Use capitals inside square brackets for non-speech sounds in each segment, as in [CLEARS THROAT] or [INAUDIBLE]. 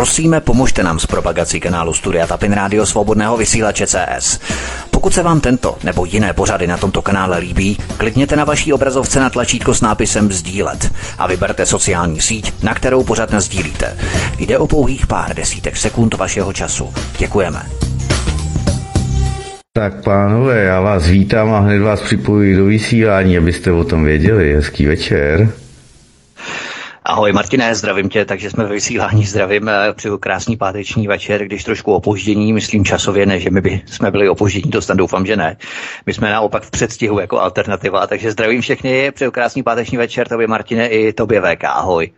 Prosíme, pomožte nám s propagací kanálu Studia Tapin Rádio Svobodného vysílače CS. Pokud se vám tento nebo jiné pořady na tomto kanále líbí, klikněte na vaší obrazovce na tlačítko s nápisem Sdílet a vyberte sociální síť, na kterou pořád sdílíte. Jde o pouhých pár desítek sekund vašeho času. Děkujeme. Tak pánové, já vás vítám a hned vás připojuji do vysílání, abyste o tom věděli. Hezký večer. Ahoj Martine, zdravím tě, takže jsme ve vysílání, zdravím, eh, přeju krásný páteční večer, když trošku opoždění, myslím časově, ne, že my by jsme byli opoždění, to snad doufám, že ne. My jsme naopak v předstihu jako alternativa, takže zdravím všechny, přeju krásný páteční večer, tobě Martine i tobě VK, ahoj.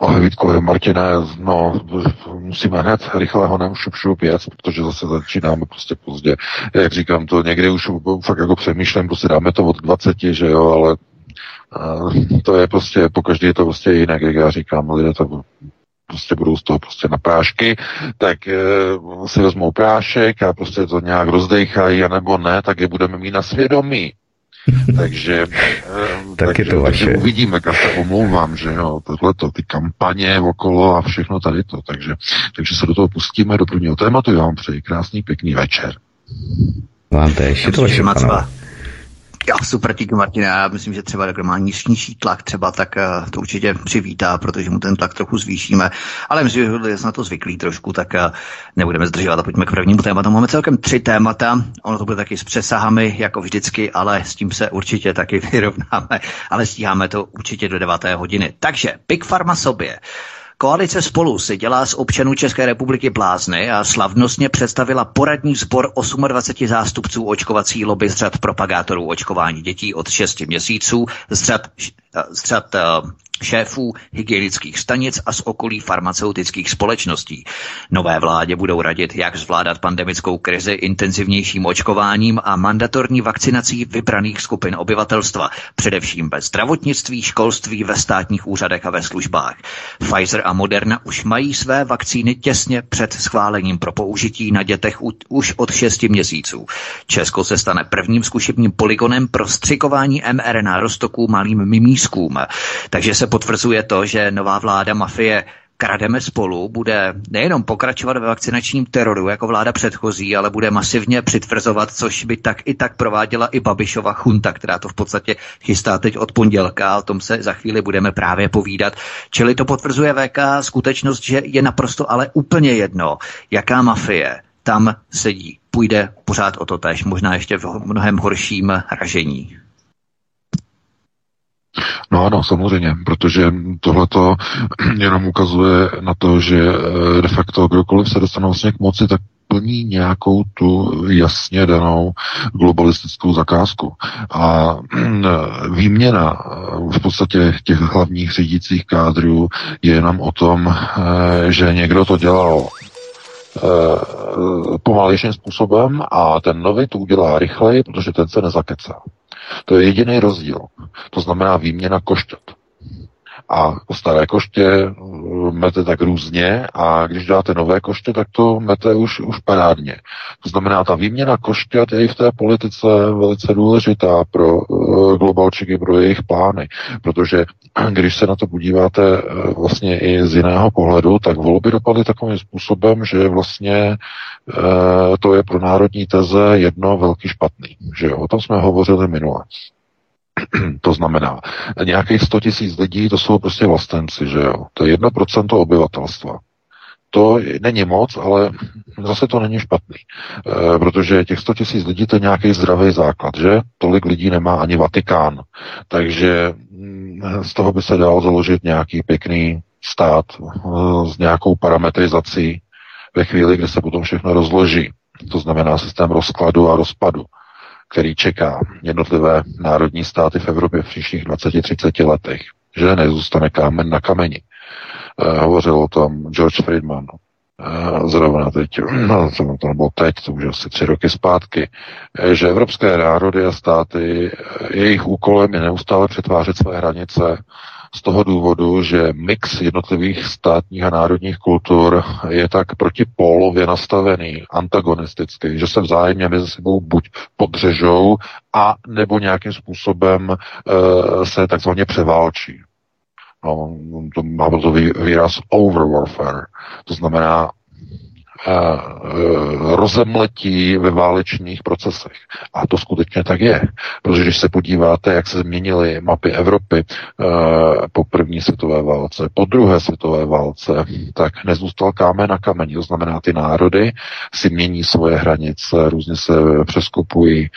Ahoj Vítko, Martine, no musíme hned rychle ho šup šup jet, protože zase začínáme prostě pozdě. Jak říkám, to někdy už fakt jako přemýšlím, prostě dáme to od 20, že jo, ale to je prostě, po každý je to prostě jinak, jak já říkám, lidé to prostě budou z toho prostě na prášky, tak e, si vezmou prášek a prostě to nějak rozdejchají, anebo ne, tak je budeme mít na svědomí. [LAUGHS] takže, e, tak takže, je to vaše. takže uvidíme, jak se omlouvám, že jo, tohleto, ty kampaně okolo a všechno tady to, takže, takže se do toho pustíme do prvního tématu, já vám přeji krásný, pěkný večer. Vám též, je to vaše, já super, díky Martina. Já myslím, že třeba kdo má nižší tlak třeba, tak eh, to určitě přivítá, protože mu ten tlak trochu zvýšíme. Ale myslím, že je na to zvyklý trošku, tak eh, nebudeme zdržovat a pojďme k prvnímu tématu. Máme celkem tři témata. Ono to bude taky s přesahami, jako vždycky, ale s tím se určitě taky [LAUGHS] vyrovnáme. Ale stíháme to určitě do deváté hodiny. Takže Big Pharma sobě. Koalice spolu si dělá z občanů České republiky blázny a slavnostně představila poradní sbor 28 zástupců očkovací lobby z řad propagátorů očkování dětí od 6 měsíců, z řad, z řad šéfů hygienických stanic a z okolí farmaceutických společností. Nové vládě budou radit, jak zvládat pandemickou krizi intenzivnějším očkováním a mandatorní vakcinací vybraných skupin obyvatelstva, především ve zdravotnictví, školství, ve státních úřadech a ve službách. Pfizer a Moderna už mají své vakcíny těsně před schválením pro použití na dětech už od 6 měsíců. Česko se stane prvním zkušebním poligonem pro střikování mRNA roztoků malým mimískům. Takže se potvrzuje to, že nová vláda mafie Krademe spolu bude nejenom pokračovat ve vakcinačním teroru jako vláda předchozí, ale bude masivně přitvrzovat, což by tak i tak prováděla i Babišova chunta, která to v podstatě chystá teď od pondělka. O tom se za chvíli budeme právě povídat. Čili to potvrzuje VK skutečnost, že je naprosto ale úplně jedno, jaká mafie tam sedí. Půjde pořád o to tež, možná ještě v mnohem horším ražení. No ano, samozřejmě, protože tohleto [CLEARS THROAT] jenom ukazuje na to, že eh, de facto kdokoliv se dostane vlastně k moci, tak plní nějakou tu jasně danou globalistickou zakázku. A [CLEARS THROAT] výměna eh, v podstatě těch hlavních řídících kádrů je jenom o tom, eh, že někdo to dělal pomalejším způsobem a ten nový to udělá rychleji, protože ten se nezakecá. To je jediný rozdíl. To znamená výměna košťat. A staré koště eh, mete tak různě a když dáte nové koště, tak to mete už, už parádně. To znamená, ta výměna košťat je i v té politice velice důležitá pro uh, globalčiky, pro jejich plány, protože [CLEARS THROAT] když se na to podíváte uh, vlastně i z jiného pohledu, tak volby dopadly takovým způsobem, že vlastně to je pro národní teze jedno velký špatný. Že jo? O tom jsme hovořili minule. [CLEARS THROAT] to znamená, nějakých 100 tisíc lidí, to jsou prostě vlastenci, že jo. To je 1% obyvatelstva. To není moc, ale zase to není špatný, e, protože těch 100 tisíc lidí to je nějaký zdravý základ, že? Tolik lidí nemá ani Vatikán, takže mm, z toho by se dal založit nějaký pěkný stát e, s nějakou parametrizací ve chvíli, kdy se potom všechno rozloží. To znamená systém rozkladu a rozpadu který čeká jednotlivé národní státy v Evropě v příštích 20-30 letech, že nezůstane kámen na kameni. Uh, hovořil o tom George Friedman. Uh, zrovna teď, [CLEARS THROAT] no, to nebylo teď, to už asi tři roky zpátky, eh, že evropské národy a státy, jejich úkolem je neustále přetvářet své hranice z toho důvodu, že mix jednotlivých státních a národních kultur je tak protipólově nastavený, antagonistický, že se vzájemně mezi sebou buď podřežou a nebo nějakým způsobem e, se takzvaně převálčí. no, to má to výraz over warfare, to znamená rozemletí ve válečných procesech. A to skutečně tak je. Protože když se podíváte, jak se změnily mapy Evropy po první světové válce, po druhé světové válce, tak nezůstal kámen na kameni. To znamená, ty národy si mění svoje hranice, různě se přeskupují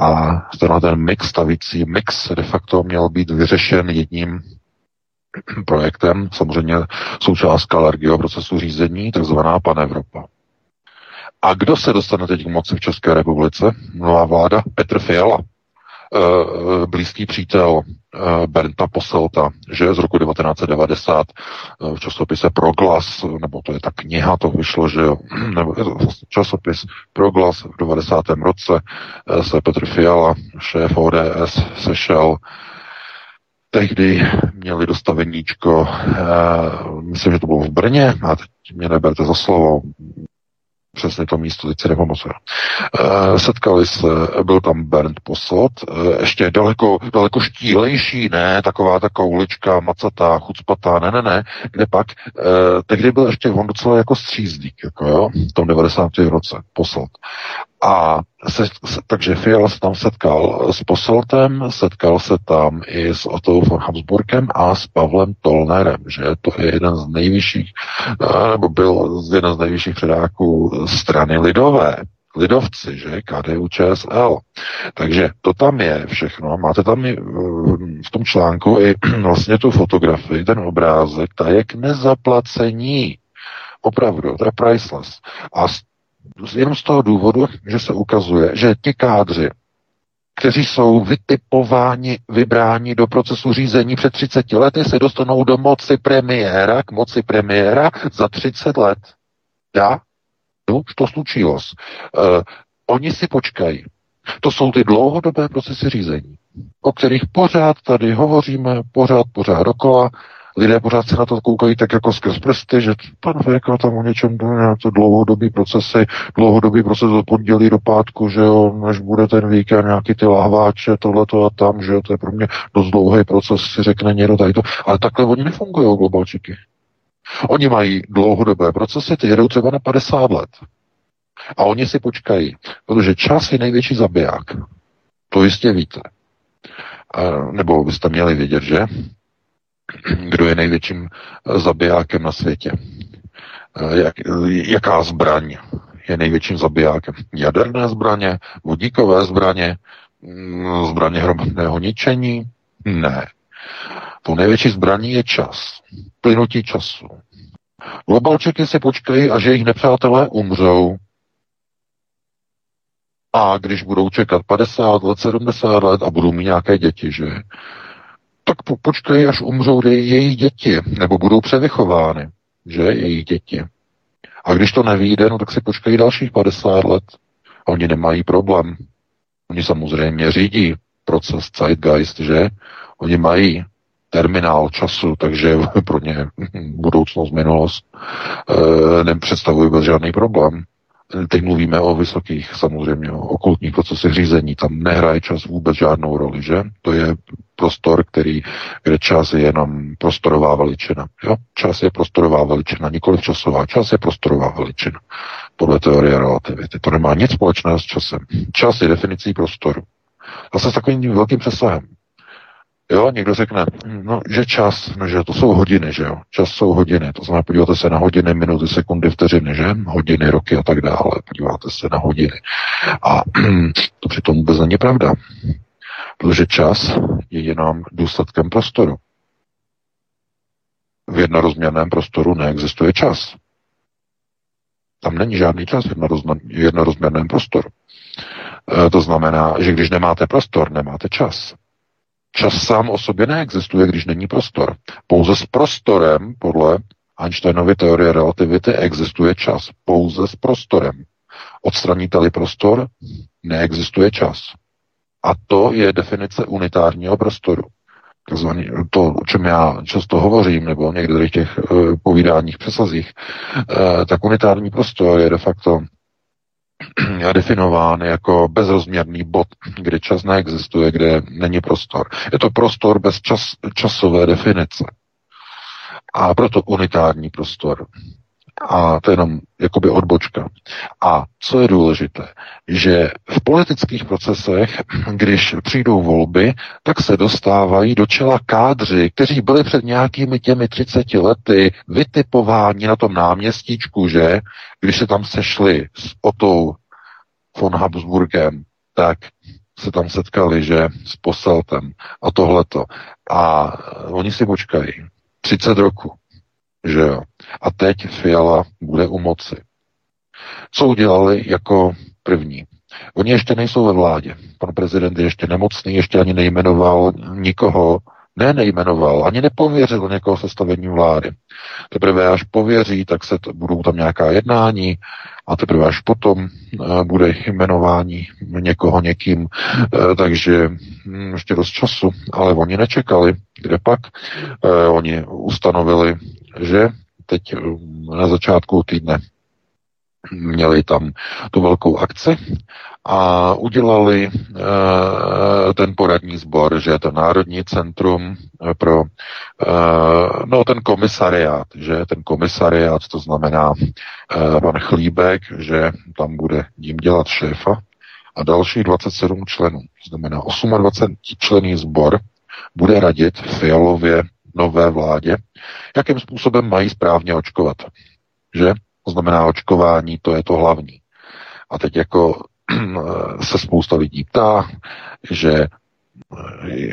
a tenhle ten mix, stavící mix de facto měl být vyřešen jedním projektem, samozřejmě součást Kalergio procesu řízení, takzvaná Pan Evropa. A kdo se dostane teď k moci v České republice? Nová vláda Petr Fiala, eh, blízký přítel eh, Bernta Poselta, že z roku 1990 eh, v časopise Proglas, nebo to je ta kniha, to vyšlo, že [CLEARS THROAT] nebo vlastně časopis Proglas v 90. roce se Petr Fiala, šéf ODS, sešel tehdy měli dostaveníčko, uh, myslím, že to bylo v Brně, a teď mě neberte za slovo, přesně to místo, teď si nepamatuju. Uh, setkali se, byl tam Bernd Posot, uh, ještě daleko, daleko štílejší, ne, taková ta koulička, macatá, chucpatá, ne, ne, ne, kde pak, uh, tehdy byl ještě on docela jako střízník, jako jo, v tom 90. roce, Posot. A se, se, takže Fiala se tam setkal s Poseltem, setkal se tam i s Otto von Habsburkem a s Pavlem Tolnerem, že to je jeden z nejvyšších, eh, nebo byl jeden z nejvyšších předáků strany lidové, lidovci, že, KDU ČSL. Takže to tam je všechno. Máte tam i eh, v tom článku i [CLEARS THROAT] vlastně tu fotografii, ten obrázek, ta je k nezaplacení. Opravdu, to je priceless. A jenom z toho důvodu, že se ukazuje, že ti kádři, kteří jsou vytipováni, vybráni do procesu řízení před 30 lety, se dostanou do moci premiéra, k moci premiéra za 30 let. Já? No, to slučilo. Uh, oni si počkají. To jsou ty dlouhodobé procesy řízení, o kterých pořád tady hovoříme, pořád, pořád dokola, lidé pořád se na to koukají tak jako skrz prsty, že pan Fejka tam o něčem nějaké dlouhodobý procesy, dlouhodobý proces od pondělí do pátku, že jo, než bude ten víkend, nějaký ty lahváče, tohleto a tam, že jo, to je pro mě dost dlouhý proces, si řekne někdo tady to, ale takhle oni nefungují, globalčiky. Oni mají dlouhodobé procesy, ty jedou třeba na 50 let. A oni si počkají, protože čas je největší zabiják. To jistě víte. Nebo byste měli vědět, že? Kdo je největším eh, zabijákem na světě. Eh, jak, jaká zbraň je největším zabijákem? Jaderné zbraně, vodíkové zbraně, mm, zbraně hromadného ničení? Ne. To největší zbraní je čas. Plynutí času. Globalčeky si počkají, až jejich nepřátelé umřou. A když budou čekat 50 let, 70 let a budou mít nějaké děti, že? Tak po, počkej, až umřou jejich děti, nebo budou převychovány, že, jejich děti. A když to nevíde, no tak si počkají dalších 50 let. A oni nemají problém. Oni samozřejmě řídí proces Zeitgeist, že? Oni mají terminál času, takže [LAUGHS] pro ně budoucnost, minulost e, nepředstavují bez žádný problém. Teď mluvíme o vysokých, samozřejmě, o okultních procesech řízení. Tam nehraje čas vůbec žádnou roli, že? To je prostor, který, kde čas je jenom prostorová veličina. Jo? Čas je prostorová veličina, nikoli časová. Čas je prostorová veličina. Podle teorie relativity. To nemá nic společného s časem. Čas je definicí prostoru. Zase s takovým velkým přesahem. Jo, někdo řekne, no, že čas, no, že to jsou hodiny, že jo. Čas jsou hodiny, to znamená, podíváte se na hodiny, minuty, sekundy, vteřiny, že? Hodiny, roky a tak dále. Podíváte se na hodiny. A [CLEARS THROAT] to přitom vůbec není pravda. Protože čas je jenom důsledkem prostoru. V jednorozměrném prostoru neexistuje čas. Tam není žádný čas v jednorozměrném prostoru. E, to znamená, že když nemáte prostor, nemáte čas. Čas sám o sobě neexistuje, když není prostor. Pouze s prostorem, podle Einsteinovy teorie relativity, existuje čas. Pouze s prostorem. Odstraníte-li prostor, neexistuje čas. A to je definice unitárního prostoru. Takzvaný, to, o čem já často hovořím, nebo někde v těch uh, povídáních přesazích, uh, tak unitární prostor je de facto [CLEARS THROAT] definován jako bezrozměrný bod, kde čas neexistuje, kde není prostor. Je to prostor bez čas, časové definice. A proto unitární prostor. A to je jenom jakoby odbočka. A co je důležité, že v politických procesech, když přijdou volby, tak se dostávají do čela kádři, kteří byli před nějakými těmi 30 lety vytipováni na tom náměstíčku, že když se tam sešli s Otou von Habsburgem, tak se tam setkali, že s Poseltem a tohleto. A oni si počkají 30 roku, že jo. A teď Fiala bude u moci. Co udělali jako první? Oni ještě nejsou ve vládě. Pan prezident je ještě nemocný, ještě ani nejmenoval nikoho, ne nejmenoval, ani nepověřil někoho sestavení vlády. Teprve až pověří, tak se to, budou tam nějaká jednání a teprve až potom uh, bude jmenování někoho někým, uh, takže hm, ještě dost času, ale oni nečekali, kde pak uh, oni ustanovili, že teď na začátku týdne měli tam tu velkou akci a udělali e, ten poradní sbor, že je to Národní centrum pro e, no ten komisariát, že ten komisariát, to znamená e, pan Chlíbek, že tam bude jim dělat šéfa a dalších 27 členů, to znamená 28 člený sbor, bude radit Fialově nové vládě, jakým způsobem mají správně očkovat. Že? To znamená očkování, to je to hlavní. A teď jako [CLEARS THROAT] se spousta lidí ptá, že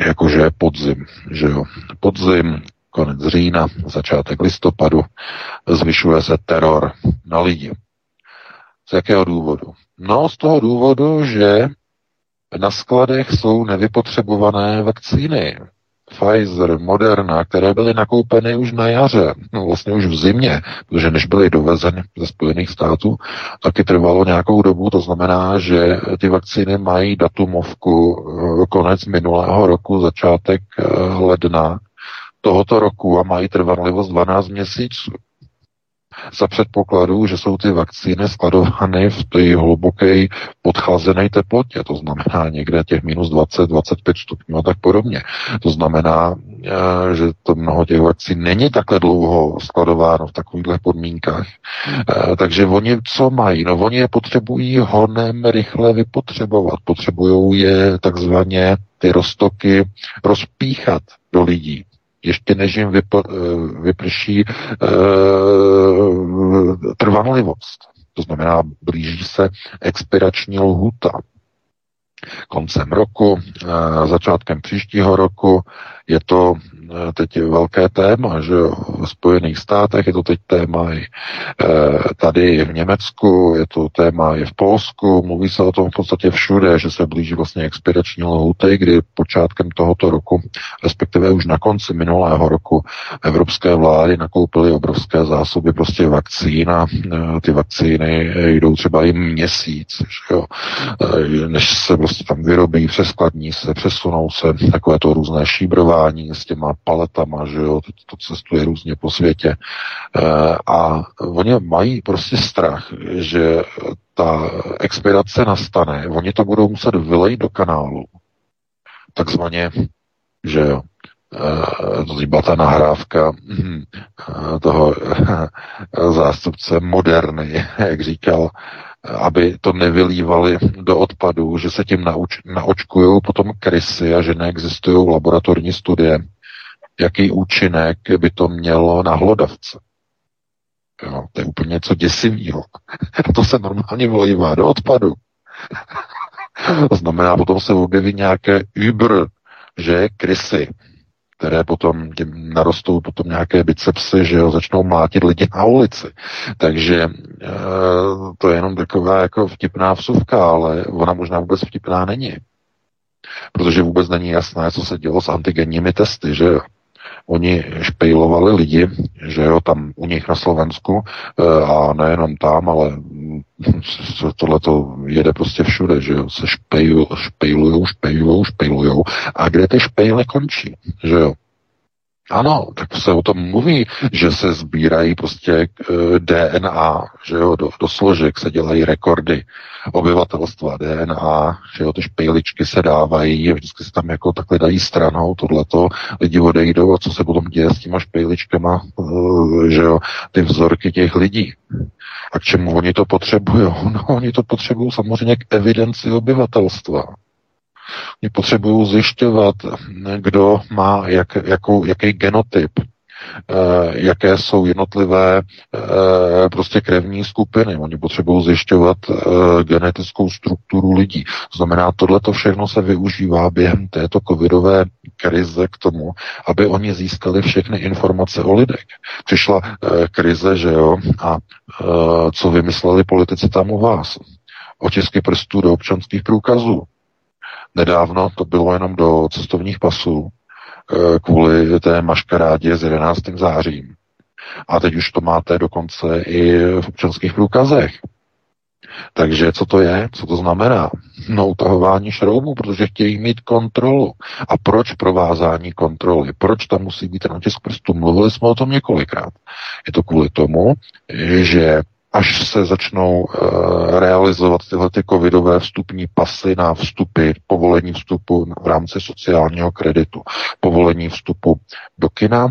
jakože podzim, že jo, podzim, konec října, začátek listopadu, zvyšuje se teror na lidi. Z jakého důvodu? No, z toho důvodu, že na skladech jsou nevypotřebované vakcíny. Pfizer, Moderna, které byly nakoupeny už na jaře, no vlastně už v zimě, protože než byly dovezeny ze Spojených států, taky trvalo nějakou dobu, to znamená, že ty vakcíny mají datumovku eh, konec minulého roku, začátek eh, ledna tohoto roku a mají trvanlivost 12 měsíců za předpokladu, že jsou ty vakcíny skladovány v té hluboké podchlazené teplotě, to znamená někde těch minus 20, 25 stupňů a tak podobně. To znamená, eh, že to mnoho těch vakcín není takhle dlouho skladováno v takovýchhle podmínkách. Eh, takže oni co mají? No oni je potřebují honem rychle vypotřebovat. Potřebují je takzvaně ty roztoky rozpíchat do lidí ještě než jim vypl, eh, vyprší e, trvanlivost. To znamená, blíží se expirační lhuta. Koncem roku, e, začátkem příštího roku. Je to Eh, teď velké téma, že v Spojených státech je to teď téma i e, tady v Německu, je to téma i v Polsku, mluví se o tom v podstatě všude, že se blíží vlastně expirační lhuty, kdy počátkem tohoto roku, respektive už na konci minulého roku, evropské vlády nakoupily obrovské zásoby prostě vakcín a ty vakcíny jdou třeba i měsíc, že jo, než se prostě vyrobí, přeskladní se, přesunou se, takové to různé šíbrování s těma paletama, že jo, to, to cestuje různě po světě. E, a oni mají prostě strach, že ta expirace nastane, oni to budou muset vylejt do kanálu. Takzvaně, že jo, e, to byla ta nahrávka hm, e, toho [LAUGHS] zástupce moderny, [LAUGHS] jak říkal, aby to nevylívali do odpadů, že se tím nauč, naočkují potom krysy a že neexistují laboratorní studie, jaký účinek by to mělo na hlodavce. Jo, to je úplně něco děsivého. [LAUGHS] to se normálně vlivá do odpadu. [LAUGHS] to znamená, potom se objeví nějaké Uber, že krysy, které potom narostou potom nějaké bicepsy, že jo, začnou mlátit lidi na ulici. Takže e, to je jenom taková jako vtipná vsuvka, ale ona možná vůbec vtipná není. Protože vůbec není jasné, co se dělo s antigenními testy, že jo. Oni špejlovali lidi, že jo, tam u nich na Slovensku eh, a nejenom tam, ale tohle to jede prostě všude, že jo, se špejlujou, špejlujou, špejlujou, špejlujou a kde ty špejle končí, že jo. Ano, tak se o tom mluví, že se sbírají prostě eh, DNA, že jo, do, do složek se dělají rekordy obyvatelstva DNA, že jo, ty špejličky se dávají, vždycky se tam jako takhle dají stranou, tohleto, lidi odejdou a co se potom děje s těma špejličkama, eh, že jo, ty vzorky těch lidí. A k čemu oni to potřebují? [LAUGHS] No, oni to potřebují samozřejmě k evidenci obyvatelstva. Oni potřebují zjišťovat, kdo má jak, jakou, jaký genotyp, eh, jaké jsou jednotlivé eh, prostě krevní skupiny. Oni potřebují zjišťovat eh, genetickou strukturu lidí. Znamená, tohle to všechno se využívá během této covidové krize k tomu, aby oni získali všechny informace o lidech. Přišla krize, že jo, a co vymysleli politici tam u vás? Otisky prstů do občanských průkazů. Nedávno to bylo jenom do cestovních pasů eh, kvůli té maškarádě s 11. zářím. A teď už to máte dokonce i v občanských průkazech. Takže co to je? Co to znamená? No utahování šroubů, protože chtějí mít kontrolu. A proč provázání kontroly? Proč tam musí být ten otisk prstu? Mluvili jsme o tom několikrát. Je to kvůli tomu, že až se začnou uh, realizovat tyhle ty covidové vstupní pasy na vstupy, povolení vstupu v rámci sociálního kreditu, povolení vstupu do kina,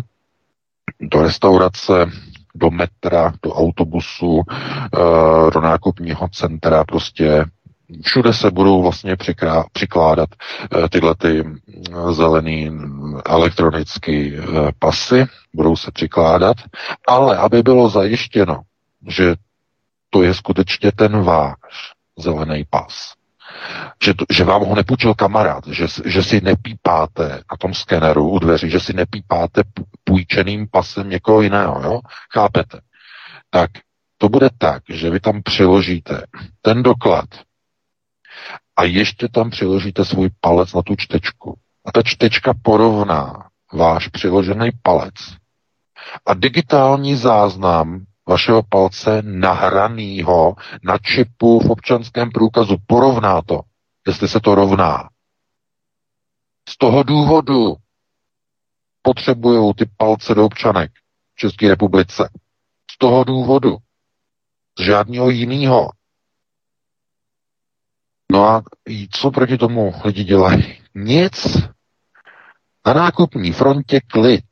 do restaurace, do metra, do autobusu, uh, do nákupního centra, prostě všude se budou vlastně přikrá, přikládat uh, tyhle ty zelený elektronické uh, pasy, budou se přikládat, ale aby bylo zajištěno, že to je skutečně ten váš zelený pas. Že, to, že vám ho nepůjčil kamarád, že, že si nepípáte na tom skeneru u dveří, že si nepípáte půjčeným pasem někoho jiného, jo? Chápete? Tak to bude tak, že vy tam přiložíte ten doklad a ještě tam přiložíte svůj palec na tu čtečku. A ta čtečka porovná váš přiložený palec a digitální záznam vašeho palce nahranýho na čipu v občanském průkazu. Porovná to, jestli se to rovná. Z toho důvodu potřebují ty palce do občanek v České republice. Z toho důvodu. Z žádného jiného. No a co proti tomu lidi dělají? Nic. Na nákupní frontě klid.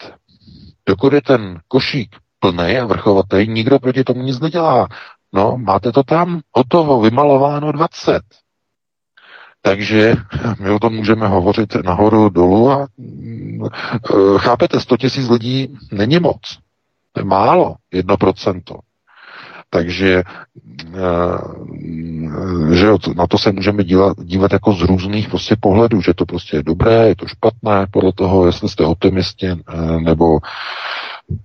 Dokud je ten košík plný a vrchovatý, nikdo proti tomu nic nedělá. No, máte to tam hotovo, vymalováno 20. Takže my o tom můžeme hovořit nahoru, dolů a mm, chápete, 100 tisíc lidí není moc. To je málo, jedno procento. Takže eh, že na to se můžeme dívat, dívat jako z různých prostě pohledů, že to prostě je dobré, je to špatné, podle toho, jestli jste optimisti eh, nebo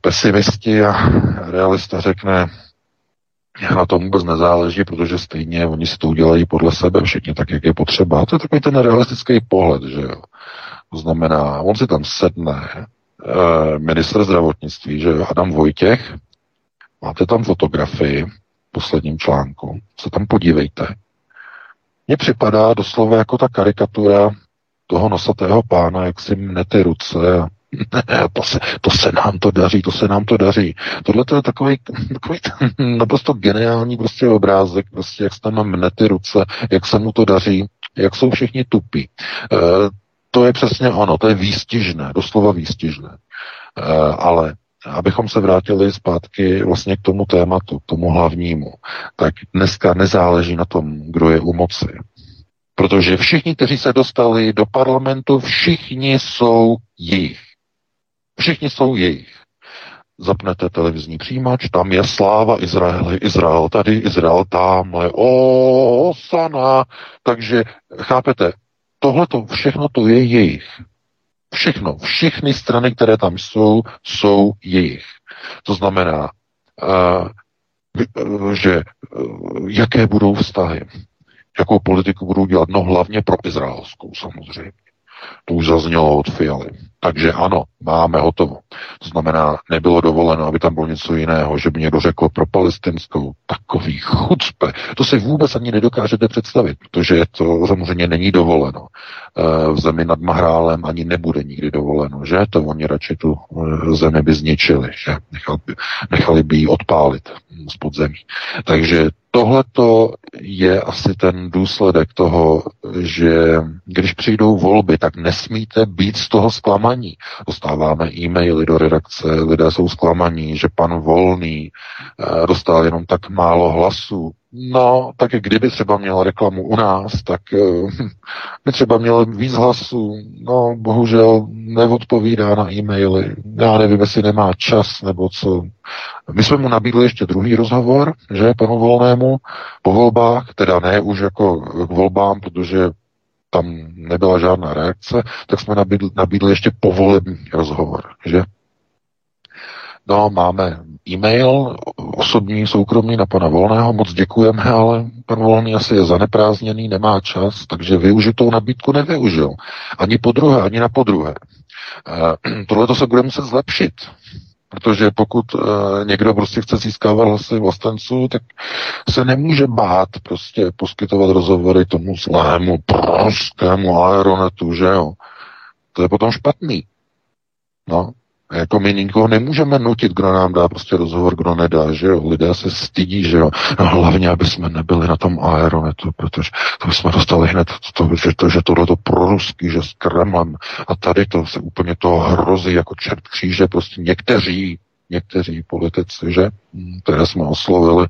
pesimisti a realista řekne, na tom vůbec nezáleží, protože stejně oni si to udělají podle sebe všichni tak, jak je potřeba. A to je takový ten realistický pohled, že jo. To znamená, on si tam sedne, eh, minister zdravotnictví, že jo, Adam Vojtěch, máte tam fotografii v posledním článku, se tam podívejte. Mně připadá doslova jako ta karikatura toho nosatého pána, jak si mne ty ruce a to se, to se nám to daří, to se nám to daří. Tohle to je takový, takový naprosto geniální prostě obrázek, prostě jak se tam mne ty ruce, jak se mu to daří, jak jsou všichni tupí. E, to je přesně ono, to je výstižné, doslova výstižné. E, ale abychom se vrátili zpátky vlastně k tomu tématu, k tomu hlavnímu, tak dneska nezáleží na tom, kdo je u moci. Protože všichni, kteří se dostali do parlamentu, všichni jsou jejich. Všichni jsou jejich. Zapnete televizní přijímač, tam je sláva Izraele, Izrael tady, Izrael tamhle, o, sana. Takže chápete, tohle to všechno to je jejich. Všechno, všechny strany, které tam jsou, jsou jejich. To znamená, uh, že uh, jaké budou vztahy, jakou politiku budou dělat, no hlavně pro izraelskou samozřejmě. To už zaznělo od Fialy. Takže ano, máme hotovo. To znamená, nebylo dovoleno, aby tam bylo něco jiného, že by někdo řekl pro palestinskou takový chucpe. To si vůbec ani nedokážete představit, protože to samozřejmě není dovoleno. Eh, v zemi nad Mahrálem ani nebude nikdy dovoleno, že? To oni radši tu eh, zemi by zničili, že? Nechali by, nechali by ji odpálit z podzemí. Takže tohle je asi ten důsledek toho, že když přijdou volby, tak nesmíte být z toho zklamaní. Dostáváme e-maily do redakce, lidé jsou zklamaní, že pan Volný eh, dostal jenom tak málo hlasů. No, tak kdyby třeba měl reklamu u nás, tak uh, [LAUGHS] by třeba měl víc hlasů. No, bohužel neodpovídá na e-maily. Já nevím, jestli nemá čas nebo co. My jsme mu nabídli ještě druhý rozhovor, že, panu Volnému, po volbách, teda ne už jako k volbám, protože tam nebyla žádná reakce, tak jsme nabídli, nabídli ještě povolební rozhovor, že? No, máme e-mail osobní, soukromý na pana Volného, moc děkujeme, ale pan Volný asi je zaneprázdněný, nemá čas, takže využitou nabídku nevyužil. Ani po druhé, ani na podruhé. E, Tohle to se bude muset zlepšit. Protože pokud e, někdo prostě chce získávat hlasy vlastenců, tak se nemůže bát prostě poskytovat rozhovory tomu zlému pruskému aeronetu, že jo. To je potom špatný. No, jako my nikoho nemůžeme nutit, kdo nám dá prostě rozhovor, kdo nedá, že jo. Lidé se stydí, že jo. No hlavně, aby jsme nebyli na tom aeronetu, protože to jsme dostali hned, to, že, to, že tohle to proruský, že s Kremlem a tady to se úplně to hrozí jako čert kříže, prostě někteří někteří politici, že, které jsme oslovili,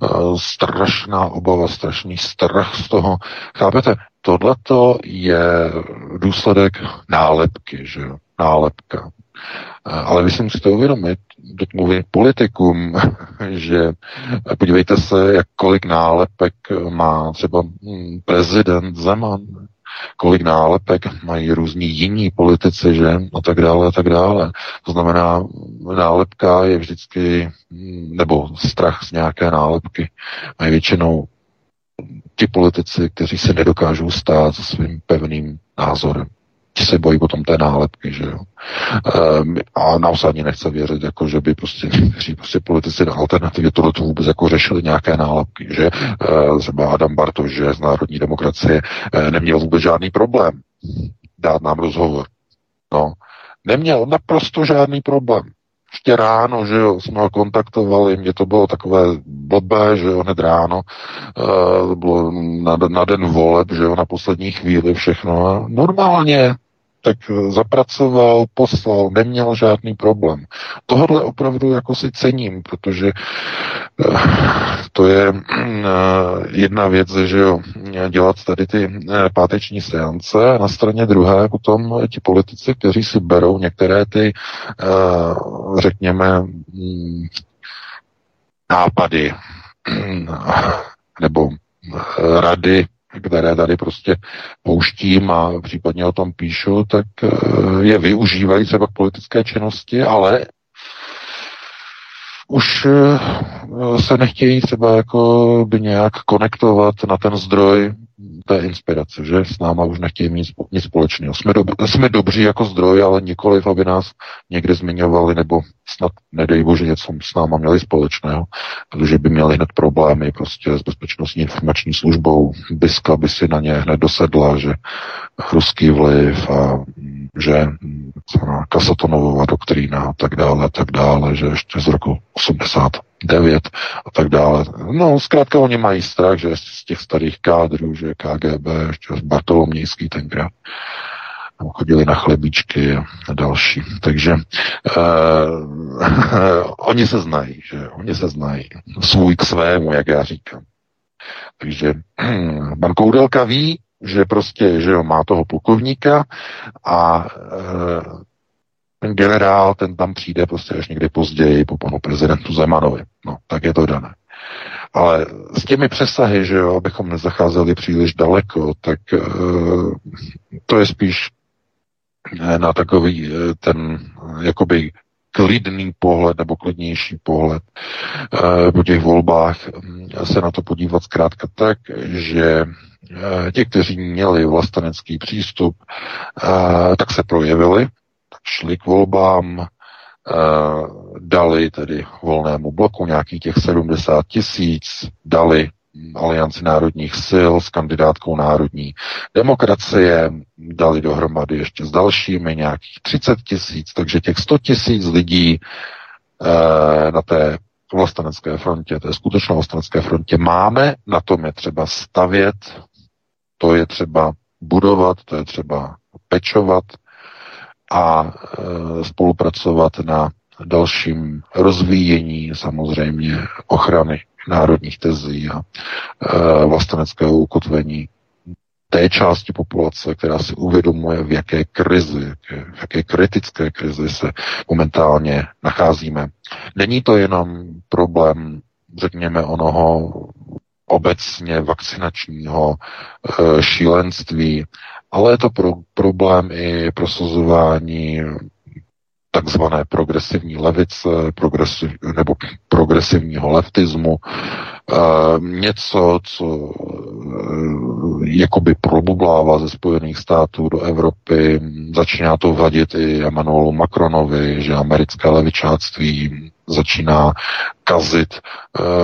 uh, strašná obava, strašný strach z toho. Chápete, tohleto je důsledek nálepky, že jo, nálepka. Ale vy si musíte uvědomit, mluvím politikům, [LAUGHS] že podívejte se, jak kolik nálepek má třeba hm, prezident Zeman, kolik nálepek mají různí jiní politici, že, a tak dále, a tak dále. To znamená, nálepka je vždycky, hm, nebo strach z nějaké nálepky, mají většinou ti politici, kteří se nedokážou stát se svým pevným názorem ti se bojí potom té nálepky, že jo. Um, a nám se ani nechce věřit, jako že by prostě někteří prostě politici na alternativě tohle to vůbec jako řešili nějaké nálepky, že uh, třeba Adam Bartoš, že z Národní demokracie uh, neměl vůbec žádný problém dát nám rozhovor. No, neměl naprosto žádný problém. Ještě ráno, že jo, jsme ho kontaktovali, mě to bylo takové blbé, že jo, hned ráno, uh, bylo na, na den voleb, že jo, na poslední chvíli všechno. Normálně tak eh, zapracoval, poslal, neměl žádný problém. Tohle opravdu jako si cením, protože eh, to je eh, jedna věc, že jo, dělat tady ty páteční seance a na straně druhé potom ti politici, kteří si berou některé ty, řekněme, mm, nápady [CLEARS THROAT] nebo rady které tady prostě pouštím a případně o tom píšu, tak eh, je využívají třeba k politické činnosti, ale už eh, se nechtějí třeba jako by nějak konektovat na ten zdroj té inspirace, že s náma už nechtějí mít nic společného. Jsme, dob- jsme dobří jako zdroj, ale nikoliv, aby nás někde zmiňovali, nebo snad, nedej bože, něco s náma měli společného, protože by měli hned problémy prostě s bezpečnostní informační službou. Biska by si na ně hned dosedla, že ruský vliv a že Kasatonovova doktrína a tak dále, a tak dále, že ještě z roku 89 a tak dále. No, zkrátka oni mají strach, že z těch starých kádrů, že KGB, ještě z Bartolomějský tenkrát, chodili na chlebíčky a další. Takže uh, [LAUGHS] oni se znají, že oni se znají. Svůj k svému, jak já říkám. Takže [CLEARS THROAT] pan Koudelka ví, že prostě, že jo, má toho plukovníka a e, ten generál, ten tam přijde prostě až někdy později po panu prezidentu Zemanovi. No, tak je to dané. Ale s těmi přesahy, že jo, abychom nezacházeli příliš daleko, tak e, to je spíš na takový e, ten jakoby klidný pohled nebo klidnější pohled e, po těch volbách se na to podívat zkrátka tak, že ti, kteří měli vlastenecký přístup, tak se projevili, šli k volbám, dali tedy volnému bloku nějakých těch 70 tisíc, dali Alianci národních sil s kandidátkou národní demokracie, dali dohromady ještě s dalšími nějakých 30 tisíc, takže těch 100 tisíc lidí eh, na té vlastenecké frontě, té skutečné vlastenecké frontě máme, na tom je třeba stavět, to je třeba budovat, to je třeba pečovat a e, spolupracovat na dalším rozvíjení samozřejmě ochrany národních tezí a e, vlasteneckého ukotvení té části populace, která si uvědomuje, v jaké krizi, v jaké kritické krizi se momentálně nacházíme. Není to jenom problém, řekněme, onoho obecně vakcinačního e, šílenství, ale je to pro, problém i prosazování takzvané progresivní levice, progresiv, nebo progresivního leftismu, e, něco, co e, jakoby probublává ze Spojených států do Evropy, začíná to vadit i Emmanuelu Macronovi, že americké levičáctví začíná kazit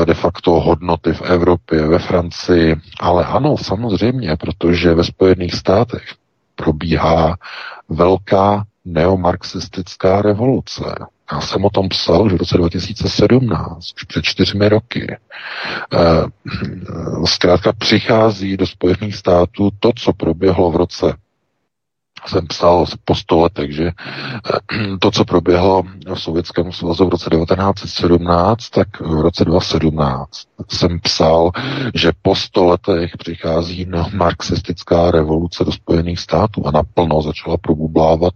de facto hodnoty v Evropě, ve Francii, ale ano, samozřejmě, protože ve Spojených státech probíhá velká neomarxistická revoluce. Já jsem o tom psal už v roce 2017, už před čtyřmi roky. E, zkrátka přichází do Spojených států to, co proběhlo v roce jsem psal po sto letech, že eh, [CLEARS THROAT] to, co proběhlo v Sovětském svazu v roce 1917, tak v roce 2017 jsem psal, že po sto letech přichází marxistická revoluce do Spojených států a naplno začala probublávat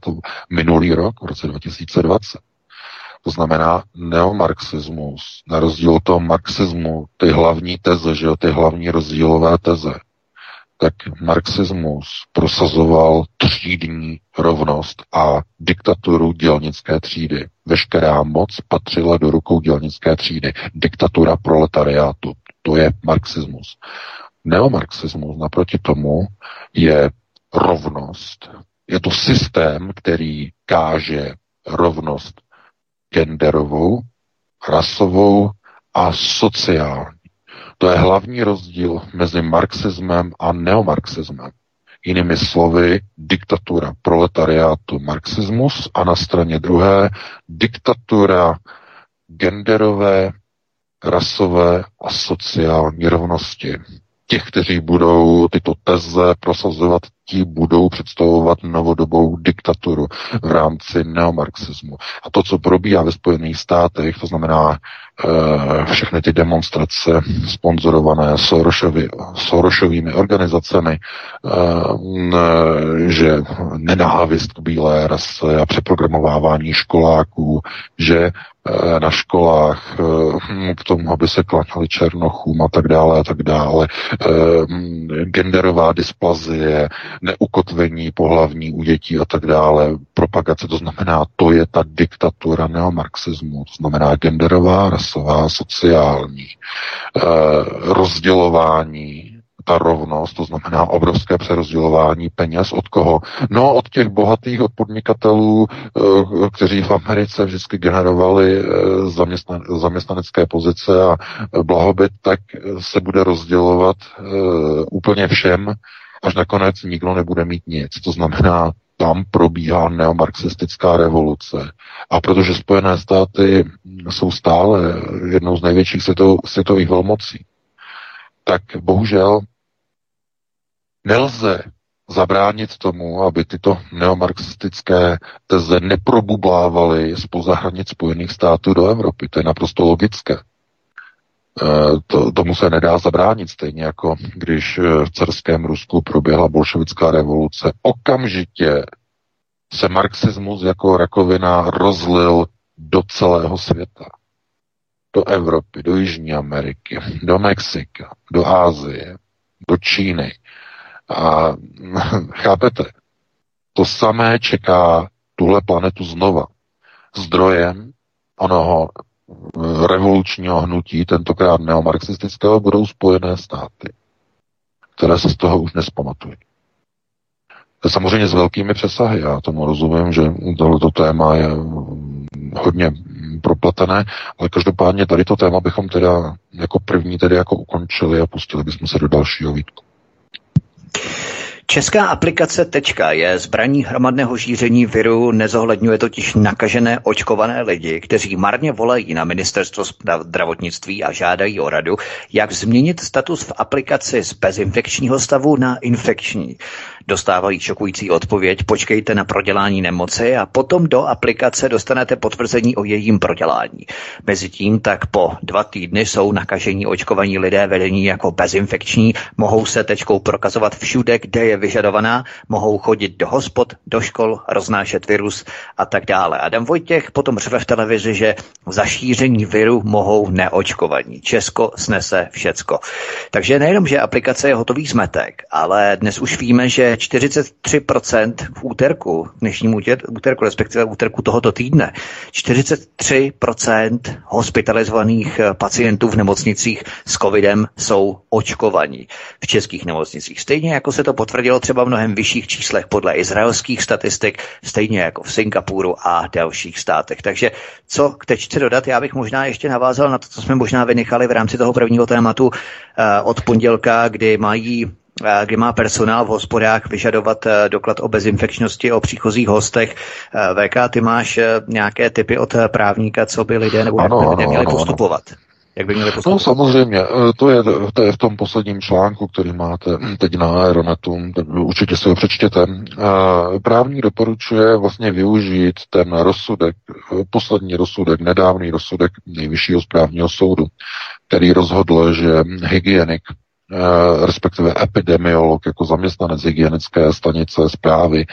minulý rok, v roce 2020. To znamená neomarxismus, na rozdíl toho marxismu, ty hlavní teze, že jo, ty hlavní rozdílové teze, tak marxismus prosazoval třídní rovnost a diktaturu dělnické třídy. Veškerá moc patřila do rukou dělnické třídy. Diktatura proletariátu. To je marxismus. Neomarxismus naproti tomu je rovnost. Je to systém, který káže rovnost genderovou, rasovou a sociální. To je hlavní rozdíl mezi marxismem a neomarxismem. Jinými slovy, diktatura proletariátu marxismus a na straně druhé diktatura genderové, rasové a sociální rovnosti. Těch, kteří budou tyto teze prosazovat, ti budou představovat novodobou diktaturu v rámci neomarxismu. A to, co probíhá ve Spojených státech, to znamená Eh, všechny ty demonstrace sponzorované Sorošovi, Sorošovými organizacemi, eh, že nenávist k bílé rase a přeprogramovávání školáků, že na školách k tomu, aby se klaňali černochům a tak dále a tak dále. Genderová dysplazie, neukotvení pohlavní u dětí a tak dále, propagace, to znamená, to je ta diktatura neomarxismu, to znamená genderová rasová, sociální, eh, rozdělování, ta rovnost, to znamená obrovské přerozdělování peněz od koho? No, od těch bohatých, od podnikatelů, eh, kteří v Americe vždycky generovali eh, zaměstnan, zaměstnanecké pozice a blahobyt, tak se bude rozdělovat úplně všem, až nakonec nikdo nebude mít nic. To znamená, tam probíhá neomarxistická revoluce. A protože Spojené státy jsou stále jednou z největších světových velmocí, tak bohužel nelze zabránit tomu, aby tyto neomarxistické teze neprobublávaly z hranic Spojených států do Evropy. To je naprosto logické. E, to, tomu se nedá zabránit, stejně jako když v carském Rusku proběhla bolševická revoluce. Okamžitě se marxismus jako rakovina rozlil do celého světa. Do Evropy, do Jižní Ameriky, do Mexika, do Ázie, do Číny. A [LAUGHS] chápete, to samé čeká tuhle planetu znova. Zdrojem onoho revolučního hnutí, tentokrát neomarxistického, budou Spojené státy, které se z toho už nespamatují. Samozřejmě s velkými přesahy, já tomu rozumím, že tohleto téma je hodně propletené, ale každopádně tady to téma bychom teda jako první tedy jako ukončili a pustili bychom se do dalšího výtku. Česká aplikace Tečka je zbraní hromadného šíření viru, nezohledňuje totiž nakažené očkované lidi, kteří marně volají na ministerstvo zdravotnictví a žádají o radu, jak změnit status v aplikaci z bezinfekčního stavu na infekční. Dostávají šokující odpověď, počkejte na prodělání nemoci a potom do aplikace dostanete potvrzení o jejím prodělání. Mezitím tak po dva týdny jsou nakažení očkovaní lidé vedení jako bezinfekční, mohou se tečkou prokazovat všude, kde je vyžadovaná, mohou chodit do hospod, do škol, roznášet virus a tak dále. Adam Vojtěch potom řve v televizi, že za šíření viru mohou neočkovaní. Česko snese všecko. Takže nejenom, že aplikace je hotový zmetek, ale dnes už víme, že 43% v úterku, dnešním úterku, respektive úterku tohoto týdne, 43% hospitalizovaných pacientů v nemocnicích s covidem jsou očkovaní v českých nemocnicích. Stejně jako se to potvrdilo třeba mnohem vyšších číslech podle izraelských statistik, stejně jako v Singapuru a dalších státech. Takže co k tečce dodat, já bych možná ještě navázal na to, co jsme možná vynechali v rámci toho prvního tématu eh, od pondělka, kdy mají eh, kdy má personál v hospodách vyžadovat eh, doklad o bezinfekčnosti, o příchozích hostech. VK, ty máš nějaké typy od právníka, co by lidé nebo ano, jak by neměli ano, postupovat? Ano. Jak by měli postupovat? No samozřejmě, eh, to je, to je v tom posledním článku, který máte teď na Aeronetu, určitě si ho přečtěte. Eh, právník doporučuje vlastně využít ten rozsudek, eh, poslední rozsudek, nedávný rozsudek nejvyššího správního soudu, který rozhodl, že hygienik respektive epidemiolog jako zaměstnanec hygienické stanice zprávy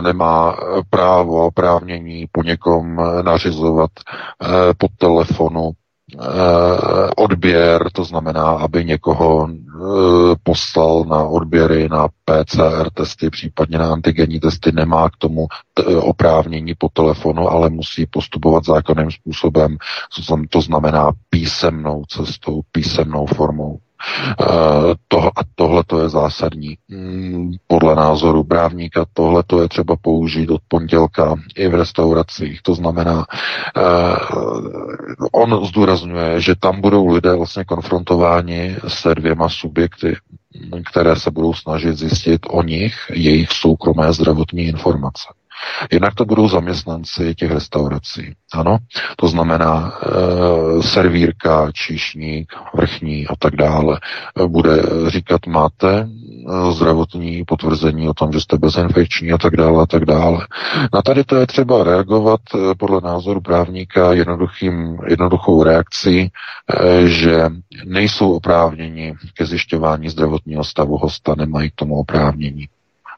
nemá právo, oprávnění po někom nařizovat po telefonu Eh, odběr, to znamená, aby někoho eh, poslal na odběry, na PCR testy, případně na antigenní testy, nemá k tomu oprávnění po telefonu, ale musí postupovat zákonným způsobem, to znamená písemnou cestou, písemnou formou. Eh, to, a tohle to je zásadní. Mm, podle názoru právníka tohle to je třeba použít od pondělka i v restauracích. To znamená, eh, on zdůrazňuje, že tam budou lidé vlastně konfrontováni se dvěma subjekty, které se budou snažit zjistit o nich jejich soukromé zdravotní informace. Jinak to budou zaměstnanci těch restaurací. Ano, to znamená e, servírka, číšník, vrchní a tak dále. E, bude říkat, máte eh, zdravotní potvrzení o tom, že jste bezinfekční a tak dále a tak dále. Na tady to je třeba reagovat podle názoru právníka jednoduchým, jednoduchou reakcí, že nejsou oprávněni ke zjišťování zdravotního stavu hosta, nemají k tomu oprávnění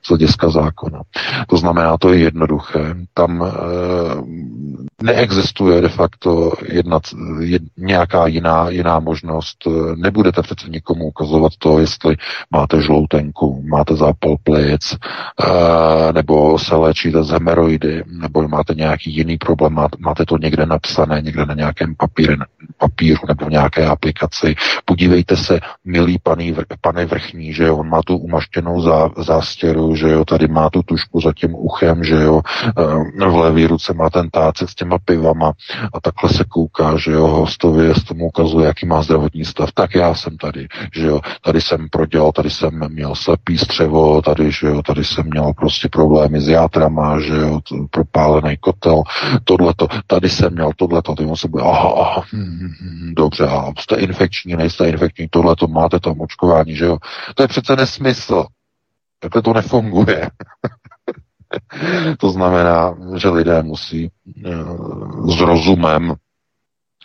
z hlediska zákona. To znamená, to je jednoduché. Tam e, neexistuje de facto jedna, jed, nějaká jiná, jiná možnost. Nebudete přece nikomu ukazovat to, jestli máte žloutenku, máte zápal plic, e, nebo se léčíte z hemeroidy, nebo máte nějaký jiný problém, máte, to někde napsané, někde na nějakém papír, papíru nebo v nějaké aplikaci. Podívejte se, milý paný, pane vrchní, že on má tu umaštěnou zá, zástěru, že jo, tady má tu tušku za tím uchem, že jo, eh, v levé ruce má ten tácek s těma pivama a takhle se kouká, že jo, hostovi s tomu ukazuje, jaký má zdravotní stav, tak já jsem tady, že jo, tady jsem prodělal, tady jsem měl slepý střevo, tady, že jo, tady jsem měl prostě problémy s játrama, že jo, propálený kotel, tohleto, tady jsem měl tohleto, ty se bude, aha, aha, hm, hm, hm, dobře, a jste infekční, nejste infekční, tohleto, máte tam očkování, že jo, to je přece nesmysl. Takhle to nefunguje. [LAUGHS] to znamená, že lidé musí eh, s rozumem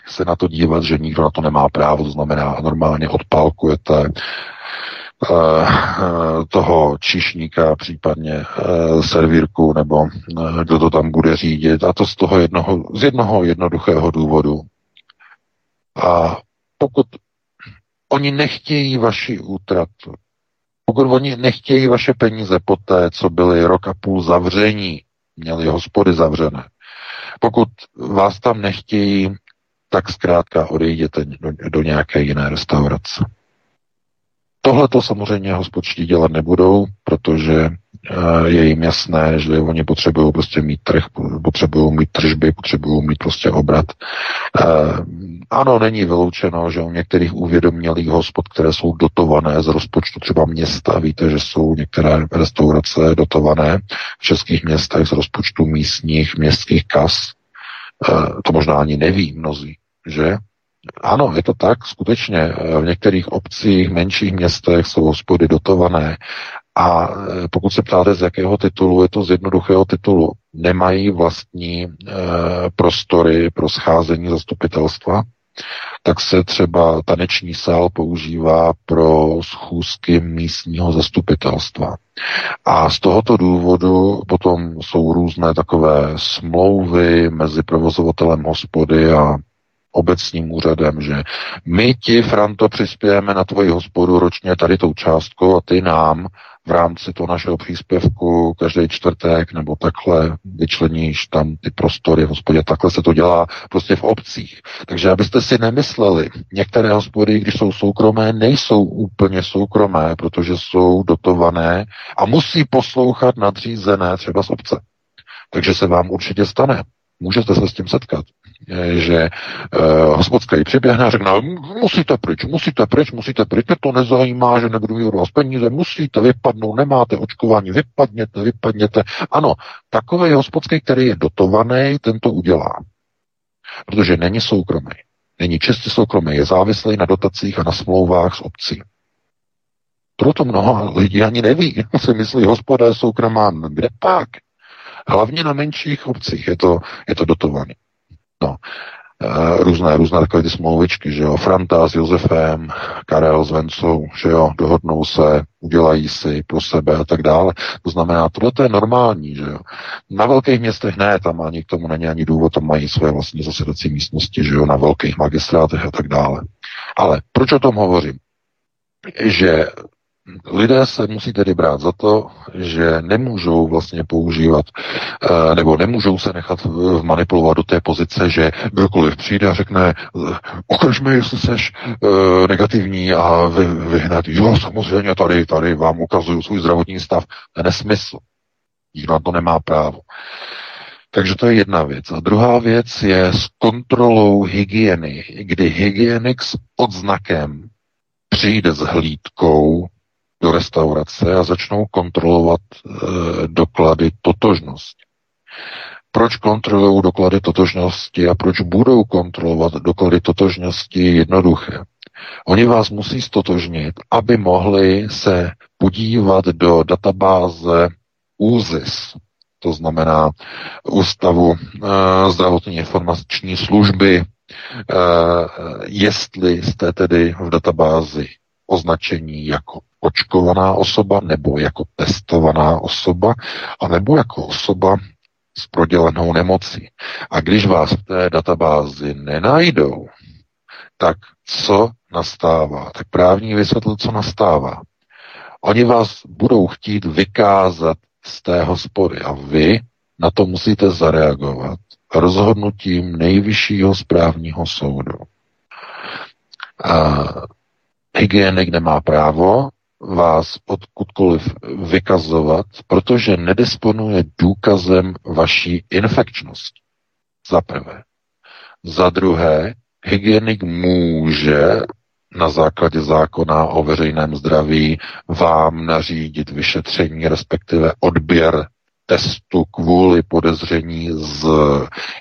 se na to dívat, že nikdo na to nemá právo, to znamená, normálně odpálkujete eh, toho číšníka, případně eh, servírku, nebo kdo to tam bude řídit. A to z toho jednoho, z jednoho jednoduchého důvodu. A pokud oni nechtějí vaši útratu, pokud oni nechtějí vaše peníze po té, co byly rok a půl zavření, měli hospody zavřené, pokud vás tam nechtějí, tak zkrátka odejděte do, do nějaké jiné restaurace. Tohle to samozřejmě hospodští dělat nebudou, protože je jim jasné, že oni potřebují prostě mít trh, potřebují mít tržby, potřebují mít prostě obrat. Ano, není vyloučeno, že u některých uvědomělých hospod, které jsou dotované z rozpočtu třeba města, víte, že jsou některé restaurace dotované v českých městech z rozpočtu místních městských kas, to možná ani neví mnozí, že? Ano, je to tak, skutečně. V některých obcích, menších městech jsou hospody dotované a e, pokud se ptáte, z jakého titulu, je to z jednoduchého titulu. Nemají vlastní e, prostory pro scházení zastupitelstva, tak se třeba taneční sál používá pro schůzky místního zastupitelstva. A z tohoto důvodu potom jsou různé takové smlouvy mezi provozovatelem hospody a obecním úřadem, že my ti, Franto, přispějeme na tvoji hospodu ročně tady tou částkou a ty nám v rámci toho našeho příspěvku každý čtvrtek nebo takhle vyčleníš tam ty prostory v hospodě. Takhle se to dělá prostě v obcích. Takže abyste si nemysleli, některé hospody, když jsou soukromé, nejsou úplně soukromé, protože jsou dotované a musí poslouchat nadřízené třeba z obce. Takže se vám určitě stane. Můžete se s tím setkat že uh, hospodský přiběhne a řekne, musíte pryč, musíte pryč, musíte pryč, mě to nezajímá, že nebudu mít vás peníze, musíte vypadnout, nemáte očkování, vypadněte, vypadněte. Ano, takový hospodský, který je dotovaný, ten to udělá. Protože není soukromý. Není čistě soukromý, je závislý na dotacích a na smlouvách s obcí. Proto mnoho lidí ani neví, [LAUGHS] si myslí, hospoda je soukromá, kde pak? Hlavně na menších obcích je to, je to dotovaný. No, e, různé, různé takové ty smlouvičky, že jo, Franta s Josefem, Karel s Vencou, že jo, dohodnou se, udělají si pro sebe a tak dále. To znamená, tohle to je normální, že jo. Na velkých městech ne, tam ani k tomu není ani důvod, tam mají své vlastní zasedací místnosti, že jo, na velkých magistrátech a tak dále. Ale proč o tom hovořím? Že lidé se musí tedy brát za to, že nemůžou vlastně používat, eh, nebo nemůžou se nechat manipulovat do té pozice, že kdokoliv přijde a řekne, ukaž mi, jestli jsi eh, negativní a vy, vyhnat, jo, samozřejmě tady, tady vám ukazuju svůj zdravotní stav. To je nesmysl. Nikdo na to nemá právo. Takže to je jedna věc. A druhá věc je s kontrolou hygieny, kdy hygienik s odznakem přijde s hlídkou do restaurace a začnou kontrolovat e, doklady totožnosti. Proč kontrolují doklady totožnosti a proč budou kontrolovat doklady totožnosti jednoduché? Oni vás musí stotožnit, aby mohli se podívat do databáze ÚZIS, to znamená Ústavu e, zdravotní informační služby, e, jestli jste tedy v databázi označení jako očkovaná osoba, nebo jako testovaná osoba, a nebo jako osoba s prodělenou nemocí. A když vás v té databázi nenajdou, tak co nastává? Tak právní vysvětl, co nastává. Oni vás budou chtít vykázat z té hospody a vy na to musíte zareagovat rozhodnutím nejvyššího správního soudu. A hygienik nemá právo vás odkudkoliv vykazovat, protože nedisponuje důkazem vaší infekčnosti. Za prvé. Za druhé, hygienik může na základě zákona o veřejném zdraví vám nařídit vyšetření, respektive odběr testu kvůli podezření z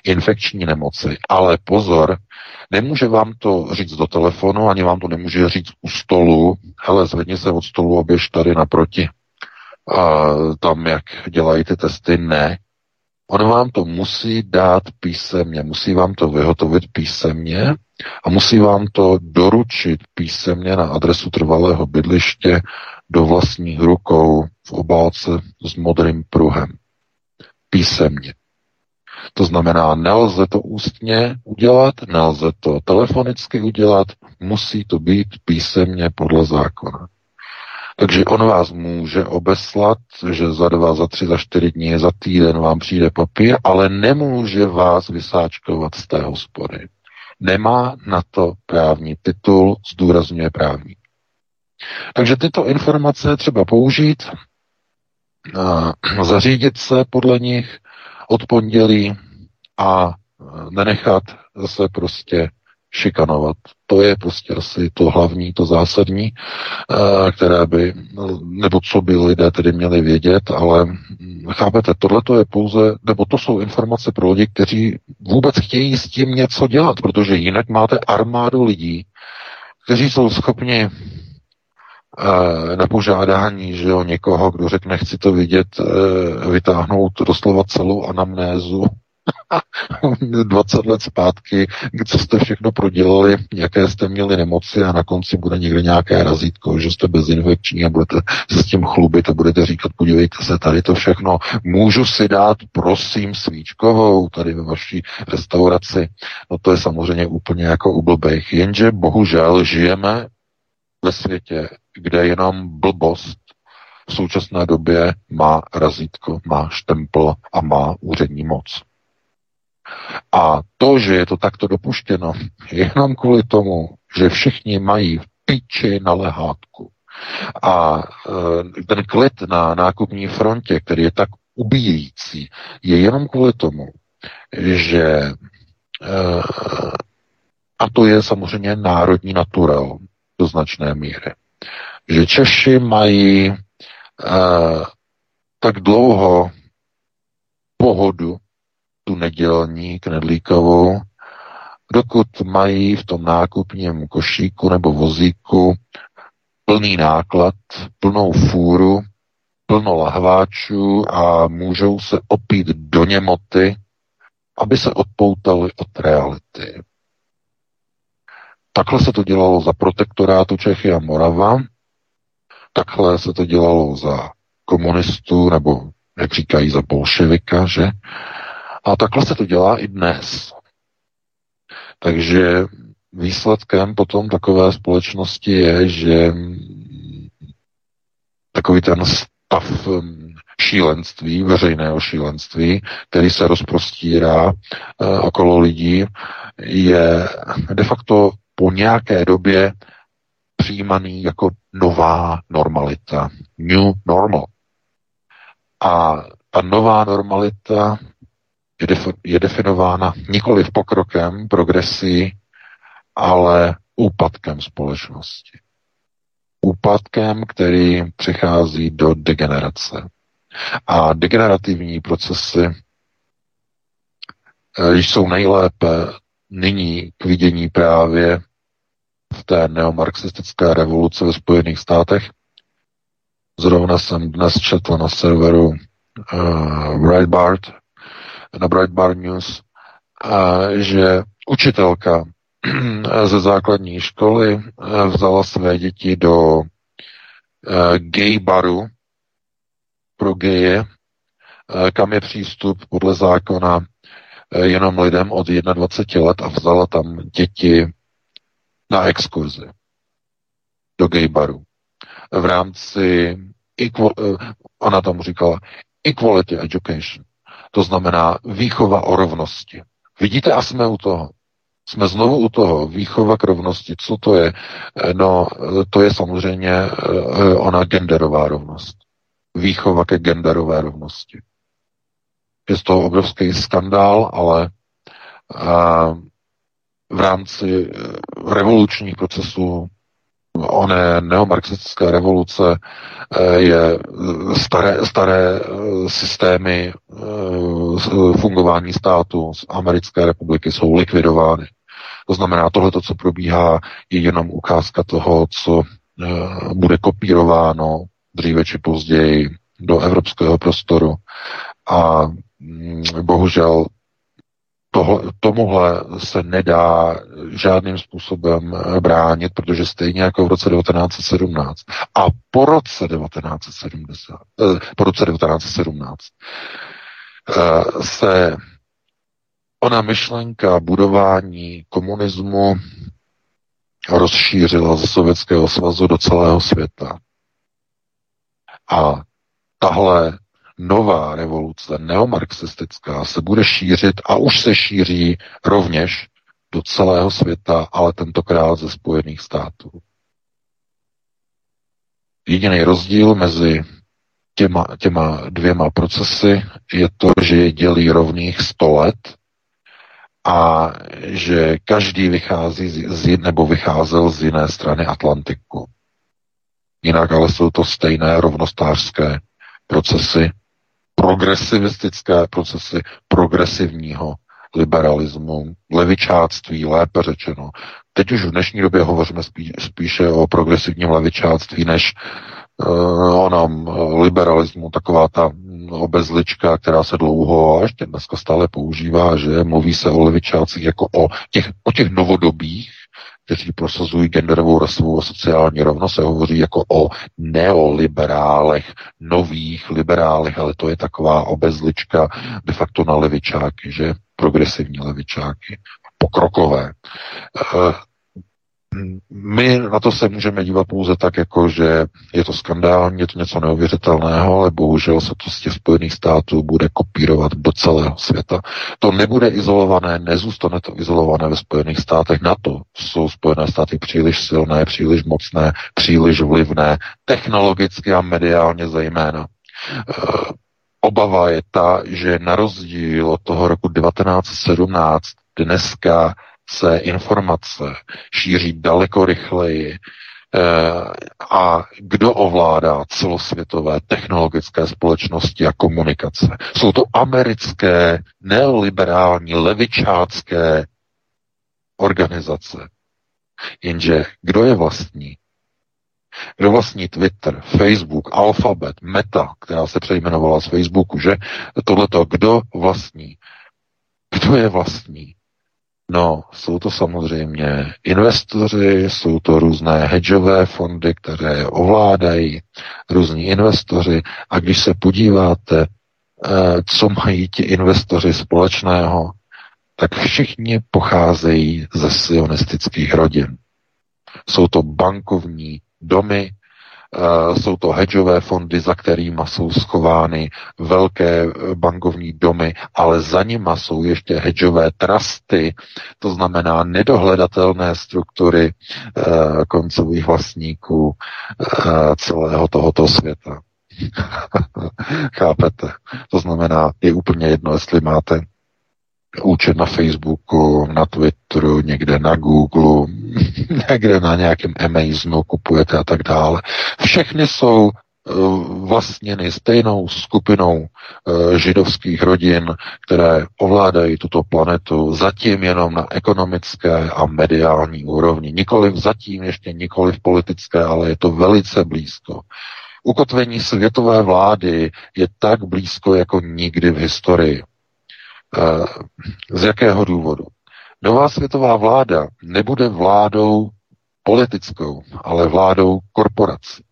infekční nemoci. Ale pozor, nemůže vám to říct do telefonu, ani vám to nemůže říct u stolu. Hele, zvedni se od stolu a běž tady naproti. A tam, jak dělají ty testy, ne. On vám to musí dát písemně, musí vám to vyhotovit písemně a musí vám to doručit písemně na adresu trvalého bydliště do vlastních rukou v obálce s modrým pruhem písemně. To znamená, nelze to ústně udělat, nelze to telefonicky udělat, musí to být písemně podle zákona. Takže on vás může obeslat, že za dva, za tři, za čtyři dny, za týden vám přijde papír, ale nemůže vás vysáčkovat z té hospody. Nemá na to právní titul, zdůrazňuje právní. Takže tyto informace třeba použít zařídit se podle nich od pondělí a nenechat se prostě šikanovat. To je prostě asi to hlavní, to zásadní, které by, nebo co by lidé tedy měli vědět, ale chápete, tohle to je pouze, nebo to jsou informace pro lidi, kteří vůbec chtějí s tím něco dělat, protože jinak máte armádu lidí, kteří jsou schopni na požádání, že jo, někoho, kdo řekne, chci to vidět, vytáhnout doslova celou anamnézu [LAUGHS] 20 let zpátky, co jste všechno prodělali, jaké jste měli nemoci a na konci bude někde nějaké razítko, že jste bezinfekční a budete se s tím chlubit a budete říkat, podívejte se, tady to všechno, můžu si dát, prosím, svíčkovou tady ve vaší restauraci. No to je samozřejmě úplně jako u blbejch, jenže bohužel žijeme ve světě, kde jenom blbost v současné době má razítko, má štempel a má úřední moc. A to, že je to takto dopuštěno, je jenom kvůli tomu, že všichni mají v piči na lehátku. A e, ten klid na nákupní frontě, který je tak ubíjející, je jenom kvůli tomu, že e, a to je samozřejmě národní natural do značné míry, že Češi mají e, tak dlouho pohodu tu nedělní knedlíkovou, dokud mají v tom nákupním košíku nebo vozíku plný náklad, plnou fůru, plno lahváčů a můžou se opít do němoty, aby se odpoutali od reality. Takhle se to dělalo za protektorátu Čechy a Morava, takhle se to dělalo za komunistů, nebo jak říkají, za bolševika, že? A takhle se to dělá i dnes. Takže výsledkem potom takové společnosti je, že takový ten stav um, šílenství, veřejného šílenství, který se rozprostírá uh, okolo lidí, je de facto po nějaké době přijímaný jako nová normalita. New normal. A ta nová normalita je, defi- je definována nikoli v pokrokem, progresí, ale úpadkem společnosti. Úpadkem, který přichází do degenerace. A degenerativní procesy eh, jsou nejlépe nyní k vidění právě té neomarxistické revoluce ve Spojených státech. Zrovna jsem dnes četl na serveru uh, Breitbart, na Breitbart News, a že učitelka [CLEARS THROAT] ze základní školy eh, vzala své děti do eh, gay baru pro geje, eh, kam je přístup podle zákona jenom lidem od 21 let a vzala tam děti na exkurzi do gay baru. V rámci, ona tam říkala, equality education. To znamená výchova o rovnosti. Vidíte, a jsme u toho. Jsme znovu u toho. Výchova k rovnosti. Co to je? Eh, no, to je samozřejmě eh, ona genderová rovnost. Výchova ke genderové rovnosti. Je z toho obrovský skandál, ale eh, v rámci revolučních procesů oné neomarxistické revoluce eh, je staré, staré eh, systémy eh, fungování státu z Americké republiky jsou likvidovány. To znamená, tohle, co probíhá, je jenom ukázka toho, co bude kopírováno dříve či později do evropského prostoru. A mm, bohužel tohle, tomuhle se nedá žádným způsobem bránit, protože stejně jako v roce 1917 a po roce 1970, eh, po roce 1917 eh, se ona myšlenka budování komunismu rozšířila ze Sovětského svazu do celého světa. A tahle nová revoluce, neomarxistická, se bude šířit a už se šíří rovněž do celého světa, ale tentokrát ze Spojených států. Jediný rozdíl mezi těma, těma dvěma procesy je to, že je dělí rovných 100 let a že každý vychází z, z, nebo vycházel z jiné strany Atlantiku. Jinak ale jsou to stejné rovnostářské procesy, progresivistické procesy progresivního liberalismu, levičáctví, lépe řečeno. Teď už v dnešní době hovoříme spí, spíše o progresivním levičáctví, než uh, o nám liberalismu, taková ta obezlička, která se dlouho a ještě dneska stále používá, že mluví se o levičácích jako o těch, o těch novodobých, kteří prosazují genderovou, rasovou a sociální rovnost, se hovoří jako o neoliberálech, nových liberálech, ale to je taková obezlička de facto na levičáky, že progresivní levičáky, pokrokové. My na to se můžeme dívat pouze tak, jako že je to skandální, je to něco neuvěřitelného, ale bohužel se to z těch Spojených států bude kopírovat do celého světa. To nebude izolované, nezůstane to izolované ve Spojených státech. Na to jsou Spojené státy příliš silné, příliš mocné, příliš vlivné, technologicky a mediálně zejména. Eh, obava je ta, že na rozdíl od toho roku 1917 dneska se informace šíří daleko rychleji eh, a kdo ovládá celosvětové technologické společnosti a komunikace. Jsou to americké, neoliberální, levičácké organizace. Jenže kdo je vlastní? Kdo vlastní Twitter, Facebook, Alphabet, Meta, která se přejmenovala z Facebooku, že? Tohleto, kdo vlastní? Kdo je vlastní? No, jsou to samozřejmě investoři, jsou to různé hedžové fondy, které ovládají, různí investoři. A když se podíváte, eh, co mají ti investoři společného, tak všichni pocházejí ze sionistických rodin. Jsou to bankovní domy, jsou to hedžové fondy, za kterými jsou schovány velké eh, bankovní domy, ale za nima jsou ještě hedžové trusty, to znamená nedohledatelné struktury eh, koncových vlastníků celého tohoto světa. [LAUGHS] Chápete? To znamená, je úplně jedno, jestli máte účet na Facebooku, na Twitteru, někde na Google, [LAUGHS] někde na nějakém Amazonu kupujete a tak dále. Všechny jsou eh, vlastněny stejnou skupinou eh, židovských rodin, které ovládají tuto planetu zatím jenom na ekonomické a mediální úrovni. Nikoliv zatím, ještě nikoliv politické, ale je to velice blízko. Ukotvení světové vlády je tak blízko jako nikdy v historii. Eh, z jakého důvodu? Nová světová vláda nebude vládou politickou, ale vládou korporací.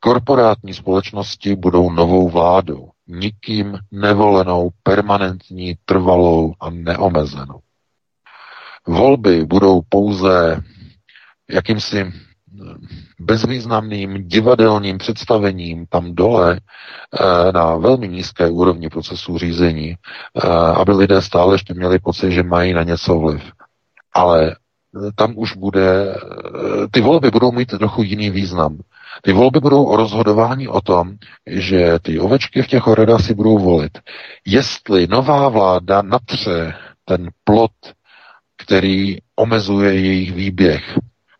Korporátní společnosti budou novou vládou, nikým nevolenou, permanentní, trvalou a neomezenou. Volby budou pouze jakýmsi bezvýznamným divadelním představením tam dole eh, na velmi nízké úrovni procesu řízení, eh, aby lidé stále ještě měli pocit, že mají na něco vliv. Ale eh, tam už bude, ty volby budou mít trochu jiný význam. Ty volby budou o rozhodování o tom, že ty ovečky v těch oredách si budou volit. Jestli nová vláda natře ten plot, který omezuje jejich výběh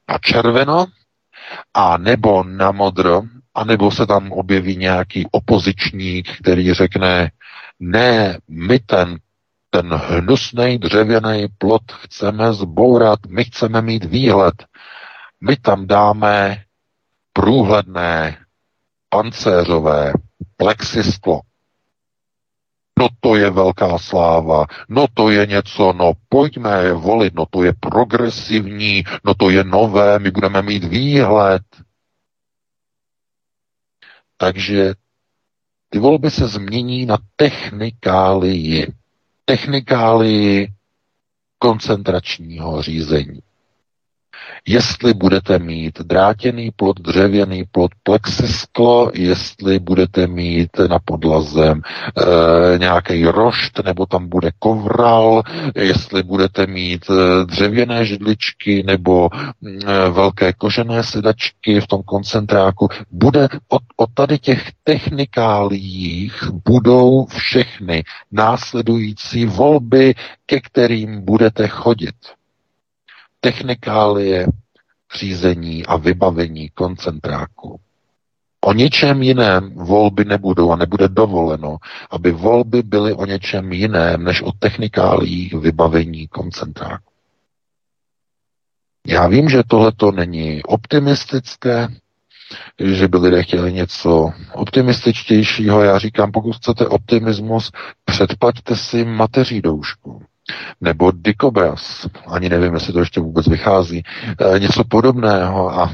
a červeno, a nebo na modro, a nebo se tam objeví nějaký opozičník, který řekne, ne, my ten, ten hnusný dřevěný plot chceme zbourat, my chceme mít výhled, my tam dáme průhledné pancéřové plexisklo. No to je velká sláva, no to je něco, no pojďme je volit, no to je progresivní, no to je nové, my budeme mít výhled. Takže ty volby se změní na technikálii. Technikálii koncentračního řízení. Jestli budete mít drátěný plot, dřevěný plot, plexisklo, jestli budete mít na podlazem e, nějaký rošt, nebo tam bude kovral, jestli budete mít e, dřevěné židličky nebo e, velké kožené sedačky v tom koncentráku. Bude od, od tady těch technikáliích budou všechny následující volby, ke kterým budete chodit technikálie řízení a vybavení koncentráku. O něčem jiném volby nebudou a nebude dovoleno, aby volby byly o něčem jiném než o technikálích vybavení koncentráku. Já vím, že tohle to není optimistické, že by lidé chtěli něco optimističtějšího. Já říkám, pokud chcete optimismus, předplaťte si mateří doušku nebo Dikobras, ani nevím, jestli to ještě vůbec vychází, e, něco podobného a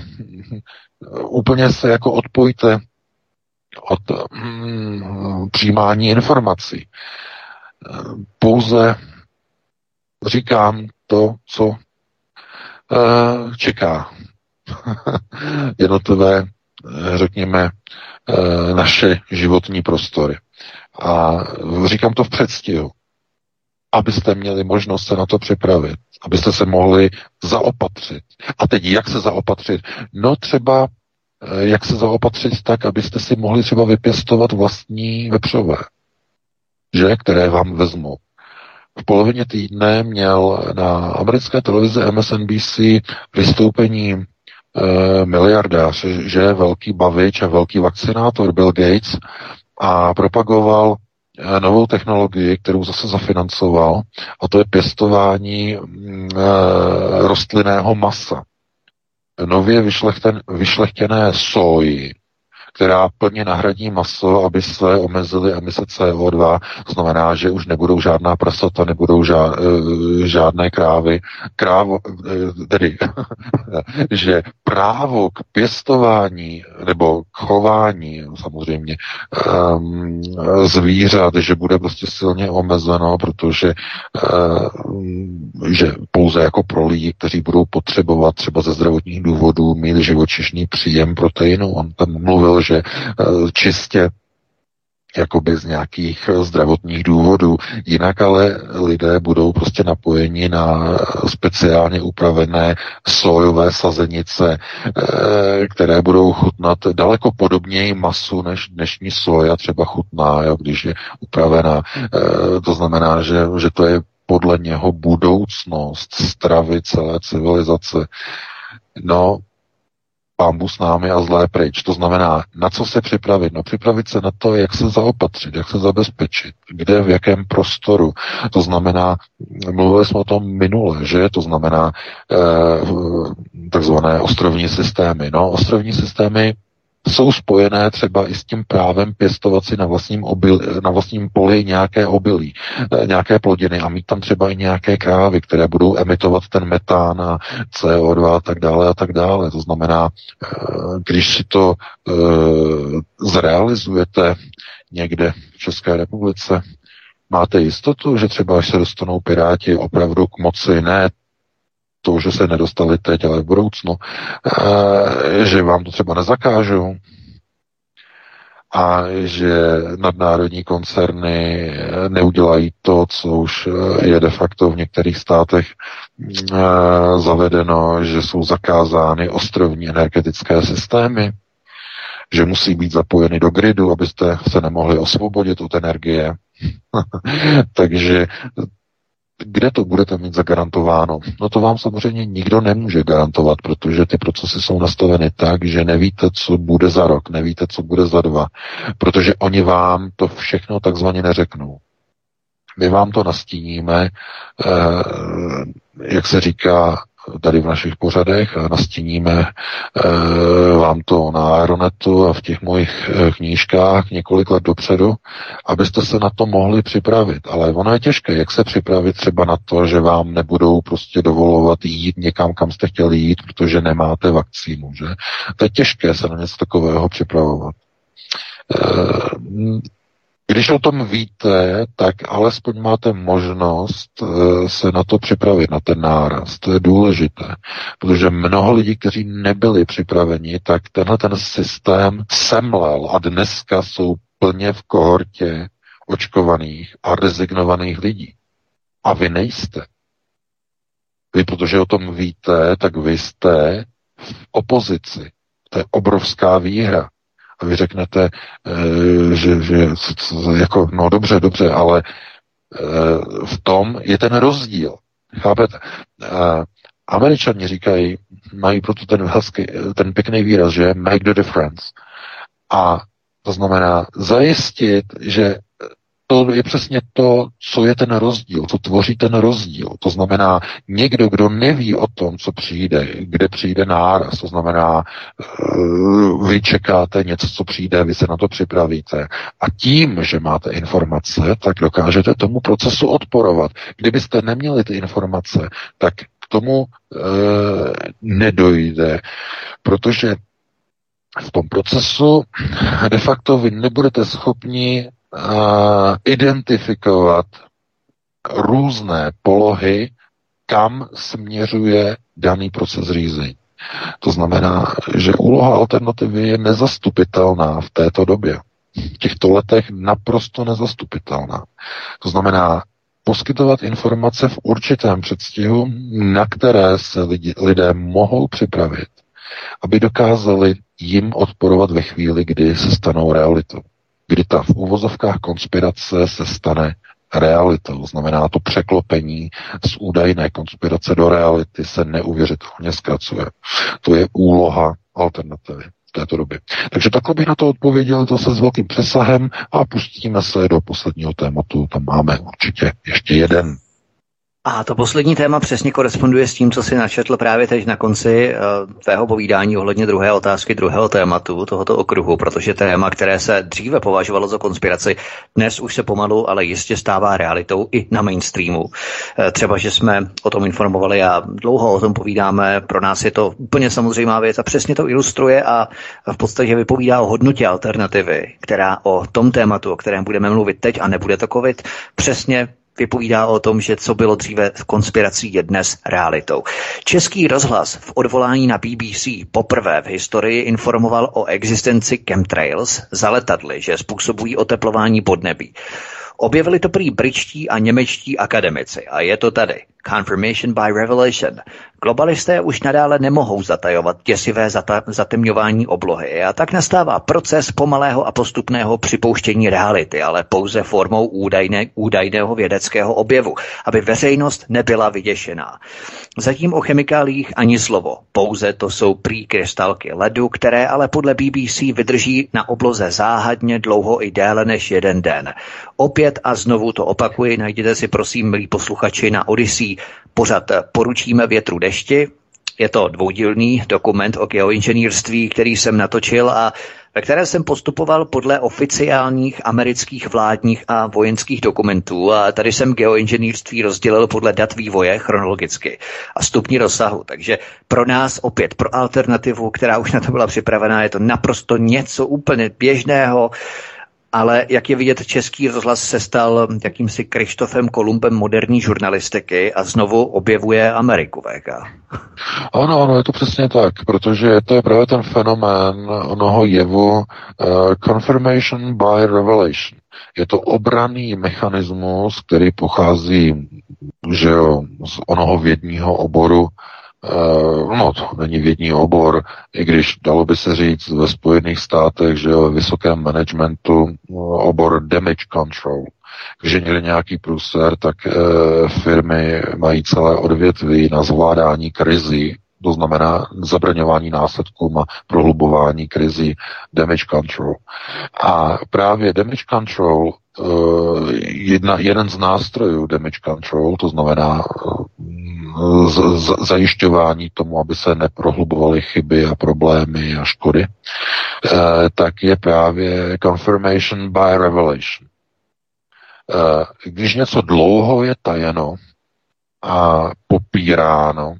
[LAUGHS] úplně se jako odpojte od mm, přijímání informací. E, pouze říkám to, co e, čeká [LAUGHS] jednotlivé, řekněme, naše životní prostory. A říkám to v předstihu abyste měli možnost se na to připravit, abyste se mohli zaopatřit. A teď jak se zaopatřit? No třeba eh, jak se zaopatřit tak, abyste si mohli třeba vypěstovat vlastní vepřové, že, které vám vezmou. V polovině týdne měl na americké televizi MSNBC vystoupení e, miliardář, že velký bavič a velký vakcinátor Bill Gates a propagoval novou technologii, kterou zase zafinancoval, a to je pěstování mm, eh, rostlinného masa. Nově vyšlechtěné soji, která plně nahradí maso, aby se omezily emise CO2. To znamená, že už nebudou žádná prasata, nebudou žád, eh, žádné krávy. Krávo, eh, tedy, [LAUGHS] že právo k pěstování nebo k chování samozřejmě um, zvířat, že bude prostě silně omezeno, protože um, že pouze jako pro lidi, kteří budou potřebovat třeba ze zdravotních důvodů mít živočišný příjem proteinu. On tam mluvil, že eh, čistě jakoby z nějakých zdravotních důvodů. Jinak ale lidé budou prostě napojeni na speciálně upravené sojové sazenice, eh, které budou chutnat daleko podobněji masu než dnešní soja třeba chutná, jo, když je upravená. Eh, to znamená, že, že to je podle něho budoucnost stravy celé civilizace. No, pámbu s námi a zlé pryč. To znamená, na co se připravit? No připravit se na to, jak se zaopatřit, jak se zabezpečit, kde, v jakém prostoru. To znamená, mluvili jsme o tom minule, že? To znamená eh, takzvané ostrovní systémy. No, ostrovní systémy jsou spojené třeba i s tím právem pěstovat si na vlastním, obil, na vlastním poli nějaké obilí, eh, nějaké plodiny a mít tam třeba i nějaké krávy, které budou emitovat ten metán a CO2 a tak dále a tak dále. To znamená, eh, když si to eh, zrealizujete někde v České republice, máte jistotu, že třeba až se dostanou Piráti opravdu k moci, ne to, že se nedostali teď, ale v budoucnu, eh, že vám to třeba nezakážou a že nadnárodní koncerny neudělají to, co už eh, je de facto v některých státech eh, zavedeno, že jsou zakázány ostrovní energetické systémy, že musí být zapojeny do gridu, abyste se nemohli osvobodit od energie. [LAUGHS] Takže kde to budete mít zagarantováno? No to vám samozřejmě nikdo nemůže garantovat, protože ty procesy jsou nastaveny tak, že nevíte, co bude za rok, nevíte, co bude za dva, protože oni vám to všechno takzvaně neřeknou. My vám to nastíníme, eh, jak se říká, tady v našich pořadech a nastíníme e, vám to na Aeronetu a v těch mojich e, knížkách několik let dopředu, abyste se na to mohli připravit. Ale ono je těžké, jak se připravit třeba na to, že vám nebudou prostě dovolovat jít někam, kam jste chtěli jít, protože nemáte vakcínu, že? To je těžké se na něco takového připravovat. E, Když o tom víte, tak alespoň máte možnost eh, se na to připravit, na ten náraz. To je důležité, protože mnoho lidí, kteří nebyli připraveni, tak tenhle ten systém semlel a dneska jsou plně v kohortě očkovaných a rezignovaných lidí. A vy nejste. Vy, protože o tom víte, tak vy jste v opozici. To je obrovská výhra. A vy řeknete, eh, že, že jako, no dobře, dobře, ale eh, v tom je ten rozdíl. Chápete? Američani říkají, mají proto ten, hezký, ten pěkný výraz, že make the difference. A to znamená zajistit, že to je přesně to, co je ten rozdíl, co tvoří ten rozdíl. To znamená, někdo, kdo neví o tom, co přijde, kde přijde náraz, to znamená, eh, vy čekáte něco, co přijde, vy se na to připravíte. A tím, že máte informace, tak dokážete tomu procesu odporovat. Kdybyste neměli ty informace, tak k tomu e, nedojde, protože v tom procesu de facto vy nebudete schopni identifikovat různé polohy, kam směřuje daný proces řízení. To znamená, že úloha alternativy je nezastupitelná v této době. V těchto letech naprosto nezastupitelná. To znamená, poskytovat informace v určitém předstihu, na které se lidi, lidé mohou připravit, aby dokázali jim odporovat ve chvíli, kdy se stanou realitou kdy ta v úvozovkách konspirace se stane realitou. Znamená to překlopení z údajné konspirace do reality se neuvěřitelně zkracuje. To je úloha alternativy této době. Takže takhle bych na to odpověděl to se s velkým přesahem a pustíme se do posledního tématu. Tam máme určitě ještě jeden a to poslední téma přesně koresponduje s tím, co si načetl právě teď na konci uh, tvého povídání ohledně druhé otázky, druhého tématu tohoto okruhu, protože téma, které se dříve považovalo za konspiraci, dnes už se pomalu, ale jistě stává realitou i na mainstreamu. Uh, třeba, že jsme o tom informovali a dlouho o tom povídáme, pro nás je to úplně samozřejmá věc a přesně to ilustruje a v podstatě vypovídá o hodnotě alternativy, která o tom tématu, o kterém budeme mluvit teď a nebude to covid, přesně vypovídá o tom, že co bylo dříve konspirací je dnes realitou. Český rozhlas v odvolání na BBC poprvé v historii informoval o existenci chemtrails za letadly, že způsobují oteplování podnebí. Objevili to prý britští a němečtí akademici a je to tady. Confirmation by revelation. Globalisté už nadále nemohou zatajovat děsivé zata- zatemňování oblohy a tak nastává proces pomalého a postupného připouštění reality, ale pouze formou údajné, údajného vědeckého objevu, aby veřejnost nebyla vyděšená. Zatím o chemikálích ani slovo, pouze to jsou prý krystalky ledu, které ale podle BBC vydrží na obloze záhadně dlouho i déle než jeden den. Opět a znovu to opakuji, najděte si prosím, milí posluchači, na Odyssey pořad Poručíme větru dešti. Je to dvoudílný dokument o geoinženýrství, který jsem natočil a ve které jsem postupoval podle oficiálních amerických vládních a vojenských dokumentů a tady jsem geoinženýrství rozdělil podle dat vývoje chronologicky a stupní rozsahu. Takže pro nás opět, pro alternativu, která už na to byla připravená, je to naprosto něco úplně běžného, ale jak je vidět, český rozhlas se stal jakýmsi Krištofem Kolumbem moderní žurnalistiky a znovu objevuje Ameriku VK. Ano, ano, je to přesně tak, protože to je právě ten fenomén onoho jevu uh, confirmation by revelation. Je to obraný mechanismus, který pochází že jo, z onoho vědního oboru no, to není vědní obor, i když dalo by se říct ve Spojených státech, že ve vysokém managementu uh, obor damage control. Když měli nějaký průser, tak uh, firmy mají celé odvětví na zvládání krizí, to znamená zabraňování následkům a prohlubování krizí damage control. A právě damage control, jedna, jeden z nástrojů damage control, to znamená z, z, zajišťování tomu, aby se neprohlubovaly chyby a problémy a škody, eh, tak je právě confirmation by revelation. Eh, když něco dlouho je tajeno a popíráno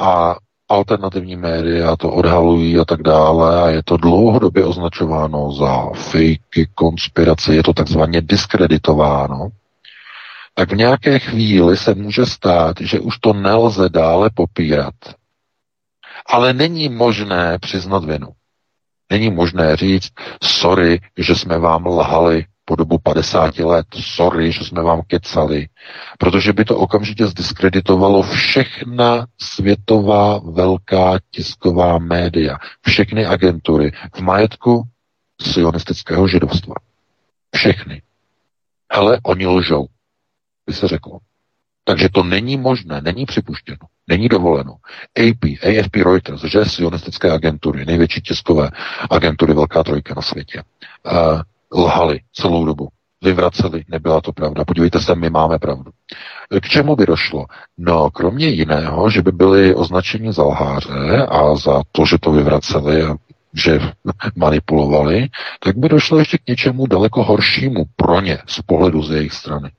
a alternativní média to odhalují a tak dále a je to dlouhodobě označováno za fejky, konspirace, je to takzvaně diskreditováno, tak v nějaké chvíli se může stát, že už to nelze dále popírat. Ale není možné přiznat vinu. Není možné říct, sorry, že jsme vám lhali po dobu 50 let, sorry, že jsme vám kecali, protože by to okamžitě zdiskreditovalo všechna světová velká tisková média, všechny agentury v majetku sionistického židovstva. Všechny. Hele, oni lžou, by se řeklo. Takže to není možné, není připuštěno, není dovoleno. AP, AFP Reuters, že sionistické agentury, největší tiskové agentury, velká trojka na světě, uh, lhali celou dobu. Vyvraceli, nebyla to pravda. Podívejte se, my máme pravdu. K čemu by došlo? No, kromě jiného, že by byli označeni za lháře a za to, že to vyvraceli a že [LAUGHS] manipulovali, tak by došlo ještě k něčemu daleko horšímu pro ně z pohledu z jejich strany.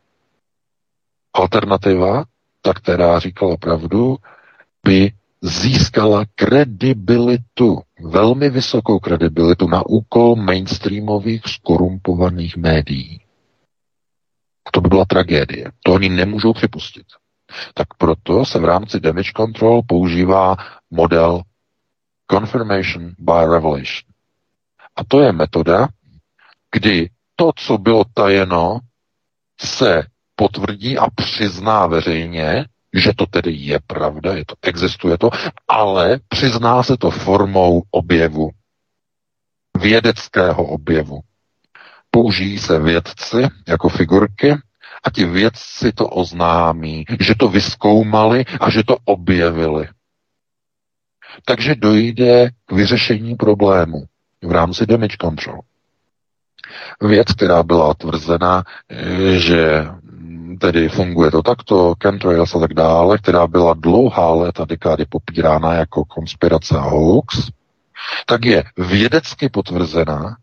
Alternativa, ta, která říkala pravdu, by získala kredibilitu, velmi vysokou kredibilitu na úkol mainstreamových skorumpovaných médií. To by byla tragédie. To oni nemůžou připustit. Tak proto se v rámci damage control používá model confirmation by revelation. A to je metoda, kdy to, co bylo tajeno, se potvrdí a přizná veřejně, že to tedy je pravda, je to, existuje to, ale přizná se to formou objevu, vědeckého objevu. Použijí se vědci jako figurky a ti vědci to oznámí, že to vyskoumali a že to objevili. Takže dojde k vyřešení problému v rámci damage control. Věc, která byla tvrzena, že tedy funguje to takto, chemtrails a tak dále, která byla dlouhá léta, dekády popírána jako konspirace a hoax, tak je vědecky potvrzená,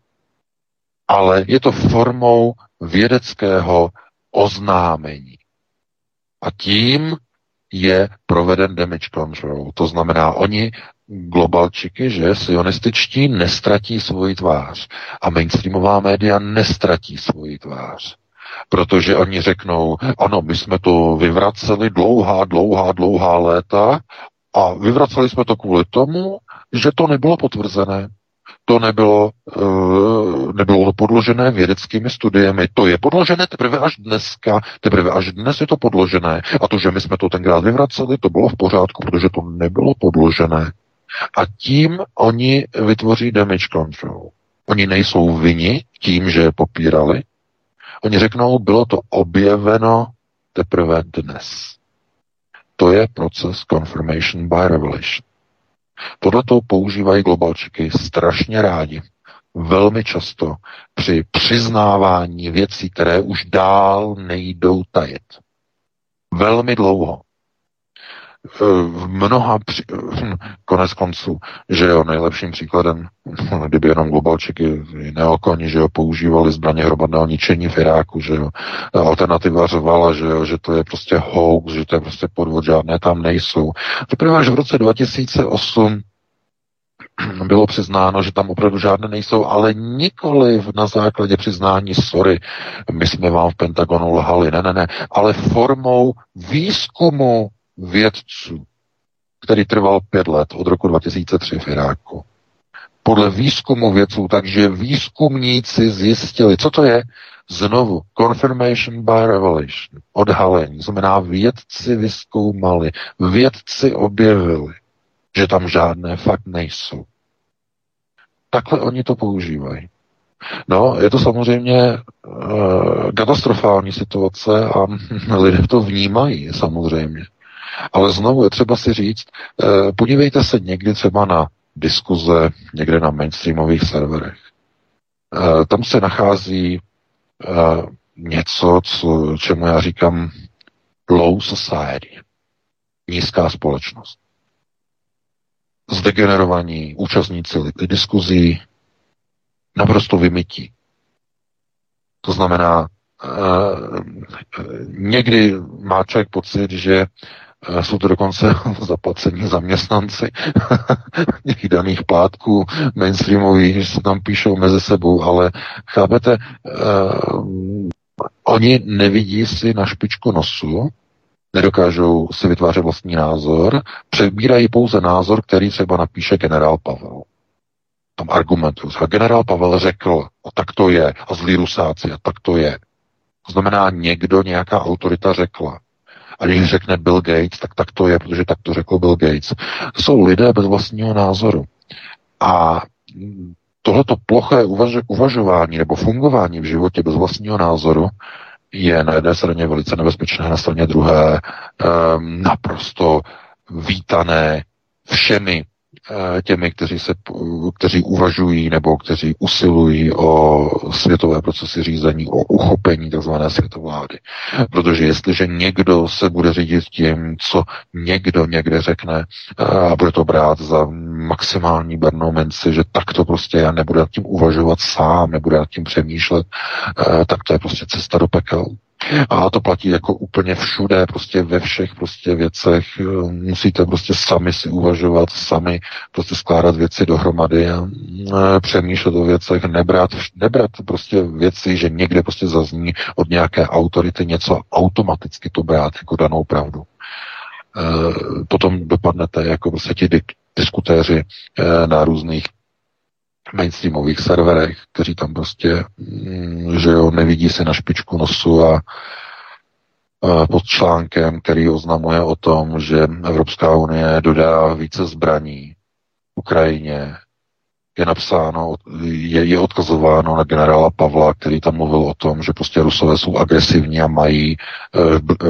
ale je to formou vědeckého oznámení. A tím je proveden damage control. To znamená, oni globalčiky, že sionističtí nestratí svoji tvář a mainstreamová média nestratí svoji tvář. Protože oni řeknou, ano, my jsme to vyvraceli dlouhá, dlouhá, dlouhá léta a vyvraceli jsme to kvůli tomu, že to nebylo potvrzené. To nebylo, uh, nebylo podložené vědeckými studiemi. To je podložené teprve až dneska, teprve až dnes je to podložené. A to, že my jsme to tenkrát vyvraceli, to bylo v pořádku, protože to nebylo podložené. A tím oni vytvoří damage control. Oni nejsou vyni tím, že popírali, Oni řeknou, bylo to objeveno teprve dnes. To je proces confirmation by revelation. Tohle to používají globalčiky strašně rádi. Velmi často při přiznávání věcí, které už dál nejdou tajet. Velmi dlouho v mnoha, při, hm, konec konců, že jo, nejlepším příkladem, kdyby jenom globalčiky neokoni, že jo, používali zbraně hromadného ničení v Iráku, že jo, alternativa řvala, že jo, že to je prostě hoax, že to je prostě podvod, žádné tam nejsou. Teprve až v roce 2008 bylo přiznáno, že tam opravdu žádné nejsou, ale nikoli na základě přiznání, sorry, my jsme vám v Pentagonu lhali, ne, ne, ne, ale formou výzkumu vědců, který trval pět let od roku 2003 v Iráku. Podle výzkumu vědců, takže výzkumníci zjistili, co to je? Znovu, confirmation by revelation, odhalení, znamená vědci vyskoumali, vědci objevili, že tam žádné fakt nejsou. Takhle oni to používají. No, je to samozřejmě uh, katastrofální situace a [LAUGHS] lidé to vnímají samozřejmě. Ale znovu je třeba si říct, eh, podívejte se někdy třeba na diskuze někde na mainstreamových serverech. Eh, tam se nachází eh, něco, co, čemu já říkám low society, nízká společnost. Zdegenerovaní účastníci diskuzí naprosto vymytí. To znamená, někdy má člověk pocit, že jsou to dokonce [LAUGHS] zaplacení zaměstnanci [LAUGHS] těch daných plátků mainstreamových, že se tam píšou mezi sebou, ale chápete, uh, oni nevidí si na špičku nosu, nedokážou si vytvářet vlastní názor, přebírají pouze názor, který třeba napíše generál Pavel. Tam argumentují. A generál Pavel řekl, a tak to je, a zlí rusáci, a tak to je. To znamená, někdo, nějaká autorita řekla. A když řekne Bill Gates, tak tak to je, protože tak to řekl Bill Gates. Jsou lidé bez vlastního názoru. A tohleto ploché uvaž- uvažování nebo fungování v životě bez vlastního názoru je na jedné straně velice nebezpečné, na straně druhé um, naprosto vítané všemi těmi, kteří, se, kteří uvažují nebo kteří usilují o světové procesy řízení, o uchopení tzv. světovlády. Protože jestliže někdo se bude řídit tím, co někdo někde řekne eh, a bude to brát za maximální bernou minci, že tak to prostě já nebude nad tím uvažovat sám, nebude nad tím přemýšlet, eh, tak to je prostě cesta do pekel. A to platí jako úplně všude, prostě ve všech prostě věcech. Musíte prostě sami si uvažovat, sami prostě skládat věci dohromady a e, přemýšlet o věcech, nebrat, nebrat prostě věci, že někde prostě zazní od nějaké autority něco automaticky to brát jako danou pravdu. E, potom dopadnete jako prostě ti diskutéři e, na různých mainstreamových serverech, kteří tam prostě, mm, že jo, nevidí se na špičku nosu a pod článkem, který oznamuje o tom, že Evropská unie dodá více zbraní Ukrajině, je napsáno, je, je odkazováno na generála Pavla, který tam mluvil o tom, že prostě Rusové jsou agresivní a mají e,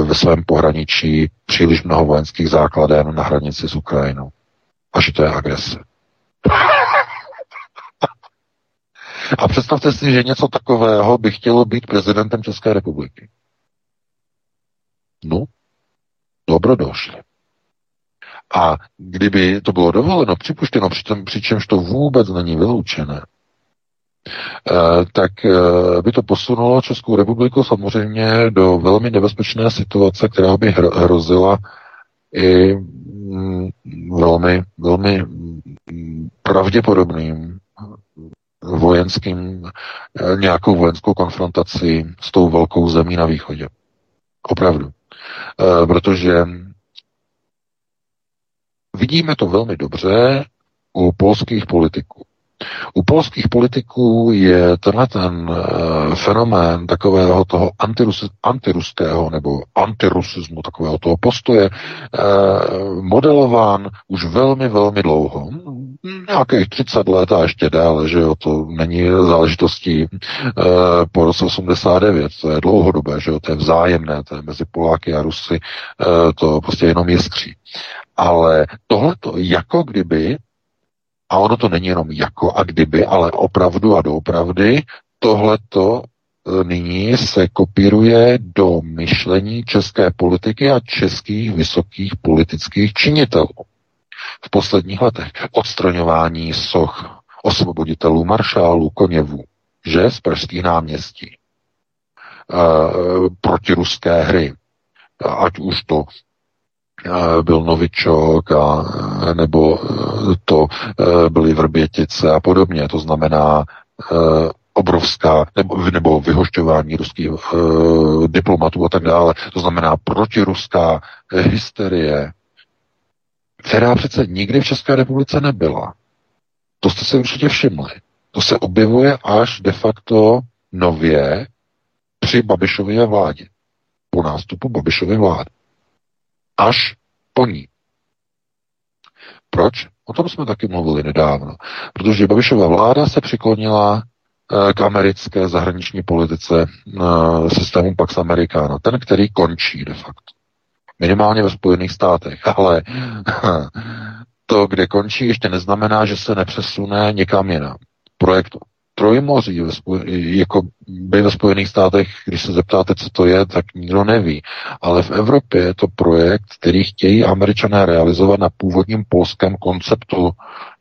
ve svém pohraničí příliš mnoho vojenských základen na hranici s Ukrajinou. A že to je agrese. A představte si, že něco takového by chtělo být prezidentem České republiky. No, dobrodošli. A kdyby to bylo dovoleno, připuštěno, přitom, přičemž to vůbec není vyloučené, eh, tak eh, by to posunulo Českou republiku samozřejmě do velmi nebezpečné situace, která by hrozila i mm, velmi, velmi mm, pravděpodobným vojenským, eh, nějakou vojenskou konfrontaci s tou velkou zemí na východě. Opravdu. E, protože vidíme to velmi dobře u polských politiků. U polských politiků je tenhle ten uh, fenomén takového toho antirus, antiruského nebo antirusismu, takového toho postoje modelován už velmi, velmi dlouho. Nějakých 30 let a ještě déle, že jo, to není záležitostí uh, po roce 89, to je dlouhodobé, že jo, to je vzájemné, to je mezi Poláky a Rusy, uh, to prostě jenom jiskří. Ale tohle to jako kdyby a ono to není jenom jako a kdyby, ale opravdu a doopravdy, tohleto e, nyní se kopíruje do myšlení české politiky a českých vysokých politických činitelů. V posledních letech odstraňování soch osvoboditelů maršálů Koněvů, že z pražských náměstí, e, protiruské hry, ať už to byl Novičok a, nebo e, to e, byly Vrbětice a podobně. To znamená e, obrovská, nebo, nebo vyhošťování ruských uh, diplomatů a tak dále. To znamená protiruská hysterie, která přece nikdy v České republice nebyla. To jste si určitě všimli. To se objevuje až de facto nově při Babišově vládě. Po nástupu Babišovy vlády až po ní. Proč? O tom jsme taky mluvili nedávno. Protože Babišova vláda se přiklonila eh, k americké zahraniční politice eh, systému Pax Americana, ten, který končí de facto. Minimálně ve Spojených státech, ale [LAUGHS] to, kde končí, ještě neznamená, že se nepřesune někam jinam. Projekt trojmoří ve spoj- jako by ve Spojených státech, když se zeptáte, co to je, tak nikdo neví. Ale v Evropě je to projekt, který chtějí američané realizovat na původním polském konceptu.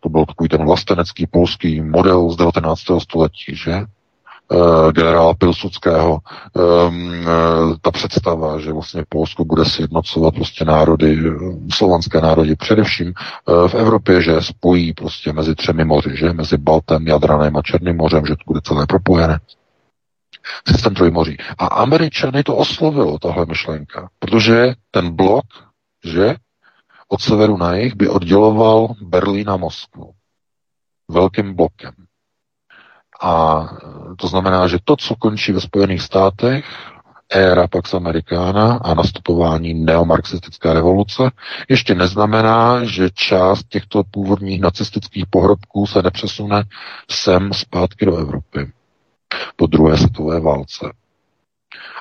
To byl takový ten vlastenecký polský model z 19. století, že? Uh, generála Pilsudského, um, uh, ta představa, že vlastně Polsko bude sjednocovat prostě národy, slovanské národy, především v Evropě, že spojí prostě mezi třemi moři, že? Mezi Baltem, Jadranem a Černým mořem, že to bude celé propojené. Systém trojmoří. A Američany to oslovilo, tahle myšlenka, protože ten blok, že? Od severu na jih by odděloval Berlín a Moskvu. Velkým blokem. A to znamená, že to, co končí ve Spojených státech, éra Pax Americana a nastupování neomarxistické revoluce, ještě neznamená, že část těchto původních nacistických pohrobků se nepřesune sem zpátky do Evropy po druhé světové válce.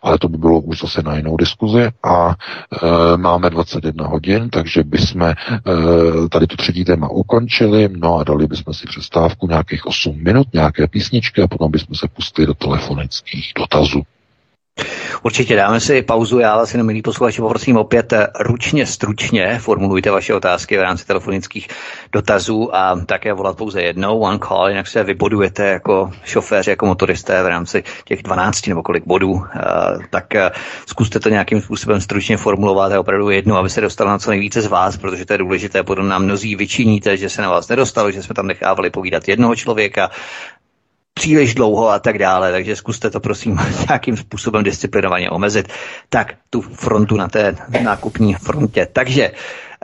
Ale to by bylo už zase na jinou diskuzi a e, máme 21 hodin, takže bychom e, tady to třetí téma ukončili, no a dali bychom si přestávku nějakých 8 minut, nějaké písničky a potom bychom se pustili do telefonických dotazů. Určitě dáme si pauzu. Já vás jenom, milí posluchači, poprosím opět eh, ručně, stručně formulujte vaše otázky v rámci telefonických dotazů a také volat pouze jednou, one call, jinak se vybodujete jako šoféři, jako motoristé v rámci těch 12 nebo kolik bodů, eh, tak eh, zkuste to nějakým způsobem stručně formulovat a opravdu jednu, aby se dostalo na co nejvíce z vás, protože to je důležité. Potom nám mnozí vyčiníte, že se na vás nedostalo, že jsme tam nechávali povídat jednoho člověka příliš dlouho a tak dále, takže zkuste to prosím [LAUGHS] nějakým způsobem disciplinovaně omezit. Tak tu frontu na té nákupní frontě. Takže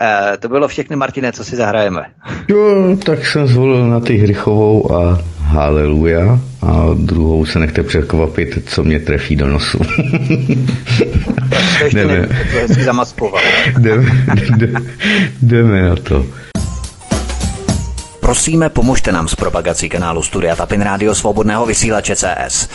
Uh, to bylo všechny, Martine, co si zahrajeme. Jo, tak jsem zvolil na ty Hrychovou a Haleluja a druhou se nechte překvapit, co mě trefí do nosu. to ještě [LAUGHS] jdeme. Ne, to zamaskoval. jdeme, [LAUGHS] jdeme, jdeme na to. Prosíme, pomožte nám s propagací kanálu Studia Tapin Rádio Svobodného vysílače CS.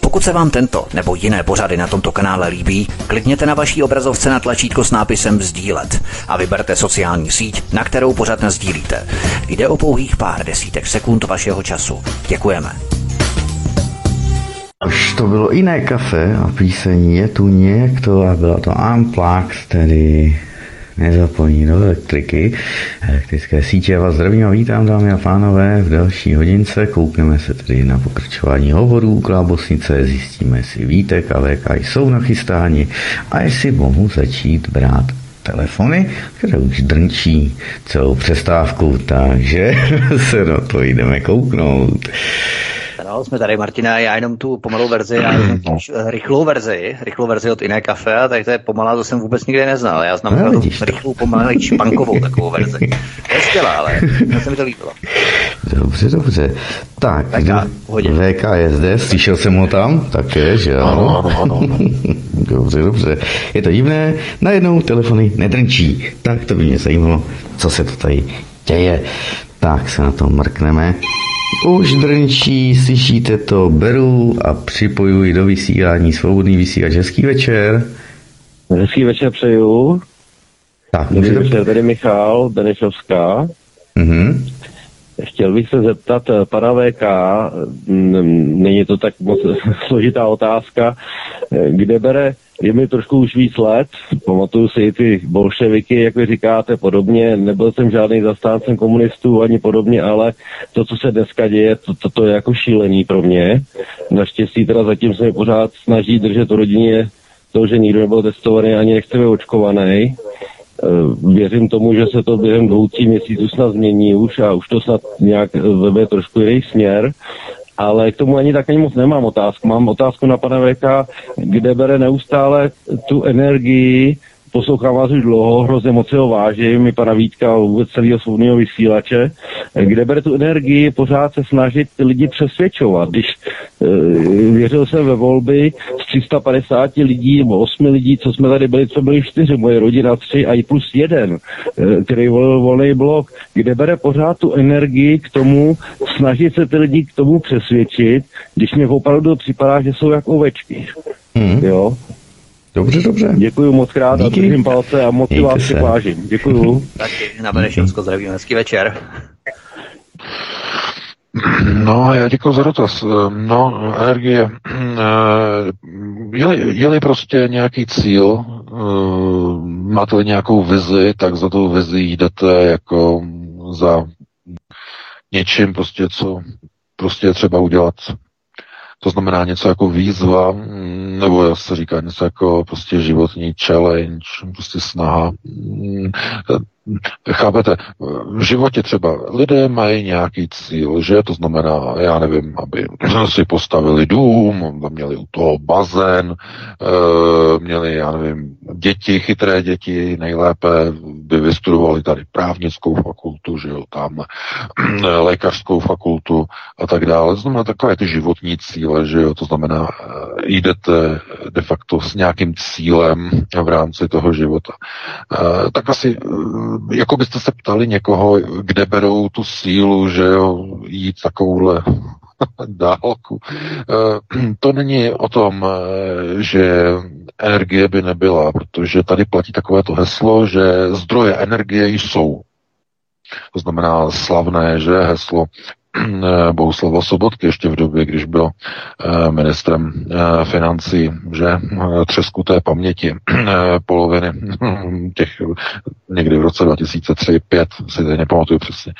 Pokud se vám tento nebo jiné pořady na tomto kanále líbí, klikněte na vaší obrazovce na tlačítko s nápisem Sdílet a vyberte sociální síť, na kterou pořad sdílíte. Jde o pouhých pár desítek sekund vašeho času. Děkujeme. Už to bylo jiné kafe a píseň je tu někdo a byla to Unplugged, tedy nezapojení do elektriky, elektrické sítě. Vás zdravím a vítám, dámy a pánové, v další hodince. Koukneme se tedy na pokračování hovorů Klábosnice, zjistíme si Vítek a VK jsou nachystáni a jestli mohu začít brát telefony, které už drnčí celou přestávku, takže [LAUGHS] se na to jdeme kouknout. No, jsme tady, Martina, já jenom tu pomalou verzi, já jenom tu no. rychlou verzi, rychlou verzi od jiné kafe, tak to je pomalá, to jsem vůbec nikdy neznal. Já znám no, tu rychlou, pomalou, špankovou takovou verzi. To je skvělá, ale to se mi to líbilo. Dobře, dobře. Tak, VK je zde, slyšel jsem ho tam, také, že ano? Ano, ano, ano. [LAUGHS] dobře, dobře. Je to divné, najednou telefony nedrnčí. Tak to by mě zajímalo, co se to tady děje. Tak se na to mrkneme. Už drnčí, slyšíte to, beru a připojuji do vysílání svobodný vysílač. Hezký večer. Hezký večer přeju. Tak, Dobrý večer, tady Michal Benešovská. Mm-hmm. Chtěl bych se zeptat eh, pana VK, není to tak moc [LAUGHS] složitá otázka, eh, kde bere, je mi trošku už víc let, pamatuju si i ty bolševiky, jak vy říkáte, podobně, nebyl jsem žádný zastáncem komunistů ani podobně, ale to, co se dneska děje, to, to, to je jako šílený pro mě. Naštěstí teda zatím se mi pořád snaží držet v rodině to, že nikdo nebyl testovaný ani nechce být očkovaný. Eh, věřím tomu, že se to během dvou, tří měsíců snad změní už a už to snad nějak vebe trošku jiný směr. Ale k tomu ani tak ani moc nemám otázku. Mám otázku na pana Veka, kde bere neustále tu energii poslouchám vás už dlouho, hrozně moc ho vážím, i pana Vítka a vůbec celého svobodného vysílače, kde bere tu energii pořád se snažit ty lidi přesvědčovat. Když e, věřil jsem ve volby z 350 lidí nebo 8 lidí, co jsme tady byli, co byli čtyři, moje rodina tři a i plus jeden, e, který volil volný blok, kde bere pořád tu energii k tomu, snažit se ty lidi k tomu přesvědčit, když mě opravdu připadá, že jsou jako ovečky. Hmm. Jo? Dobře, dobře. Děkuji moc krát Díky. a držím palce a moc vás si vážím. Děkuji. [LAUGHS] Taky na Benešovsko zdravím. Hezký večer. No, já děkuji za dotaz. No, energie. Je-li, je-li prostě nějaký cíl, máte nějakou vizi, tak za tou vizi jdete jako za něčím prostě, co prostě je třeba udělat To znamená něco jako výzva, mm, nebo se říká něco jako prostě životní challenge, prostě snaha. Chápete, v životě třeba lidé mají nějaký cíl, že to znamená, já nevím, aby si postavili dům, měli u toho bazén, eh, měli, já nevím, děti, chytré děti, nejlépe by vystudovali tady právnickou fakultu, že jo, tam lékařskou fakultu a tak dále. To znamená takové ty životní cíle, že jo, to znamená, eh, jdete de facto s nějakým cílem v rámci toho života. Eh, tak asi jako byste se ptali někoho, kde berou tu sílu, že jo, jít takovouhle [LAUGHS] dálku. Eh, to není o tom, eh, že energie by nebyla, protože tady platí takovéto heslo, že zdroje energie jsou. To znamená slavné, že heslo Bohuslava Sobotky ještě v době, když byl eh, ministrem eh, financí, že třeskuté paměti poloviny těch někdy v roce 2003-2005, si teď nepamatuju přesně,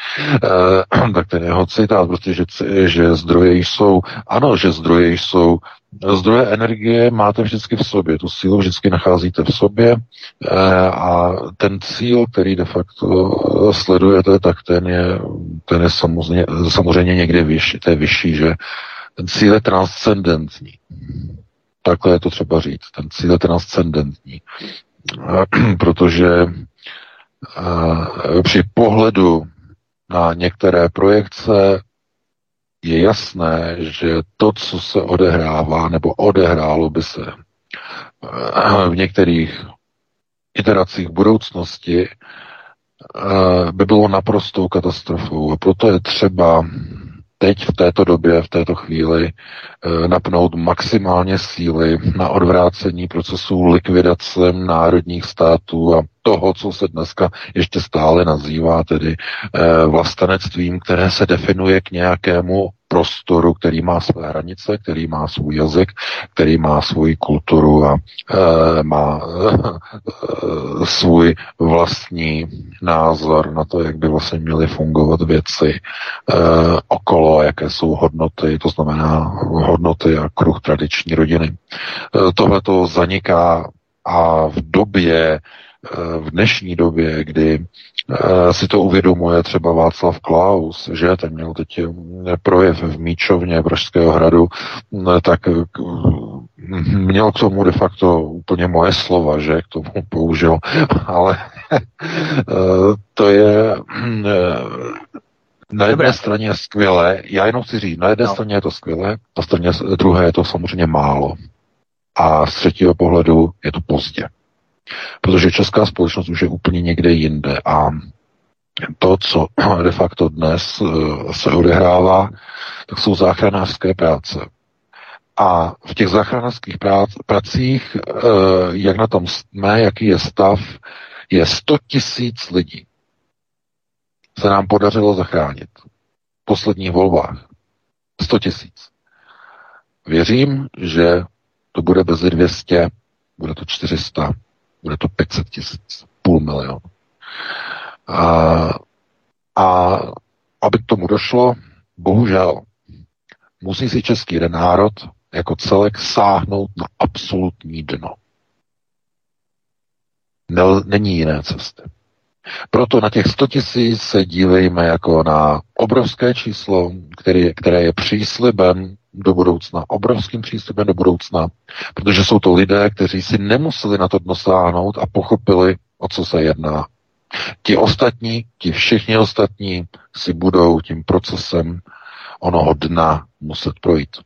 [CLEARS THROAT] tak ten jeho citát, prostě, že, že zdroje jsou, ano, že zdroje jsou Zdroje energie máte vždycky v sobě, tu sílu vždycky nacházíte v sobě eh, a ten cíl, který de facto sledujete, tak ten je, ten je samozřejmě, samozřejmě někde vyšší, to je vyšší, že ten cíl je transcendentní. Takhle je to třeba říct. Ten cíl je transcendentní. Eh, [CLEARS THROAT] protože eh, při pohledu na některé projekce je jasné, že to, co se odehrává, nebo odehrálo by se eh, v některých iteracích budoucnosti, eh, by bylo naprostou katastrofou. A proto je třeba teď v této době, v této chvíli eh, napnout maximálně síly na odvrácení procesů likvidace národních států a toho, co se dneska ještě stále nazývá tedy vlastenectvím, které se definuje k nějakému prostoru, který má své hranice, který má svůj jazyk, který má svoji kulturu a e, má e, svůj vlastní názor na to, jak by vlastně měly fungovat věci e, okolo, jaké jsou hodnoty, to znamená hodnoty a kruh tradiční rodiny. E, Tohle to zaniká a v době, v dnešní době, kdy Eh, si to uvědomuje třeba Václav Klaus, že ten měl teď eh, projev v Míčovně Pražského hradu, eh, tak měl k tomu de facto úplně moje slova, že k tomu použil, [LAUGHS] ale to je na jedné Dobré. straně skvělé, já jenom chci říct, na jedné no. straně je to skvělé, na straně druhé je to samozřejmě málo. A z třetího pohledu je to pozdě. Protože česká společnost už je úplně někde jinde a to, co de facto dnes eh, se odehrává, tak jsou záchranářské práce. A v těch záchranářských pracích, eh, jak na tom jsme, jaký je stav, je 100 tisíc lidí. Se nám podařilo zachránit v posledních volbách. 100 tisíc. Věřím, že to bude bez 200, bude to 400, bude to 500 tisíc, půl milionu. A, a aby k tomu došlo, bohužel, musí si český národ jako celek sáhnout na absolutní dno. Nel, není jiné cesty. Proto na těch 100 tisíc se dívejme jako na obrovské číslo, který, které je příslibem do budoucna, obrovským přístupem do budoucna, protože jsou to lidé, kteří si nemuseli na to dosáhnout a pochopili, o co se jedná. Ti ostatní, ti všichni ostatní si budou tím procesem onoho dna muset projít.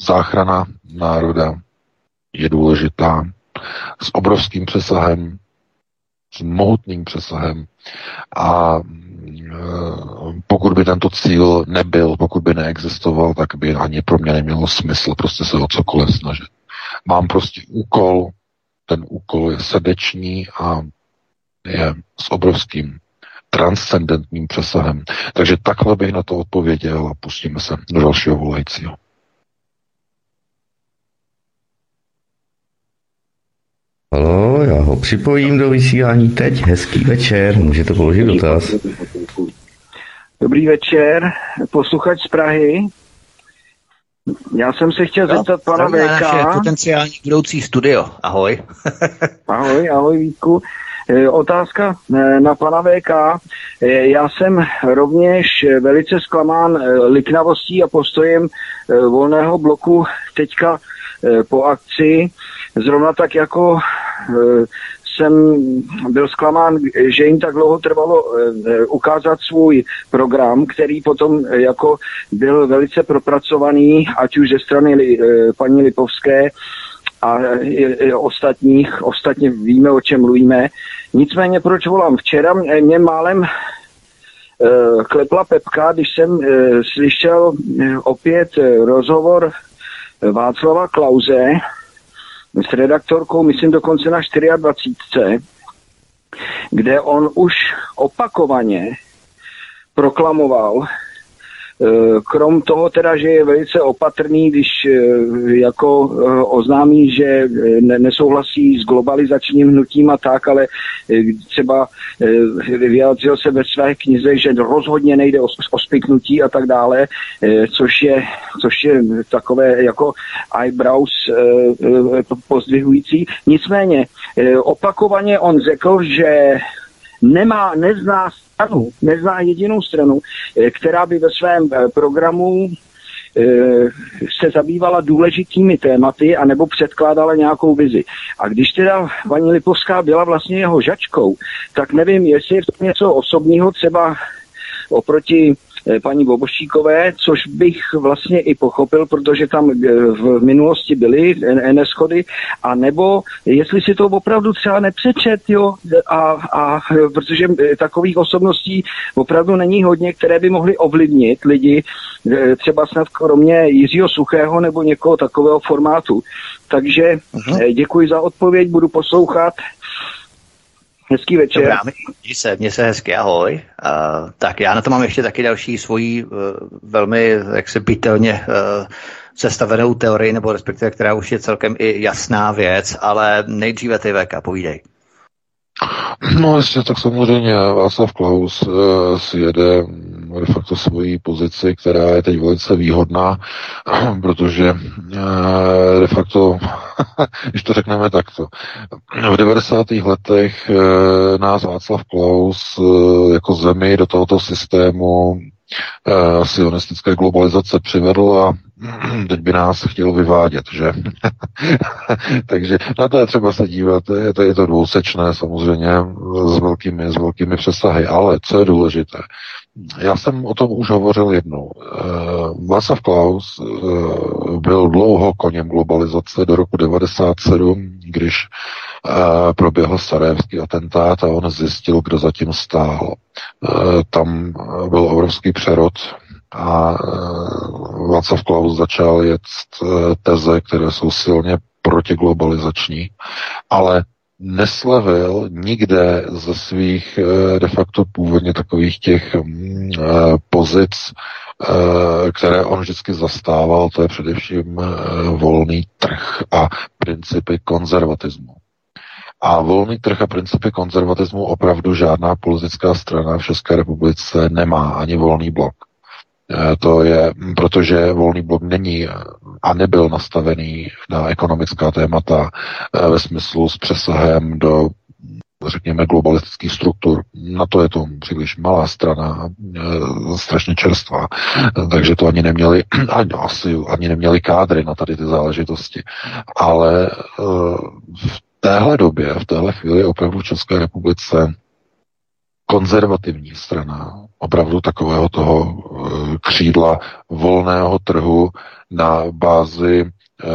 Záchrana národa je důležitá s obrovským přesahem, s mohutným přesahem a pokud by tento cíl nebyl, pokud by neexistoval, tak by ani pro mě nemělo smysl prostě se o cokoliv snažit. Mám prostě úkol, ten úkol je srdeční a je s obrovským transcendentním přesahem. Takže takhle bych na to odpověděl a pustíme se do dalšího volajícího. Halo, já ho připojím do vysílání teď. Hezký večer, můžete položit dotaz. Dobrý večer, posluchač z Prahy. Já jsem se chtěl no, zeptat pana VK. potenciální budoucí studio. Ahoj. [LAUGHS] ahoj, ahoj Vítku. E, otázka e, na pana VK. E, já jsem rovněž velice zklamán liknavostí a postojem volného bloku teďka po akci. Zrovna tak jako jsem byl zklamán, že jim tak dlouho trvalo ukázat svůj program, který potom jako byl velice propracovaný, ať už ze strany paní Lipovské, a ostatních, ostatně víme, o čem mluvíme. Nicméně proč volám? Včera mě málem klepla Pepka, když jsem slyšel opět rozhovor Václava Klauze s redaktorkou, myslím dokonce na 24, kde on už opakovaně proklamoval, krom toho teda, že je velice opatrný, když eh, jako eh, oznámí, že nesouhlasí s globalizačním hnutím a tak, ale třeba vyjádřil se ve své knize, že rozhodně nejde o, o spiknutí a tak dále, což je, což je takové jako eyebrows pozdvihující. Nicméně opakovaně on řekl, že nemá, nezná stranu, nezná jedinou stranu, eh, která by ve svém eh, programu eh, se zabývala důležitými tématy anebo předkládala nějakou vizi. A když teda paní Lipovská byla vlastně jeho žačkou, tak nevím, jestli je to něco osobního třeba oproti paní Bobošíkové, což bych vlastně i pochopil, protože tam eh, v minulosti byly neschody, a nebo jestli si to opravdu třeba nepřečet, jo, a, a protože eh, takových osobností opravdu není hodně, které by mohly ovlivnit lidi, třeba snad kromě Jiřího Suchého nebo někoho takového formátu. Takže uh-huh. děkuji za odpověď, budu poslouchat Hezký večer. Dobrá, měj se, měj se hezky, ahoj. Uh, tak já na to mám ještě taky další svoji uh, velmi, jak se bytelně uh, sestavenou teorii, nebo respektive, která už je celkem i jasná věc, ale nejdříve ty VK, povídej. No jestli tak samozřejmě Václav Klaus uh, si jede de facto svoji pozici, která je teď velice výhodná, [CLEARS THROAT] protože uh, de facto, [LAUGHS] když to řekneme takto, v 90. letech uh, nás Václav Klaus uh, jako zemi do tohoto systému uh, sionistické globalizace přivedl a [CLEARS THROAT] teď by nás chtěl vyvádět, že? [LAUGHS] Takže na to je třeba se dívat, je to, je to dvousečné samozřejmě s velkými, s velkými přesahy, ale co je důležité, já jsem o tom už hovořil jednou. Uh, Václav Klaus uh, byl dlouho koněm globalizace do roku 97, když proběhl sarajevský atentát a on zjistil, kdo zatím stál. Uh, tam byl obrovský přerod a Václav Klaus začal jet teze, které jsou silně protiglobalizační, ale neslevil nikde ze svých eh, de facto původně takových těch mm, eh, pozic, eh, které on vždycky zastával, to je především volný trh a principy konzervatismu. A volný trh a principy konzervatismu opravdu žádná politická strana v České republice nemá, ani volný blok. Eh, to je, protože volný blok není a nebyl nastavený na ekonomická témata eh, ve smyslu s přesahem do řekněme, globalistických struktur. Na to je to příliš malá strana, e, strašně čerstvá, takže to ani neměli, [CLEARS THROAT] ani, asi ani neměli kádry na tady ty záležitosti. Ale e, v téhle době, v téhle chvíli opravdu v České republice konzervativní strana, opravdu takového toho eh, křídla volného trhu na bázi eh,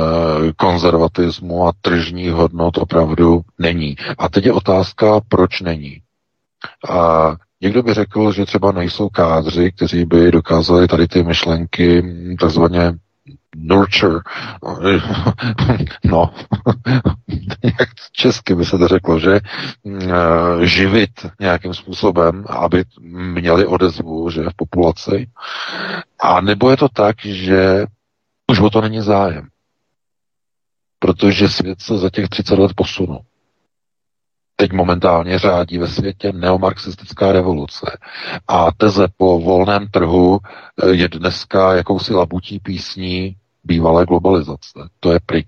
konzervatismu a tržních hodnot opravdu není. A teď je otázka, proč není. A někdo by řekl, že třeba nejsou kádři, kteří by dokázali tady ty myšlenky takzvaně nurture, [LAUGHS] no, [LAUGHS] jak česky by se to řeklo, že eh, živit nějakým způsobem, aby měli odezvu, že v populaci. A nebo je to tak, že už o to není zájem. Protože svět se za těch 30 let posunul. Teď momentálně řádí ve světě neomarxistická revoluce. A teze po volném trhu eh, je dneska jakousi labutí písní bývalé globalizace. To je pryč.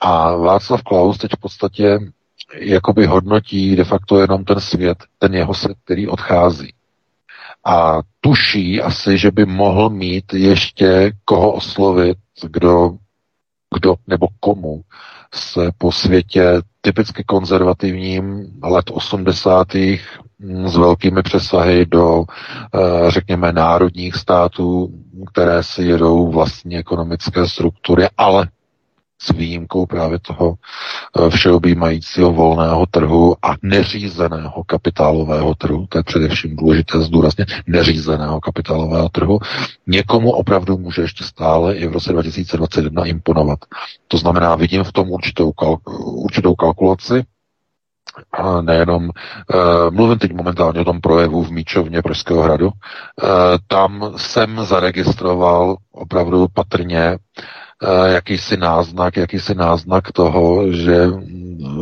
A Václav Klaus teď v podstatě jakoby hodnotí de facto jenom ten svět, ten jeho svět, který odchází. A tuší asi, že by mohl mít ještě koho oslovit, kdo, kdo nebo komu se po světě typicky konzervativním let 80. Mm, s velkými přesahy do, eh, řekněme, národních států, které si jedou vlastní ekonomické struktury, ale s výjimkou právě toho eh, všeobjímajícího volného trhu a neřízeného kapitálového trhu, to je především důležité zdůraznit, neřízeného kapitálového trhu, někomu opravdu může ještě stále i v roce 2021 imponovat. To znamená, vidím v tom určitou, kalk- určitou kalkulaci, a nejenom, uh, mluvím teď momentálně o tom projevu v Míčovně Pražského hradu, uh, tam jsem zaregistroval opravdu patrně jakýsi náznak, jakýsi náznak toho, že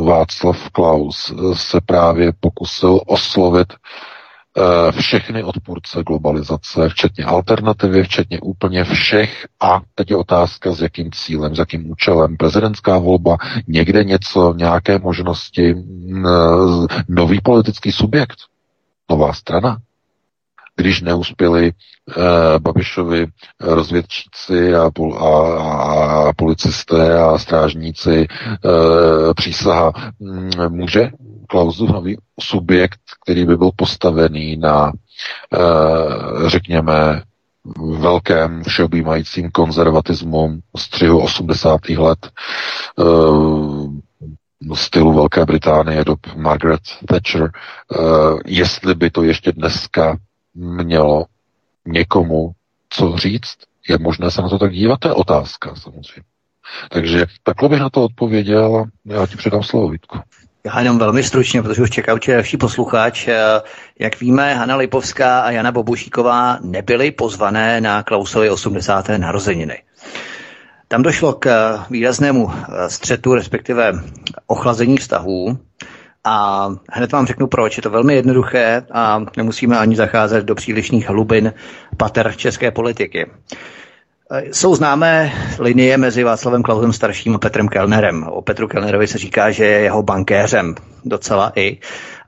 Václav Klaus se právě pokusil oslovit eh, všechny odpůrce globalizace, včetně alternativy, včetně úplně všech a teď je otázka, s jakým cílem, s jakým účelem. Prezidentská volba, někde něco, nějaké možnosti, nový politický subjekt, nová strana, když neuspěli eh, Babišovi rozvědčíci a, pol, a, a policisté a strážníci eh, přísaha, mm, může Klausův nový subjekt, který by byl postavený na, eh, řekněme, velkém všeobjímajícím konzervatismu střihu 80. let, eh, stylu Velké Británie do Margaret Thatcher, eh, jestli by to ještě dneska mělo někomu co říct? Je možné se na to tak dívat? To je otázka samozřejmě. Takže takhle bych na to odpověděl a já ti předám slovo, Vítku. Já jenom velmi stručně, protože už čeká určitě další posluchač. Jak víme, Hanna Lipovská a Jana Bobušíková nebyly pozvané na Klausovy 80. narozeniny. Tam došlo k výraznému střetu, respektive ochlazení vztahů a hned vám řeknu proč. Je to velmi jednoduché a nemusíme ani zacházet do přílišných hlubin pater české politiky. Jsou známé linie mezi Václavem Klausem starším a Petrem Kellnerem. O Petru Kellnerovi se říká, že je jeho bankéřem docela i.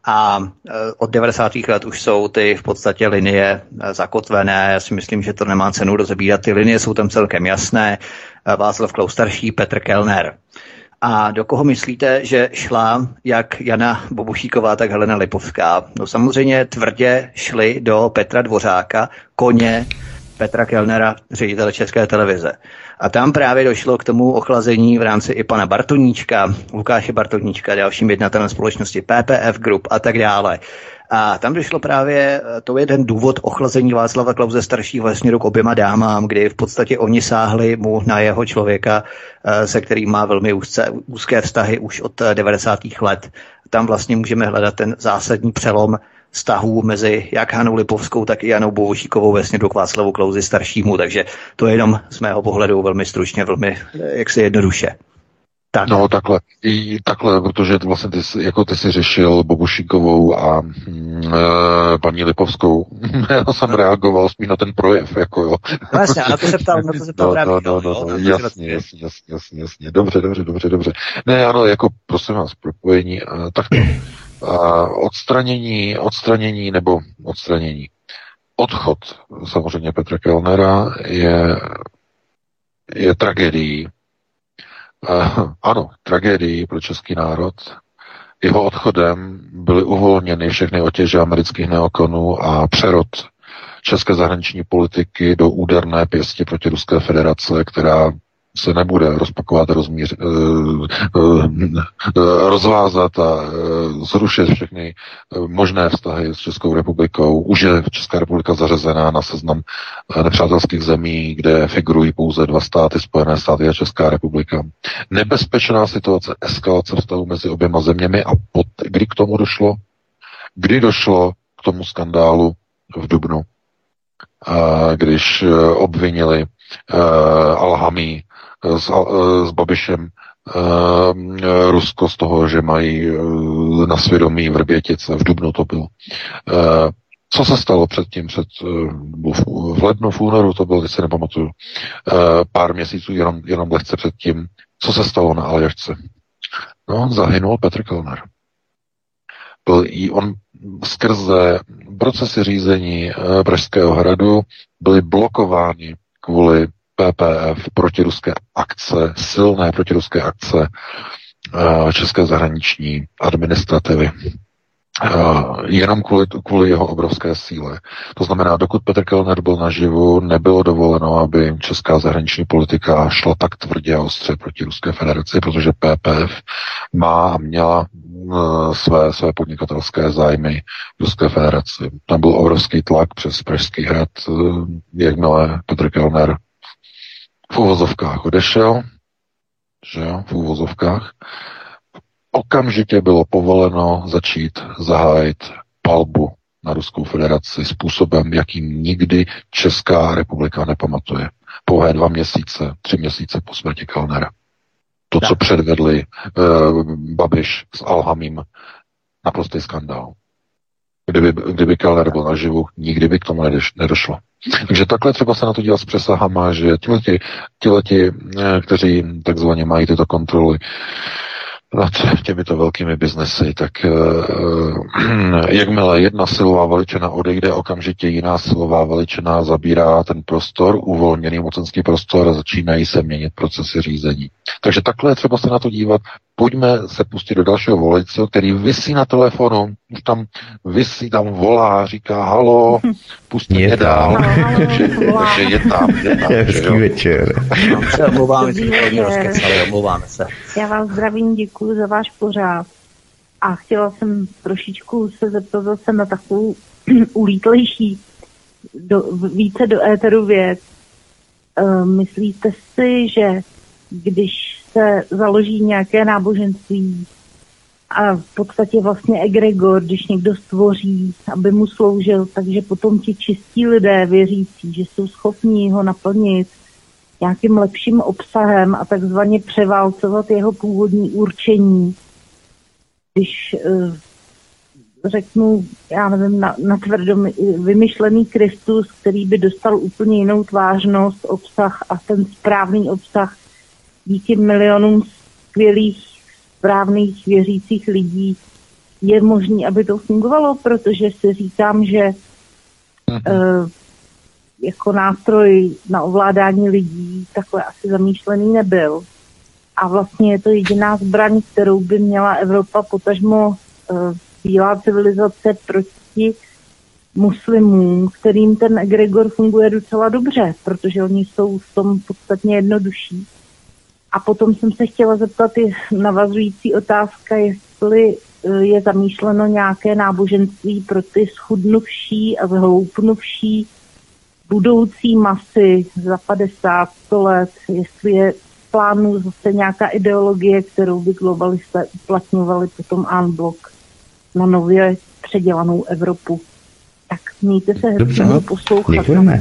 A e, od 90. let už jsou ty v podstatě linie e, zakotvené. Já si myslím, že to nemá cenu rozebírat. Ty linie jsou tam celkem jasné. E, Václav Klaus starší, Petr Kellner. A do koho myslíte, že šla jak Jana Bobušíková, tak Helena Lipovská? No samozřejmě tvrdě šli do Petra Dvořáka, koně Petra Kellnera, ředitele České televize. A tam právě došlo k tomu ochlazení v rámci i pana Bartoníčka, Lukáše Bartoníčka, dalším jednatelem společnosti PPF Group a tak dále. A tam došlo právě, eh, to je ten důvod ochlazení Václava Klauze staršího směru k oběma dámám, kdy v podstatě oni sáhli mu na jeho člověka, eh, se kterým má velmi úzce, úzké vztahy už od 90. Eh, let. Tam vlastně můžeme hledat ten zásadní přelom vztahů mezi jak Hanou Lipovskou, tak i Janou Bovošíkovou ve směru k Václavu Klauzi staršímu, takže to je jenom z mého pohledu velmi stručně, velmi jaksi jednoduše. Tak. No takhle, i takhle, protože vlastně ty, jako ty jsi řešil Bobušíkovou a mm, e, paní Lipovskou. [LAUGHS] Já jsem reagoval spíš na ten projev, jako jo. No jasně, na to se ptal, [LAUGHS] na to se ptal no, právě. No, no, no, no, jasně, jasně, jasně, jasně, jasně, dobře, dobře, dobře, dobře. Ne, ano, jako prosím vás, propojení, tak to, odstranění, odstranění nebo odstranění. Odchod samozřejmě Petra Kellnera je, je tragédií, Uh, ano, tragédií pro český národ. Jeho odchodem byly uvolněny všechny otěže amerických neokonů a přerod české zahraniční politiky do úderné pěsti proti Ruské federace, která se nebude rozpakovat, rozmíř, uh, uh, uh, rozvázat a zrušit všechny možné vztahy s Českou republikou. Už je Česká republika zařazená na seznam nepřátelských zemí, kde figurují pouze dva státy, Spojené státy a Česká republika. Nebezpečná situace, eskalace vztahu mezi oběma zeměmi a pod, kdy k tomu došlo? Kdy došlo k tomu skandálu v Dubnu, když obvinili Alhami s, s Babišem uh, Rusko z toho, že mají uh, na svědomí Vrbětice, v Dubnu to bylo. Uh, Co se stalo předtím, před, v lednu, v únoru, to bylo, teď se nepamatuju, pár měsíců, jenom, jenom lehce předtím, co se stalo na Aljašce? No, zahynul Petr Kellner. Byl i on skrze procesy řízení eh, Pražského hradu byly blokováni kvůli PPF protiruské akce, silné protiruské akce eh, České zahraniční administrativy. Uh, jenom kvůli, kvůli jeho obrovské síle. To znamená, dokud Petr Kellner byl naživu, nebylo dovoleno, aby česká zahraniční politika šla tak tvrdě a ostře proti Ruské federaci, protože PPF má a měla uh, své, své podnikatelské zájmy Ruské federaci. Tam byl obrovský tlak přes Pražský hrad, jakmile Petr Kellner v uvozovkách odešel, že jo, v uvozovkách, okamžitě bylo povoleno začít zahájit palbu na Ruskou federaci způsobem, jakým nikdy Česká republika nepamatuje. Pouhé dva měsíce, tři měsíce po smrti Kalnera. To, tak. co předvedli uh, Babiš s Alhamím, naprostý skandál. Kdyby, kdyby Kellner byl naživu, nikdy by k tomu nedošlo. Takže takhle třeba se na to dělat s přesahama, že tihleti, tihleti eh, kteří takzvaně mají tyto kontroly, nad těmito velkými biznesy, tak uh, jakmile jedna silová veličina odejde, okamžitě jiná silová veličina zabírá ten prostor, uvolněný mocenský prostor a začínají se měnit procesy řízení. Takže takhle je třeba se na to dívat. Pojďme se pustit do dalšího volice, který vysí na telefonu, už tam vysí, tam volá, říká halo, pustě mě dál. Takže, [LAUGHS] je tam, je tam. Hezký večer. Omlouváme se, omlouváme se. Já vám zdravím, děkuji za váš pořád. A chtěla jsem trošičku se zeptat zase na takovou [CLEARS THROAT] ulítlejší, do, více do éteru věc. Uh, myslíte si, že když se založí nějaké náboženství a v podstatě vlastně egregor, když někdo stvoří, aby mu sloužil, takže potom ti čistí lidé věřící, že jsou schopní ho naplnit nějakým lepším obsahem a takzvaně převálcovat jeho původní určení. Když uh, řeknu, já nevím, na, na tvrdo vymyšlený Kristus, který by dostal úplně jinou tvářnost, obsah a ten správný obsah díky milionům skvělých, správných, věřících lidí je možné, aby to fungovalo, protože si říkám, že uh, jako nástroj na ovládání lidí takhle asi zamýšlený nebyl. A vlastně je to jediná zbraň, kterou by měla Evropa potažmo uh, bílá civilizace proti muslimům, kterým ten egregor funguje docela dobře, protože oni jsou v tom podstatně jednodušší. A potom jsem se chtěla zeptat i navazující otázka, jestli eh, je zamýšleno nějaké náboženství pro ty schudnuvší a zhloupnuvší budoucí masy za 50 let, jestli je plánu zase nějaká ideologie, kterou by globalisté uplatňovali potom unblock na nově předělanou Evropu. Tak mějte se hezky, poslouchat. Děkujeme.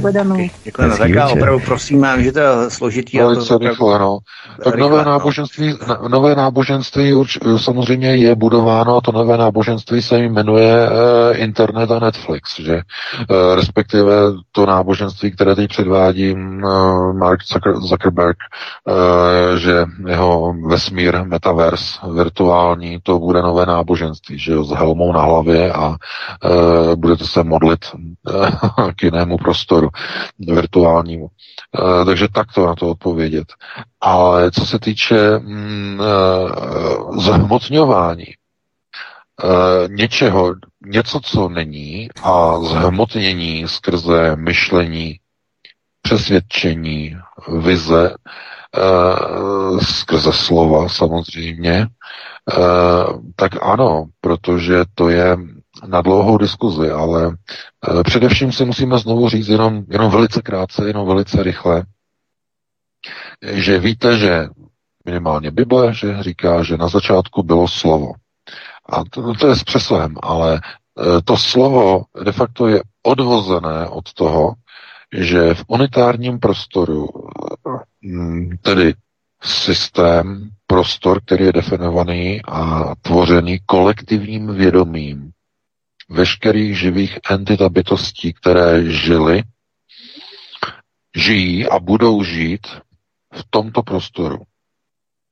Děkujeme. Tak já opravdu prosím, že to je složitý. Velice rychle, no. Tak nové no. náboženství, nové náboženství urč, samozřejmě je budováno a to nové náboženství se jmenuje uh, internet a Netflix, že uh, respektive to náboženství, které teď předvádí uh, Mark Zuckerberg, uh, že jeho vesmír, metaverse, virtuální, to bude nové náboženství, že s helmou na hlavě a uh, budete se modlit uh, [LAUGHS] k jinému prostoru virtuálnímu. Uh, takže takto na to odpovědět. Ale co se týče mm, uh, zhmotňování něčeho, něco, co není, a zhmotnění skrze myšlení, přesvědčení, vize, skrze slova samozřejmě, tak ano, protože to je na dlouhou diskuzi, ale uh, především si musíme znovu říct jenom, jenom velice krátce, jenom velice rychle, že víte, že minimálně Bible, že říká, že na začátku bylo slovo. A to, to je s přesahem, ale e, to slovo de facto je odvozené od toho, že v unitárním prostoru, tedy systém, prostor, který je definovaný a tvořený kolektivním vědomím, veškerých živých entit a bytostí, které žili, žijí a budou žít v tomto prostoru.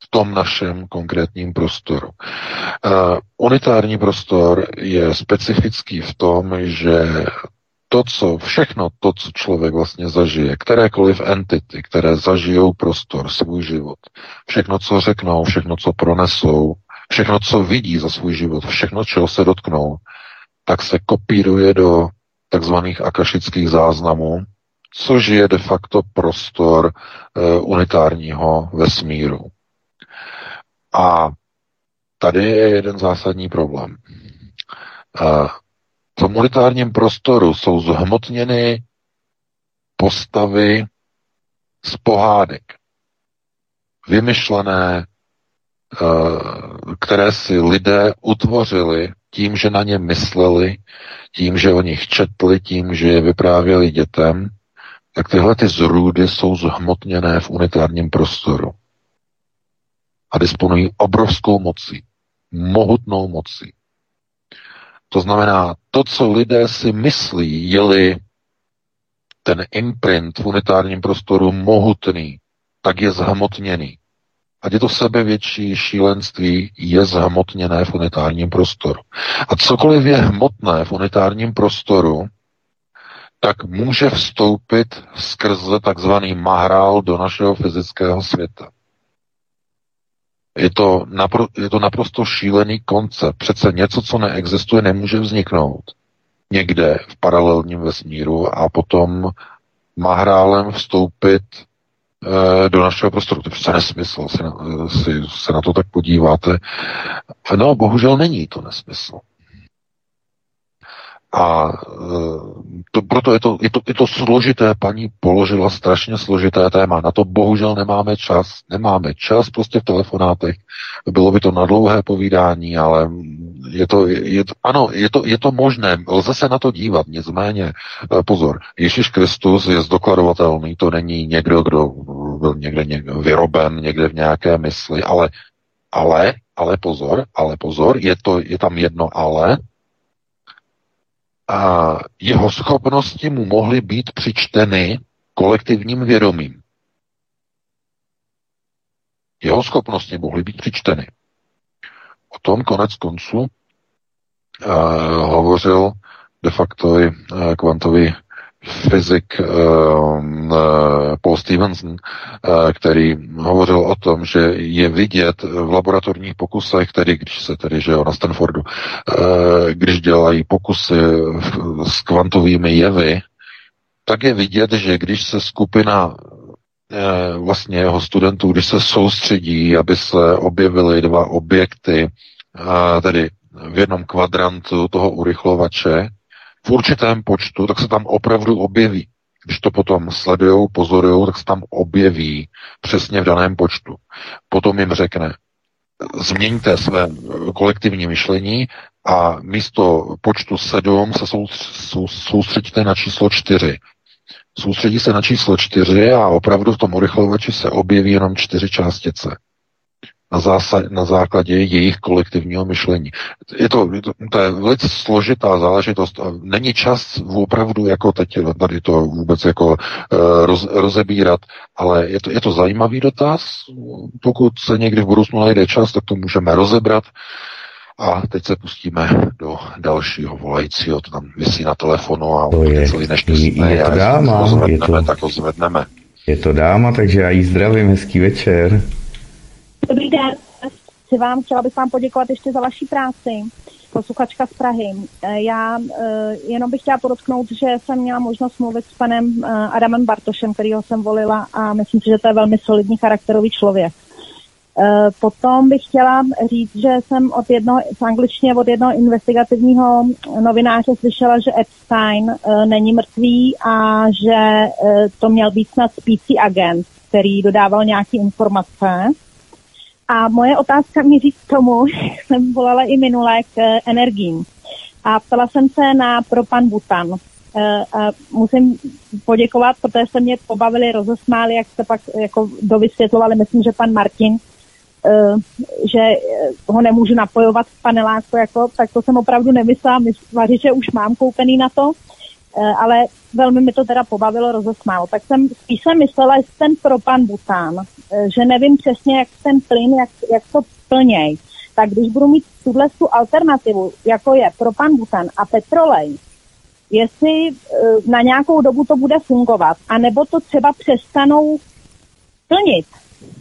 V tom našem konkrétním prostoru. Uh, unitární prostor je specifický v tom, že to, co, všechno to, co člověk vlastně zažije, kterékoliv entity, které zažijou prostor, svůj život, všechno, co řeknou, všechno, co pronesou, všechno, co vidí za svůj život, všechno, čeho se dotknou, tak se kopíruje do takzvaných akašických záznamů, což je de facto prostor uh, unitárního vesmíru. A tady je jeden zásadní problém. Uh, v unitárním prostoru jsou zhmotněny postavy z pohádek. Vymyšlené, uh, které si lidé utvořili tím, že na ně mysleli, tím, že o nich četli, tím, že je vyprávěli dětem, tak tyhle ty zrůdy jsou zhmotněné v unitárním prostoru a disponují obrovskou mocí, mohutnou mocí. To znamená, to, co lidé si myslí, je ten imprint v unitárním prostoru mohutný, tak je zhmotněný. Ať je to sebevětší šílenství, je zhmotněné v unitárním prostoru. A cokoliv je hmotné v unitárním prostoru, tak může vstoupit skrze takzvaný mahrál do našeho fyzického světa. Je to, napro, je to naprosto šílený koncept. Přece něco, co neexistuje, nemůže vzniknout někde v paralelním vesmíru a potom mahrálem vstoupit do našeho prostoru. To je přece nesmysl, se na, si, se na to tak podíváte. No, bohužel není to nesmysl. A e, to, proto je to, je, to, je to složité, paní položila strašně složité téma. Na to bohužel nemáme čas. Nemáme čas prostě v telefonátech. Bylo by to na dlouhé povídání, ale je to, je, ano, je to, je to možné. Lze se na to dívat, nicméně e, pozor. Ježíš Kristus je zdokladovatelný, to není někdo, kdo byl někde, někde vyroben, někde v nějaké mysli, ale, ale, ale pozor, ale pozor, je, to, je tam jedno ale, a jeho schopnosti mu mohly být přičteny kolektivním vědomím. Jeho schopnosti mohly být přičteny. O tom konec konců uh, hovořil de facto i uh, kvantový fyzik uh, Paul Stevenson, uh, který hovořil o tom, že je vidět v laboratorních pokusech, tedy když se tedy, že jo, na Stanfordu, když dělají pokusy s kvantovými jevy, tak je vidět, že když se skupina vlastně jeho studentů, když se soustředí, aby se objevily dva objekty, tedy v jednom kvadrantu toho urychlovače, v určitém počtu, tak se tam opravdu objeví. Když to potom sledují, pozorují, tak se tam objeví přesně v daném počtu. Potom jim řekne, změňte své kolektivní myšlení a místo počtu 7 se soustředíte na číslo 4. Soustředí se na číslo 4 a opravdu v tom urychlovači se objeví jenom čtyři částice na, zásad, na základě jejich kolektivního myšlení. Je to, je to, to je velice složitá záležitost. Není čas opravdu jako teď tady to vůbec jako uh, roz, rozebírat, ale je to, je to zajímavý dotaz. Pokud se někdy v budoucnu najde čas, tak to můžeme rozebrat. A teď se pustíme do dalšího volajícího, to tam vysí na telefonu a to je, celý neštěstný. Je to dáma, je to, tak ho zvedneme. Je to dáma, takže já jí zdravím, hezký večer. Dobrý den. Chci vám, chtěla bych vám poděkovat ještě za vaší práci. Posluchačka z Prahy. Eh, já eh, jenom bych chtěla podotknout, že jsem měla možnost mluvit s panem eh, Adamem Bartošem, kterýho jsem volila a myslím si, že to je velmi solidní charakterový člověk. Potom bych chtěla říct, že jsem od jednoho, v angličtině od jednoho investigativního novináře slyšela, že Epstein není mrtvý a že to měl být snad spící agent, který dodával nějaké informace. A moje otázka míří k tomu, [LAUGHS] jsem volala i minule k eh, energiím. A ptala jsem se na propan butan. Eh, musím poděkovat, protože se mě pobavili, rozesmáli, jak se pak jako dovysvětlovali, myslím, že pan Martin, že ho nemůžu napojovat v paneláku, jako, tak to jsem opravdu nemyslela. Vařiče už mám koupený na to, ale velmi mi to teda pobavilo, rozesmálo. Tak jsem spíš jsem myslela, že ten propan bután, že nevím přesně, jak ten plyn, jak, jak to plněj. Tak když budu mít tuhle tu alternativu, jako je propan butan a petrolej, jestli na nějakou dobu to bude fungovat, anebo to třeba přestanou plnit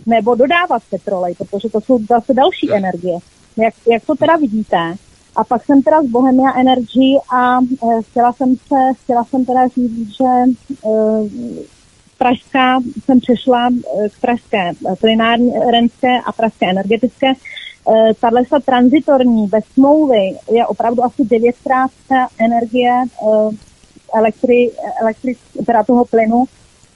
nebo dodávat petrolej, protože to jsou zase další energie. Jak, jak to teda vidíte? A pak jsem teda z Bohemia Energy a e, chtěla jsem se, chtěla jsem teda říct, že e, Pražská, jsem přešla e, k Pražské plynárenské a Pražské energetické. E, tahle se transitorní bez smlouvy je opravdu asi devětkrát ta energie e, elektri, elektri, teda toho plynu,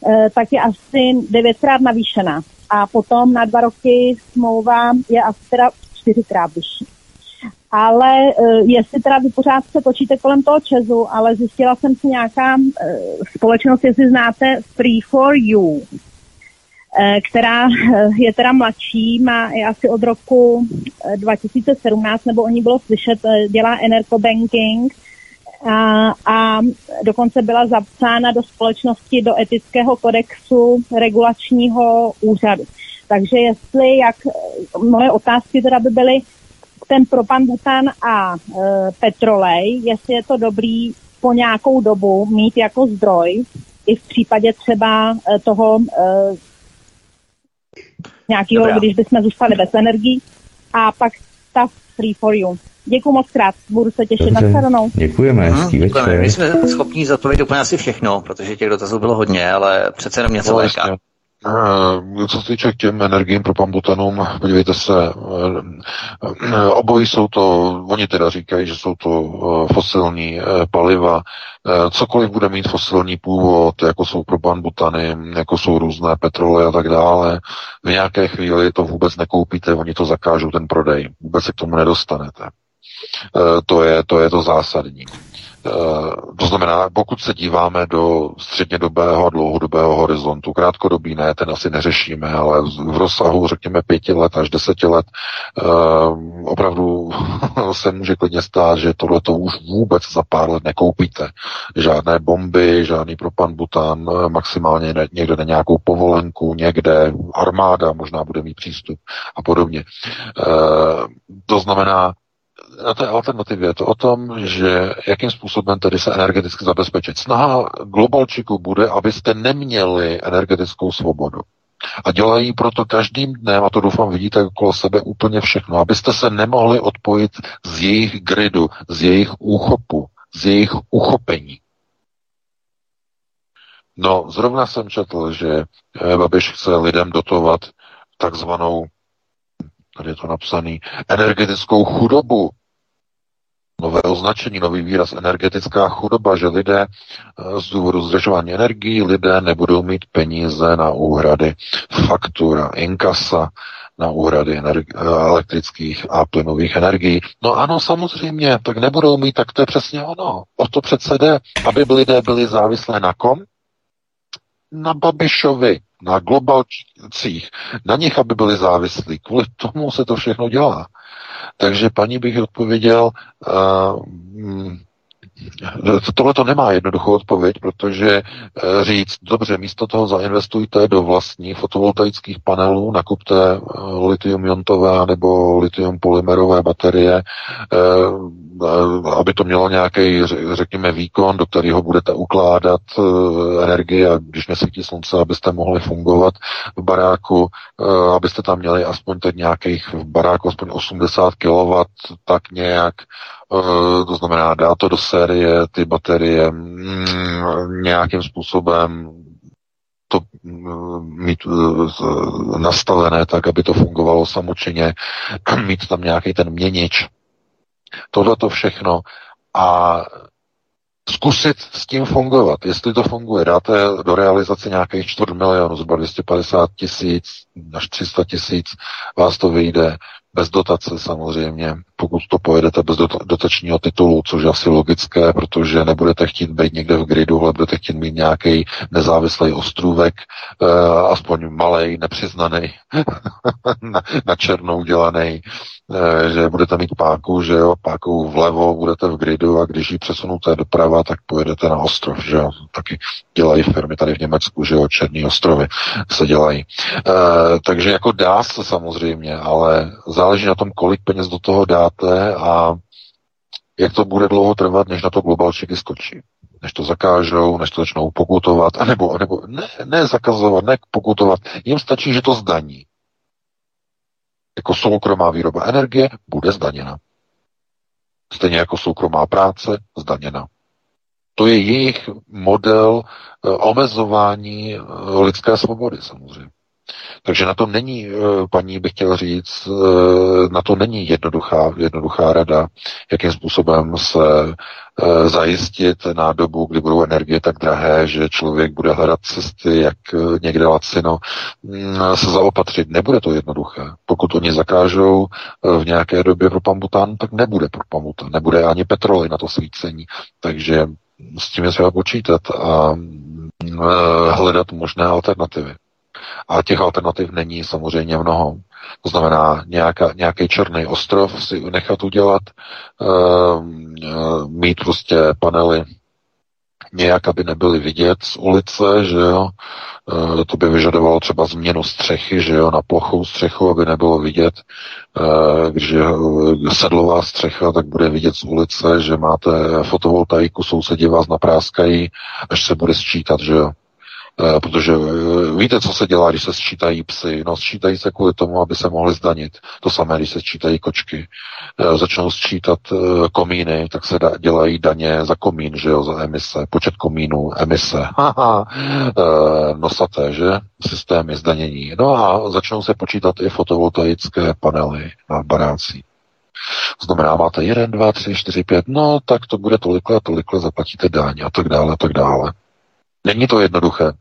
e, tak je asi devětkrát navýšená a potom na dva roky smlouva je asi teda čtyřikrát vyšší. Ale uh, jestli teda vy pořád se točíte kolem toho Česu, ale zjistila jsem si nějaká uh, společnost, jestli znáte Free for You, uh, která je teda mladší, má je asi od roku 2017, nebo o ní bylo slyšet, dělá energobanking, a, a dokonce byla zapsána do společnosti do etického kodexu regulačního úřadu. Takže jestli, jak moje otázky teda by byly ten propan butan a e, petrolej, jestli je to dobrý po nějakou dobu mít jako zdroj, i v případě třeba e, toho e, nějakého, když bychom zůstali bez energií, a pak ta free for you. Děkuji moc krát, budu se těšit Dobře. na shledanou. Děkujeme, hezký hmm, večer. My jsme schopni zodpovědět úplně asi všechno, protože těch dotazů bylo hodně, ale přece jenom něco Eh, co se týče k těm energiím pro pambutanům, podívejte se, eh, eh, obojí jsou to, oni teda říkají, že jsou to fosilní paliva, cokoliv bude mít fosilní původ, jako jsou propambutany, jako jsou různé petroly a tak dále, v nějaké chvíli to vůbec nekoupíte, oni to zakážou ten prodej, vůbec se k tomu nedostanete. To je, to je to zásadní. Eh, to znamená, pokud se díváme do střednědobého a dlouhodobého horizontu, krátkodobý ne, ten asi neřešíme, ale v rozsahu, řekněme, pěti let až deseti let, eh, opravdu [LAUGHS] se může klidně stát, že tohle to už vůbec za pár let nekoupíte. Žádné bomby, žádný propan butan, maximálně někde na nějakou povolenku, někde armáda možná bude mít přístup a podobně. Eh, to znamená, na té alternativě je to o tom, že jakým způsobem tedy se energeticky zabezpečit. Snaha globalčiku bude, abyste neměli energetickou svobodu. A dělají proto každým dnem, a to doufám vidíte okolo sebe úplně všechno, abyste se nemohli odpojit z jejich gridu, z jejich úchopu, z jejich uchopení. No, zrovna jsem četl, že eh, Babiš chce lidem dotovat takzvanou, tady je to napsaný, energetickou chudobu nové označení, nový výraz energetická chudoba, že lidé eh, z důvodu zdražování energií, lidé nebudou mít peníze na úhrady faktura, inkasa, na úhrady energi- eh, elektrických a plynových energií. No ano, samozřejmě, tak nebudou mít, tak to je přesně ono. O to přece jde, aby lidé byli závislé na kom? Na Babišovi, na globalcích, na nich, aby byli závislí. Kvůli tomu se to všechno dělá. Takže paní bych odpověděl, uh, Tohle to nemá jednoduchou odpověď, protože uh, říct, dobře, místo toho zainvestujte do vlastních fotovoltaických panelů, nakupte uh, litium-iontové nebo litium-polymerové baterie, uh, aby to mělo nějaký, řekněme, výkon, do kterého budete ukládat energii a když nesvítí slunce, abyste mohli fungovat v baráku, abyste tam měli aspoň teď nějakých v baráku aspoň 80 kW, tak nějak, to znamená dát to do série, ty baterie mm, nějakým způsobem to mm, mít nastavené tak, aby to fungovalo samočinně, [CLEARS THROAT] mít tam nějaký ten měnič, tohle to všechno a zkusit s tím fungovat. Jestli to funguje, dáte do realizace nějakých čtvrt milionu, zhruba 250 tisíc až 300 tisíc, vás to vyjde. Bez dotace samozřejmě, pokud to pojedete bez dotačního titulu, což je asi logické, protože nebudete chtít být někde v gridu, ale budete chtít mít nějaký nezávislý ostrůvek, eh, aspoň malý, nepřiznaný, [LAUGHS] na, na černou dělaný, eh, že budete mít páku, že jo, pákou vlevo budete v gridu a když ji přesunuté doprava, tak pojedete na ostrov, že jo. Taky dělají firmy tady v Německu, že jo, Černý ostrovy se dělají. E, takže jako dá se samozřejmě, ale záleží na tom, kolik peněz do toho dáte a jak to bude dlouho trvat, než na to globalčiky skočí. Než to zakážou, než to začnou pokutovat, anebo, anebo ne, ne zakazovat, ne pokutovat. Jim stačí, že to zdaní. Jako soukromá výroba energie bude zdaněna. Stejně jako soukromá práce zdaněna. To je jejich model eh, omezování eh, lidské svobody samozřejmě. Takže na to není, eh, paní bych chtěl říct, na to není jednoduchá, jednoduchá rada, jakým způsobem se zajistit na dobu, kdy budou energie tak drahé, že člověk bude hledat cesty, jak někde lacino mm, se zaopatřit. Nebude to jednoduché. Pokud oni zakážou v nějaké době pro pambutan, tak nebude pro pambutan, nebude ani petroly na to svícení. Takže s tím je třeba počítat a e, hledat možné alternativy. A těch alternativ není samozřejmě mnoho. To znamená nějaká, nějaký černý ostrov si nechat udělat, e, e, mít prostě panely nějak, aby nebyly vidět z ulice, že jo. E, to by vyžadovalo třeba změnu střechy, že jo, na plochou střechu, aby nebylo vidět. E, když je sedlová střecha, tak bude vidět z ulice, že máte fotovoltaiku, sousedi vás napráskají, až se bude sčítat, že jo. Eh, protože eh, víte, co se dělá, když se sčítají psy? No, sčítají se kvůli tomu, aby se mohli zdanit. To samé, když se sčítají kočky. Eh, začnou sčítat komíny, tak se dělají daně za komín, že jo, za emise, počet komínů, emise. [LAUGHS] Haha, nosaté, že? Systémy zdanění. No a začnou se počítat i fotovoltaické panely na barácích. Znamená, máte 1, 2, 3, 4, 5, no tak to bude tolikle a tolikle, zaplatíte daň a tak dále a tak dále. Není to jednoduché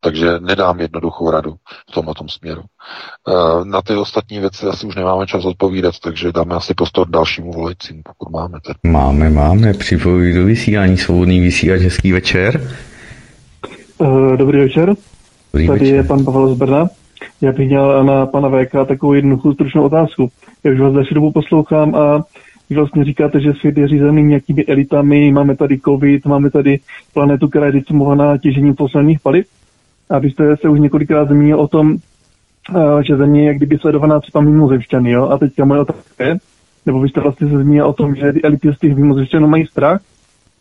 takže nedám jednoduchou radu v tomhle tom směru. Eh, na ty ostatní věci asi už nemáme čas odpovídat, takže dáme asi prostor dalšímu volajícím, pokud máme. Tedy. Máme, máme. Připojuji do vysílání svobodný vysílač. Hezký večer. Uh, dobrý večer. Dobrý Tady večer. je pan Pavel z Brna. Já bych měl na pana VK takovou jednoduchou stručnou otázku. Já už vás další dobu poslouchám a vy vlastně říkáte, že svět je řízený nějakými elitami, máme tady covid, máme tady planetu, která je decimovaná těžením fosilních paliv. A vy jste se už několikrát zmínil o tom, eh, že země je jak kdyby sledovaná třeba mimozemšťany, jo? A teďka moje otázka je, nebo vy jste vlastně se zmínil o tom, že elity z těch mimozemšťanů mají strach,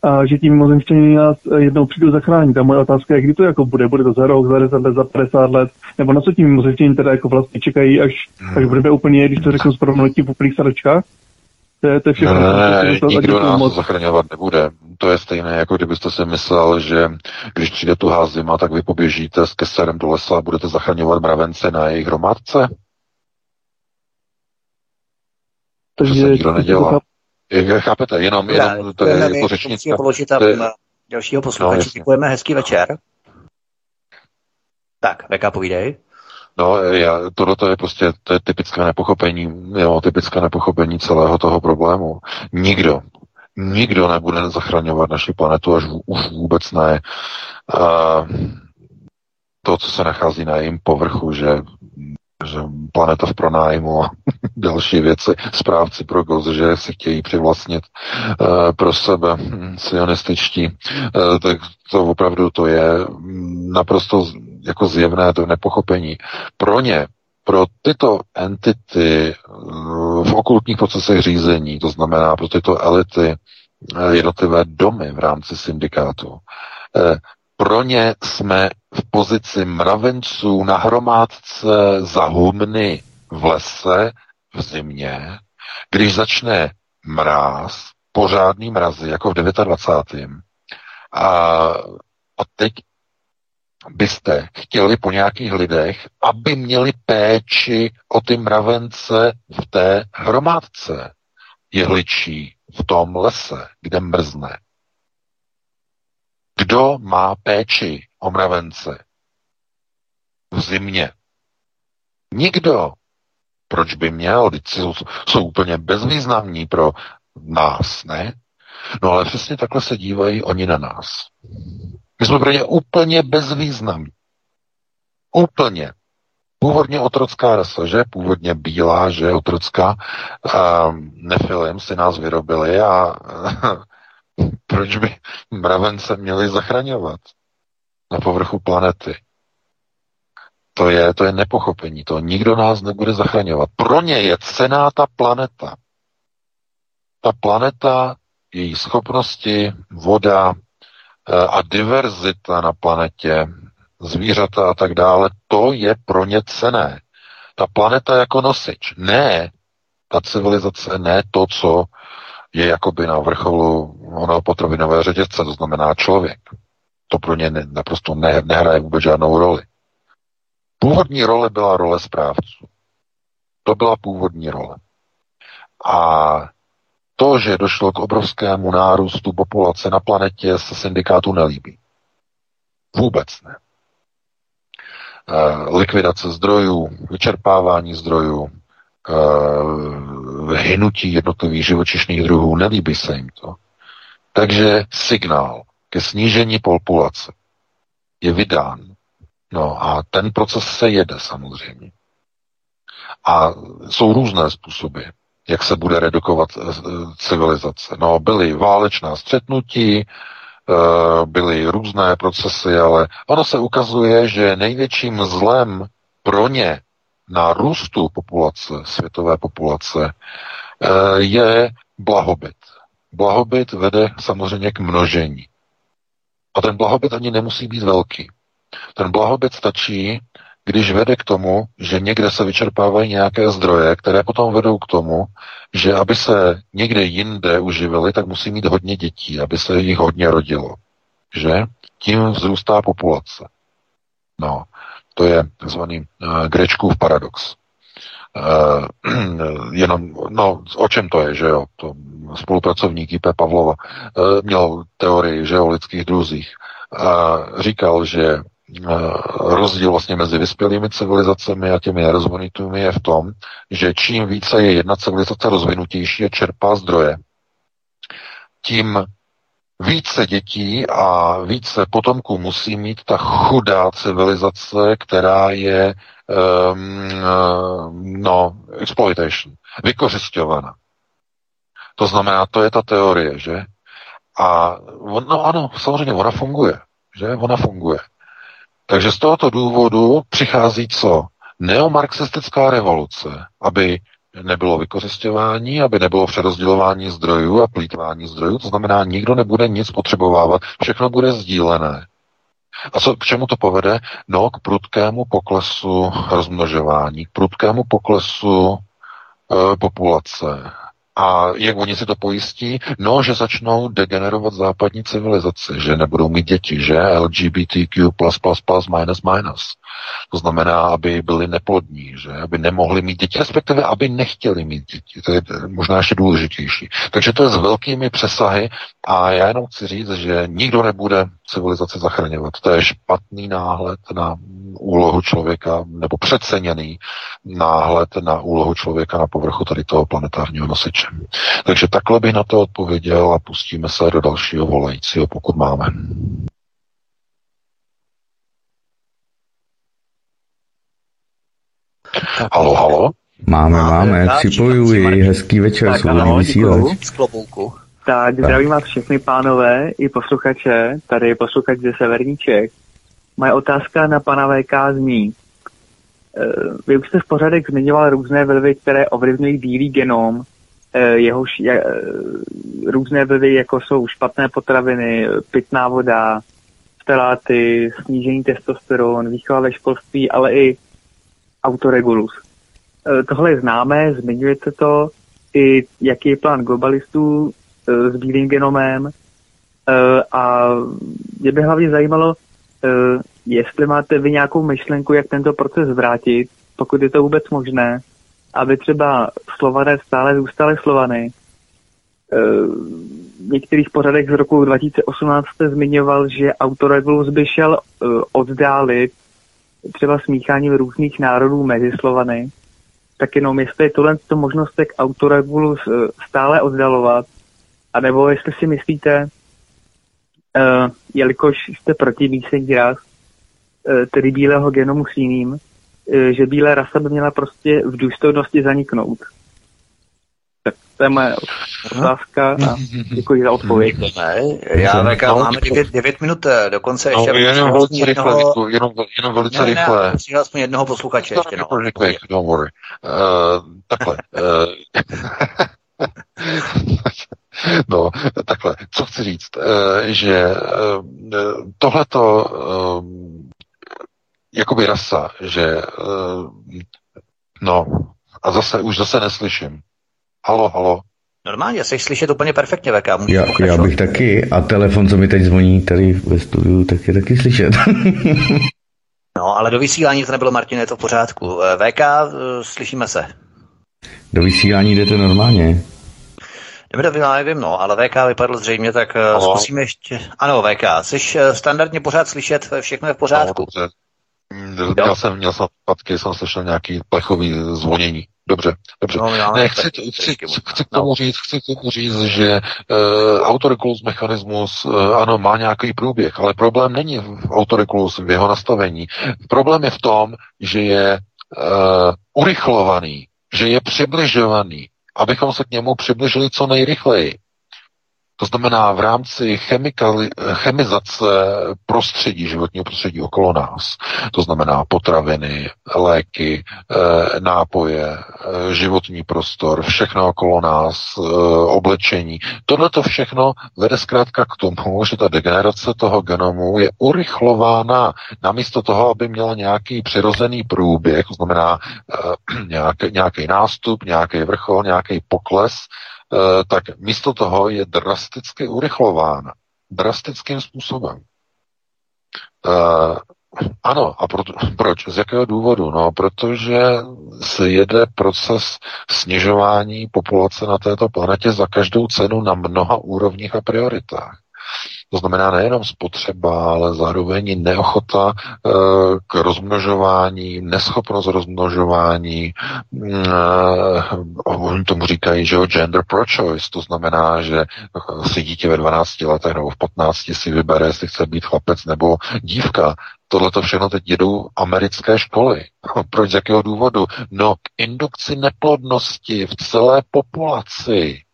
a že ti mimozemšťané nás jednou přijdou zachránit. A moje otázka je, kdy to jako bude? Bude to za rok, za 10 let, za 50 let? Nebo na co ti mimozemšťané teda jako vlastně čekají, až, až budeme úplně, když to řeknu s v úplných sadačkách? To je, to je všechno. Ne, ne, nikdo nás moc. zachraňovat nebude. To je stejné, jako kdybyste si myslel, že když přijde tu zima, tak vy poběžíte s keserem do lesa a budete zachraňovat mravence na jejich hromádce? Takže to se nikdo nedělá. Je, chápete, jenom, jenom to je jako řečnická. položit a dalšího posluchače. No, Děkujeme, hezký večer. Tak, Veka, povídej. No, já, tohle je prostě to je typické nepochopení, jo, typické nepochopení celého toho problému. Nikdo, nikdo nebude zachraňovat naši planetu, až už vůbec ne. Uh, to, co se nachází na jejím povrchu, že že planeta v pronájmu a [LAUGHS] další věci, správci pro goz, že se chtějí přivlastnit uh, pro sebe hm, sionističtí, uh, tak to opravdu to je naprosto jako zjevné to nepochopení. Pro ně, pro tyto entity eh, v okultních procesech řízení, to znamená pro tyto elity, eh, jednotlivé domy v rámci syndikátu, eh, pro ně jsme v pozici mravenců na hromádce za humny v lese v zimě, když začne mráz, pořádný mrazy, jako v 29. A, a teď byste chtěli po nějakých lidech, aby měli péči o ty mravence v té hromádce jehličí v tom lese, kde mrzne. Kdo má péči o mravence v zimě? Nikdo. Proč by měl? Teď jsou, jsou úplně bezvýznamní pro nás, ne? No ale přesně takhle se dívají oni na nás. My jsme pro ně úplně bezvýznamní. Úplně. Původně otrocká rasa, že? Původně bílá, že? Otrocká. Uh, nefilim si nás vyrobili a [LAUGHS] proč by mravence měli zachraňovat na povrchu planety? To je, to je nepochopení. To nikdo nás nebude zachraňovat. Pro ně je cená ta planeta. Ta planeta, její schopnosti, voda a diverzita na planetě, zvířata a tak dále, to je pro ně cené. Ta planeta jako nosič. Ne ta civilizace, ne to, co je jakoby na vrcholu oného potravinové řetězce, to znamená člověk. To pro ně naprosto ne, nehraje vůbec žádnou roli. Původní role byla role správců. To byla původní role. A to, že došlo k obrovskému nárůstu populace na planetě, se syndikátu nelíbí. Vůbec ne. Eh, likvidace zdrojů, vyčerpávání zdrojů, eh, hynutí jednotlivých živočišných druhů, nelíbí se jim to. Takže signál ke snížení populace je vydán. No a ten proces se jede samozřejmě. A jsou různé způsoby, jak se bude redukovat eh, civilizace. No, byly válečná střetnutí, Eh, byly různé procesy, ale ono se ukazuje, že největším zlem pro ně na růstu populace, světové populace, eh, je blahobyt. Blahobyt vede samozřejmě k množení. A ten blahobyt ani nemusí být velký. Ten blahobyt stačí, když vede k tomu, že někde se vyčerpávají nějaké zdroje, které potom vedou k tomu, že aby se někde jinde uživili, tak musí mít hodně dětí, aby se jich hodně rodilo. Že? Tím vzrůstá populace. No, to je takzvaný uh, Grečkův paradox. Uh, [CLEARS THROAT] jenom, no, o čem to je, že jo? To spolupracovník I.P. Pavlova uh, měl teorii, že o lidských druzích. Uh, říkal, že rozdíl vlastně mezi vyspělými civilizacemi a těmi nerozvinutými je v tom, že čím více je jedna civilizace rozvinutější a čerpá zdroje, tím více dětí a více potomků musí mít ta chudá civilizace, která je um, no, exploitation, vykořišťovaná. To znamená, to je ta teorie, že? A no ano, samozřejmě ona funguje, že? Ona funguje. Takže z tohoto důvodu přichází co? Neomarxistická revoluce, aby nebylo vykořišťování, aby nebylo přerozdělování zdrojů a plítvání zdrojů, to znamená, nikdo nebude nic potřebovávat, všechno bude sdílené. A co, k čemu to povede? No, k prudkému poklesu rozmnožování, k prudkému poklesu e, populace, a jak oni si to pojistí? No, že začnou degenerovat západní civilizaci, že nebudou mít děti, že LGBTQ++, minus, minus. To znamená, aby byli neplodní, že aby nemohli mít děti, respektive aby nechtěli mít děti. To je možná ještě důležitější. Takže to je s velkými přesahy a já jenom chci říct, že nikdo nebude civilizaci zachraňovat. To je špatný náhled na úlohu člověka, nebo přeceněný náhled na úlohu člověka na povrchu tady toho planetárního nosiče. Takže takhle bych na to odpověděl a pustíme se do dalšího volajícího, pokud máme. Halo, halo? Máme, máme, připojuji, hezký večer, svobodný vysílač. Tak, zdravím vás všechny pánové i posluchače, tady je posluchač ze Severní Čech. Moje otázka na pana VK zní. Eh, vy už jste v pořadek zmiňoval různé vlivy, které ovlivňují bílý genom, eh, jehož je, eh, různé vlivy, jako jsou špatné potraviny, pitná voda, steláty, snížení testosteron, výchova ve školství, ale i autoregulus. Tohle je známé, zmiňujete to, i jaký je plán globalistů s bílým genomem a mě by hlavně zajímalo, jestli máte vy nějakou myšlenku, jak tento proces zvrátit, pokud je to vůbec možné, aby třeba Slované stále zůstaly Slovany. Uh, v některých pořadech z roku 2018 jste zmiňoval, že autoregulus by šel uh, oddálit třeba smícháním různých národů mezi Slovany. tak jenom jestli je tohle to možnost tak autoregulus stále oddalovat, anebo jestli si myslíte, uh, jelikož jste proti mísení ras, uh, tedy bílého genomu s jiným, uh, že bílé rasa by měla prostě v důstojnosti zaniknout. Tak to je moje otázka a děkuji za odpověď. Ne, já VK, no, máme 9, 9 minut do konce ještě. No, jenom velice rychle, jednoho... jenom, jenom velice ne, rychle. Ne, aspoň jednoho posluchače ještě. No. Quick, don't worry. Uh, takhle. Uh, [LAUGHS] [LAUGHS] no, takhle, co chci říct, eh, že eh, tohleto eh, jakoby rasa, že no, a zase, už zase neslyším. Halo, halo. Normálně, jsi slyšet úplně perfektně, VK. Já, já bych taky, a telefon, co mi teď zvoní tady ve studiu, tak je taky slyšet. [LAUGHS] no, ale do vysílání to nebylo, Martin, je to v pořádku. VK, slyšíme se. Do vysílání jdete normálně? Vysílání, nevím, no, ale VK vypadl zřejmě, tak ano. zkusíme ještě... Ano, VK, jsi eh, standardně pořád slyšet, všechno je v pořádku. Ano, dobře. Měl jsem, měl jsem patky, jsem slyšel nějaký plechový zvonění. Dobře, dobře. No, ne, chci, chci, chci, chci, k tomu říct, chci k tomu říct, že uh, autoregulus mechanismus, uh, ano, má nějaký průběh, ale problém není v autoregulus, v jeho nastavení. Problém je v tom, že je uh, urychlovaný že je přibližovaný, abychom se k němu přibližili co nejrychleji. To znamená v rámci chemikali, chemizace prostředí, životního prostředí okolo nás. To znamená potraviny, léky, eh, nápoje, eh, životní prostor, všechno okolo nás, eh, oblečení. Tohle to všechno vede zkrátka k tomu, že ta degenerace toho genomu je urychlována namísto toho, aby měla nějaký přirozený průběh, to znamená [CLEARS THROAT] nějaký, nějaký nástup, nějaký vrchol, nějaký pokles, tak místo toho je drasticky urychlována. Drastickým způsobem. Uh, ano, a pro, proč? Z jakého důvodu? No, protože se jede proces snižování populace na této planetě za každou cenu na mnoha úrovních a prioritách. To znamená nejenom spotřeba, ale zároveň neochota eh, k rozmnožování, neschopnost rozmnožování. Mm, eh, oni tomu říkají, že jo, gender pro-choice, to znamená, že eh, si dítě ve 12 letech nebo v 15 si vybere, jestli chce být chlapec nebo dívka. Tohle to všechno teď jedou americké školy. [LAUGHS] Proč, z jakého důvodu? No, k indukci neplodnosti v celé populaci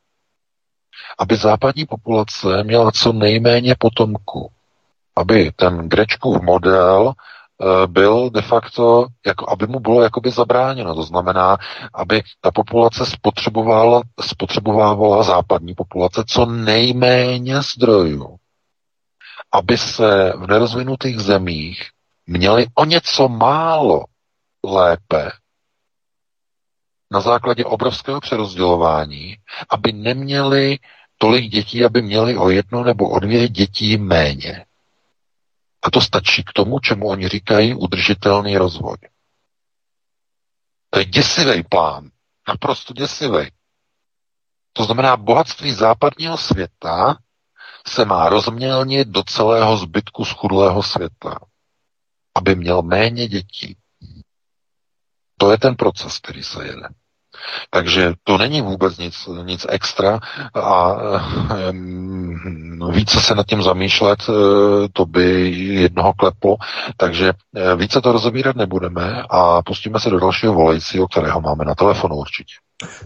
aby západní populace měla co nejméně potomků. Aby ten Grečkův model eh, byl de facto, jako, aby mu bylo jakoby zabráněno. To znamená, aby ta populace spotřebovala, spotřebovávala západní populace co nejméně zdrojů. Aby se v nerozvinutých zemích měli o něco málo lépe na základě obrovského přerozdělování, aby neměli tolik dětí, aby měli o jedno nebo o dvě dětí méně. A to stačí k tomu, čemu oni říkají udržitelný rozvoj. To je děsivý plán. Naprosto děsivý. To znamená, bohatství západního světa se má rozmělnit do celého zbytku schudlého světa, aby měl méně dětí. To je ten proces, který se jede. Takže to není vůbec nic, nic extra a více se nad tím zamýšlet, eh, to by jednoho kleplo, takže eh, více to rozobírat nebudeme a pustíme se do dalšího volajícího, kterého máme na telefonu určitě.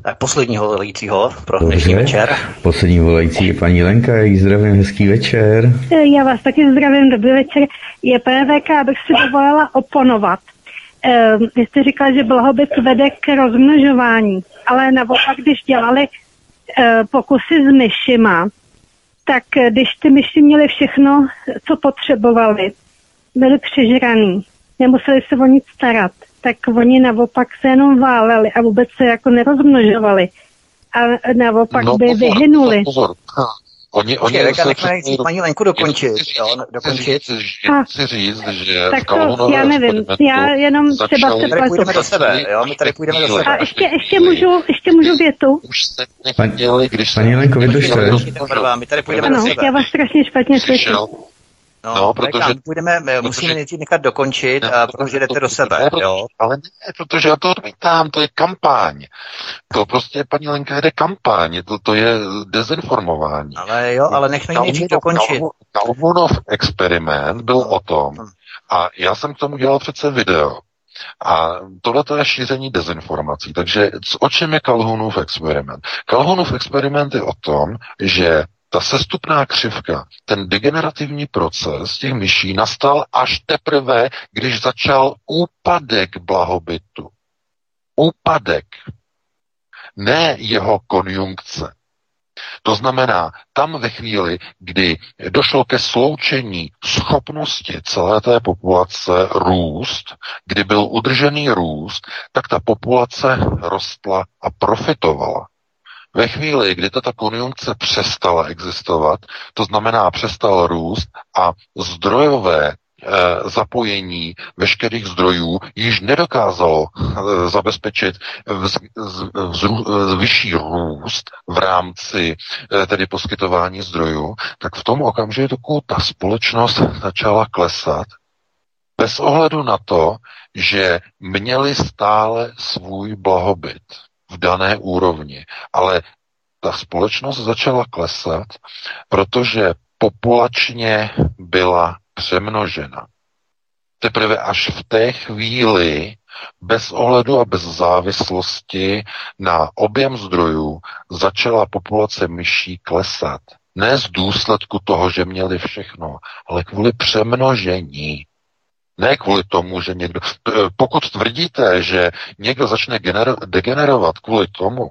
Tak posledního volajícího pro Dobře. dnešní večer. Poslední volající je paní Lenka, její zdravím, hezký večer. Já vás taky zdravím, dobrý večer. Je PVK, abych si dovolila oponovat. Eh, vy jste říkal, že blahobyt vede k rozmnožování, ale naopak, když dělali eh, pokusy s myšima, tak eh, když ty myši měly všechno, co potřebovali, byli přežraný, nemuseli se o nic starat, tak oni naopak se jenom váleli a vůbec se jako nerozmnožovali. A naopak no, by pozor, vyhynuli. Pozor, pozor. Oni, oni Počkej, se nechme nejdřív paní Lenku dokončit. Jo, dokončit. Chci říct, že tak to, já nevím, já jenom třeba se Tady půjdeme do sebe, jo, my tady půjdeme do sebe. A ještě, ještě, můžu, ještě můžu větu? Už jste nechtěli, když Paní Lenko, vydržte. My tady půjdeme do sebe. já vás strašně špatně slyším. No, no protože... Budeme, protože... musíme nejdřív nechat dokončit, ne, a protože jdete do sebe, ne, jo? Ale ne, protože já to odmítám, to je kampaň. To prostě, paní Lenka, jde kampaň, to, to je dezinformování. Ale jo, ale nechme nejdřív dokončit. Kalvunov experiment byl o tom, hm. a já jsem k tomu dělal přece video, a tohle je šíření dezinformací. Takže o čem je Kalhunův experiment? Kalhunův experiment je o tom, že ta sestupná křivka, ten degenerativní proces těch myší nastal až teprve, když začal úpadek blahobytu. Úpadek. Ne jeho konjunkce. To znamená, tam ve chvíli, kdy došlo ke sloučení schopnosti celé té populace růst, kdy byl udržený růst, tak ta populace rostla a profitovala. Ve chvíli, kdy tato konjunkce přestala existovat, to znamená přestal růst a zdrojové eh, zapojení veškerých zdrojů již nedokázalo eh, zabezpečit vz, vyšší růst v rámci eh, tedy poskytování zdrojů, tak v tom okamžiku ta společnost začala klesat bez ohledu na to, že měli stále svůj blahobyt v dané úrovni. Ale ta společnost začala klesat, protože populačně byla přemnožena. Teprve až v té chvíli, bez ohledu a bez závislosti na objem zdrojů, začala populace myší klesat. Ne z důsledku toho, že měli všechno, ale kvůli přemnožení. Ne kvůli tomu, že někdo... Pokud tvrdíte, že někdo začne gener- degenerovat kvůli tomu,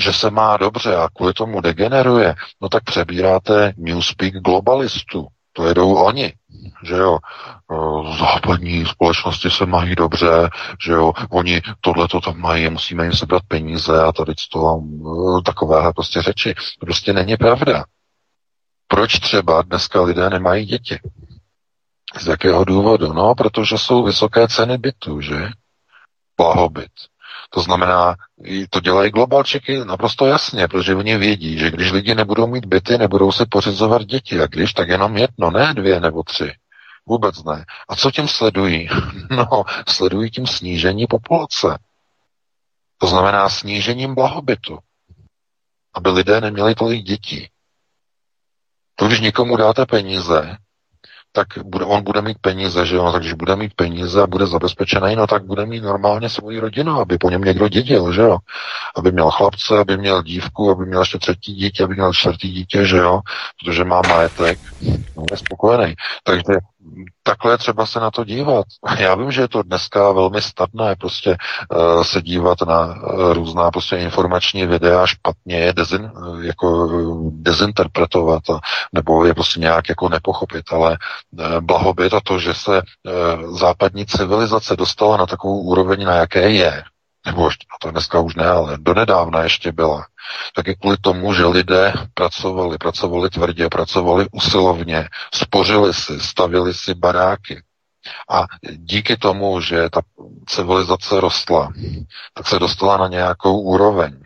že se má dobře a kvůli tomu degeneruje, no tak přebíráte Newspeak globalistů. To jedou oni, že jo. Západní společnosti se mají dobře, že jo. Oni tohle to tam mají, musíme jim sebrat peníze a tady to takovéhle prostě řeči. Prostě není pravda. Proč třeba dneska lidé nemají děti? Z jakého důvodu? No, protože jsou vysoké ceny bytu, že? Blahobyt. To znamená, to dělají globalčiky naprosto jasně, protože oni vědí, že když lidi nebudou mít byty, nebudou se pořizovat děti. A když, tak jenom jedno, ne dvě nebo tři. Vůbec ne. A co tím sledují? [LAUGHS] No, sledují tím snížení populace. To znamená snížením blahobytu. Aby lidé neměli tolik dětí. To, když někomu dáte peníze, tak bude, on bude mít peníze, že jo, takže když bude mít peníze a bude zabezpečený, no tak bude mít normálně svoji rodinu, aby po něm někdo dědil, že jo, aby měl chlapce, aby měl dívku, aby měl ještě třetí dítě, aby měl čtvrtý dítě, že jo, protože má majetek, no, je spokojený. Takže takhle třeba se na to dívat. [LAUGHS] Já vím, že je to dneska velmi statné prostě uh, se dívat na uh, různá prostě informační videa špatně je dezin, uh, jako dezinterpretovat a, nebo je prostě nějak jako nepochopit, ale blahobyt a to, že se západní civilizace dostala na takovou úroveň, na jaké je, nebo ještě, a to dneska už ne, ale donedávna ještě byla, tak je kvůli tomu, že lidé pracovali, pracovali tvrdě, pracovali usilovně, spořili si, stavili si baráky. A díky tomu, že ta civilizace rostla, tak se dostala na nějakou úroveň.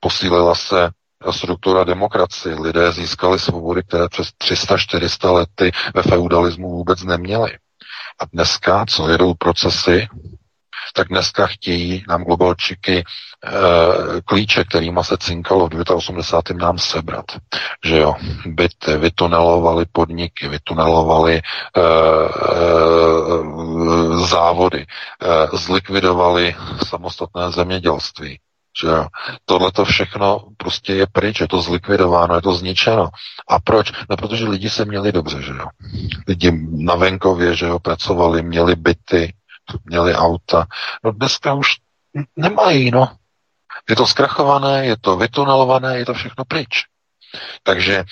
Posílila se struktura demokracie. Lidé získali svobody, které přes 300-400 lety ve feudalismu vůbec neměli. A dneska, co jedou procesy, tak dneska chtějí nám globalčiky e, klíče, kterýma se cinkalo v 89. nám sebrat. Že jo, byty, vytunelovali podniky, vytunelovali e, e, závody, e, zlikvidovali samostatné zemědělství. Že jo? Tohle to všechno prostě je pryč, je to zlikvidováno, je to zničeno. A proč? No, protože lidi se měli dobře, že jo. Lidi na venkově, že jo, pracovali, měli byty, měli auta. No dneska už nemají, no. Je to zkrachované, je to vytunelované, je to všechno pryč. Takže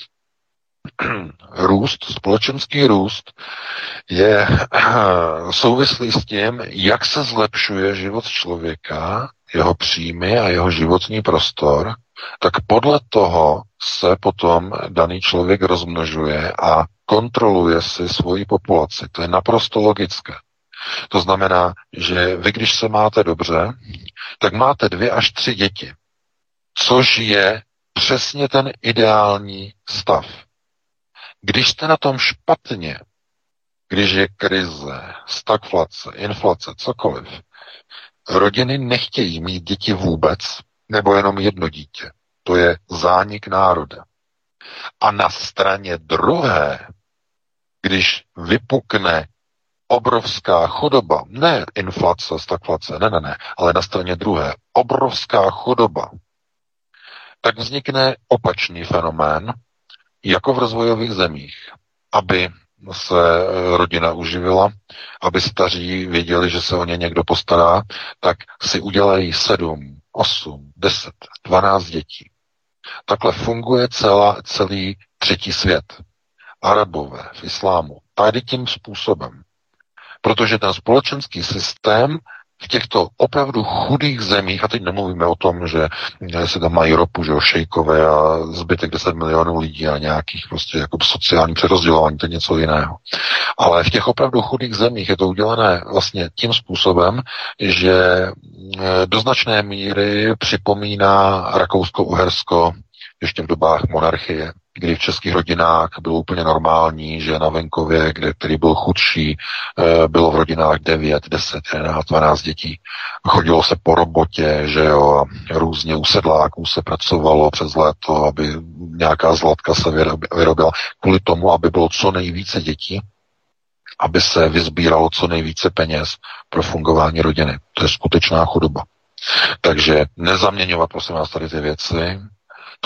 [CLEARS THROAT] růst, společenský růst je [CLEARS THROAT] souvislý s tím, jak se zlepšuje život člověka, jeho příjmy a jeho životní prostor, tak podle toho se potom daný člověk rozmnožuje a kontroluje si svoji populaci. To je naprosto logické. To znamená, že vy, když se máte dobře, tak máte dvě až tři děti, což je přesně ten ideální stav. Když jste na tom špatně, když je krize, stagflace, inflace, cokoliv, rodiny nechtějí mít děti vůbec, nebo jenom jedno dítě. To je zánik národa. A na straně druhé, když vypukne obrovská chudoba, ne inflace, stagflace, ne, ne, ne, ale na straně druhé, obrovská chudoba, tak vznikne opačný fenomén, jako v rozvojových zemích, aby se rodina uživila, aby staří věděli, že se o ně někdo postará, tak si udělají sedm, osm, deset, dvanáct dětí. Takhle funguje celá, celý třetí svět. Arabové v islámu. Tady tím způsobem. Protože ten společenský systém v těchto opravdu chudých zemích, a teď nemluvíme o tom, že se tam mají ropu, že o šejkové a zbytek 10 milionů lidí a nějakých prostě jako sociální přerozdělování, to je něco jiného. Ale v těch opravdu chudých zemích je to udělané vlastně tím způsobem, že eh, do značné míry připomíná Rakousko-Uhersko ještě v dobách monarchie, kdy v českých rodinách bylo úplně normální, že na venkově, kde, který byl chudší, eh, bylo v rodinách 9, 10, 11, 12 dětí. Chodilo se po robotě, že jo, a různě u sedláků se pracovalo přes léto, aby nějaká zlatka se vyrobila, kvůli tomu, aby bylo co nejvíce dětí, aby se vyzbíralo co nejvíce peněz pro fungování rodiny. To je skutečná chudoba. Takže nezaměňovat, prosím vás, tady ty věci,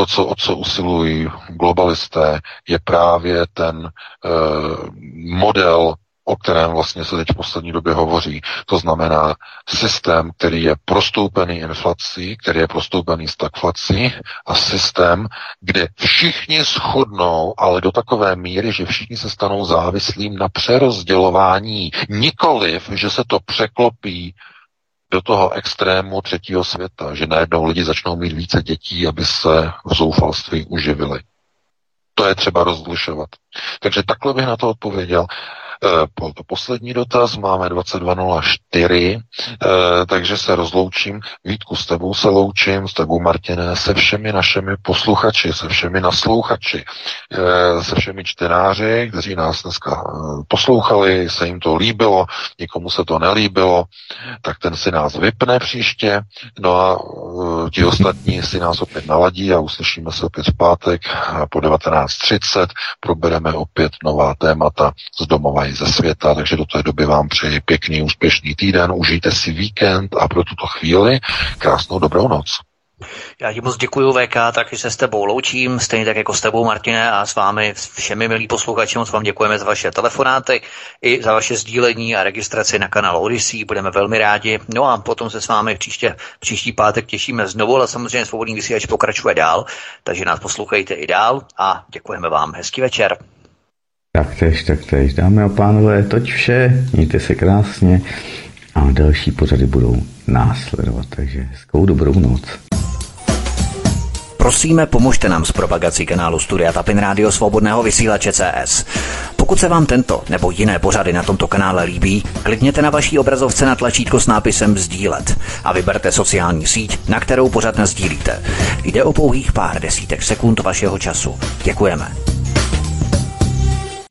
to, co, o co usilují globalisté, je právě ten e, model, o kterém vlastně se teď v poslední době hovoří. To znamená systém, který je prostoupený inflací, který je prostoupený stagflací a systém, kde všichni shodnou, ale do takové míry, že všichni se stanou závislým na přerozdělování. Nikoliv, že se to překlopí do toho extrému třetího světa, že najednou lidi začnou mít více dětí, aby se v zoufalství uživili. To je třeba rozlišovat. Takže takhle bych na to odpověděl. Eh, poslední dotaz, máme 22.04, eh, takže se rozloučím. Vítku, s tebou se loučím, s tebou Martine, se všemi našimi posluchači, se všemi naslouchači, eh, se všemi čtenáři, kteří nás dneska poslouchali, se jim to líbilo, nikomu se to nelíbilo, tak ten si nás vypne příště, no a ti ostatní si nás opět naladí a uslyšíme se opět v pátek po 19.30, probereme opět nová témata z domova i ze světa, takže do té doby vám přeji pěkný, úspěšný týden, užijte si víkend a pro tuto chvíli krásnou dobrou noc. Já ti moc děkuji, VK, taky se s tebou loučím, stejně tak jako s tebou, Martine, a s vámi všemi milí posluchači, moc vám děkujeme za vaše telefonáty i za vaše sdílení a registraci na kanál Odyssey, budeme velmi rádi. No a potom se s vámi příště, příští pátek těšíme znovu, ale samozřejmě svobodný vysílač pokračuje dál, takže nás poslouchejte i dál a děkujeme vám. Hezký večer. Tak tež, tak tež. Dámy a pánové, toť vše. Mějte se krásně a další pořady budou následovat. Takže hezkou dobrou noc. Prosíme, pomožte nám s propagací kanálu Studia Tapin Radio Svobodného vysílače CS. Pokud se vám tento nebo jiné pořady na tomto kanále líbí, klikněte na vaší obrazovce na tlačítko s nápisem Sdílet a vyberte sociální síť, na kterou pořád sdílíte. Jde o pouhých pár desítek sekund vašeho času. Děkujeme.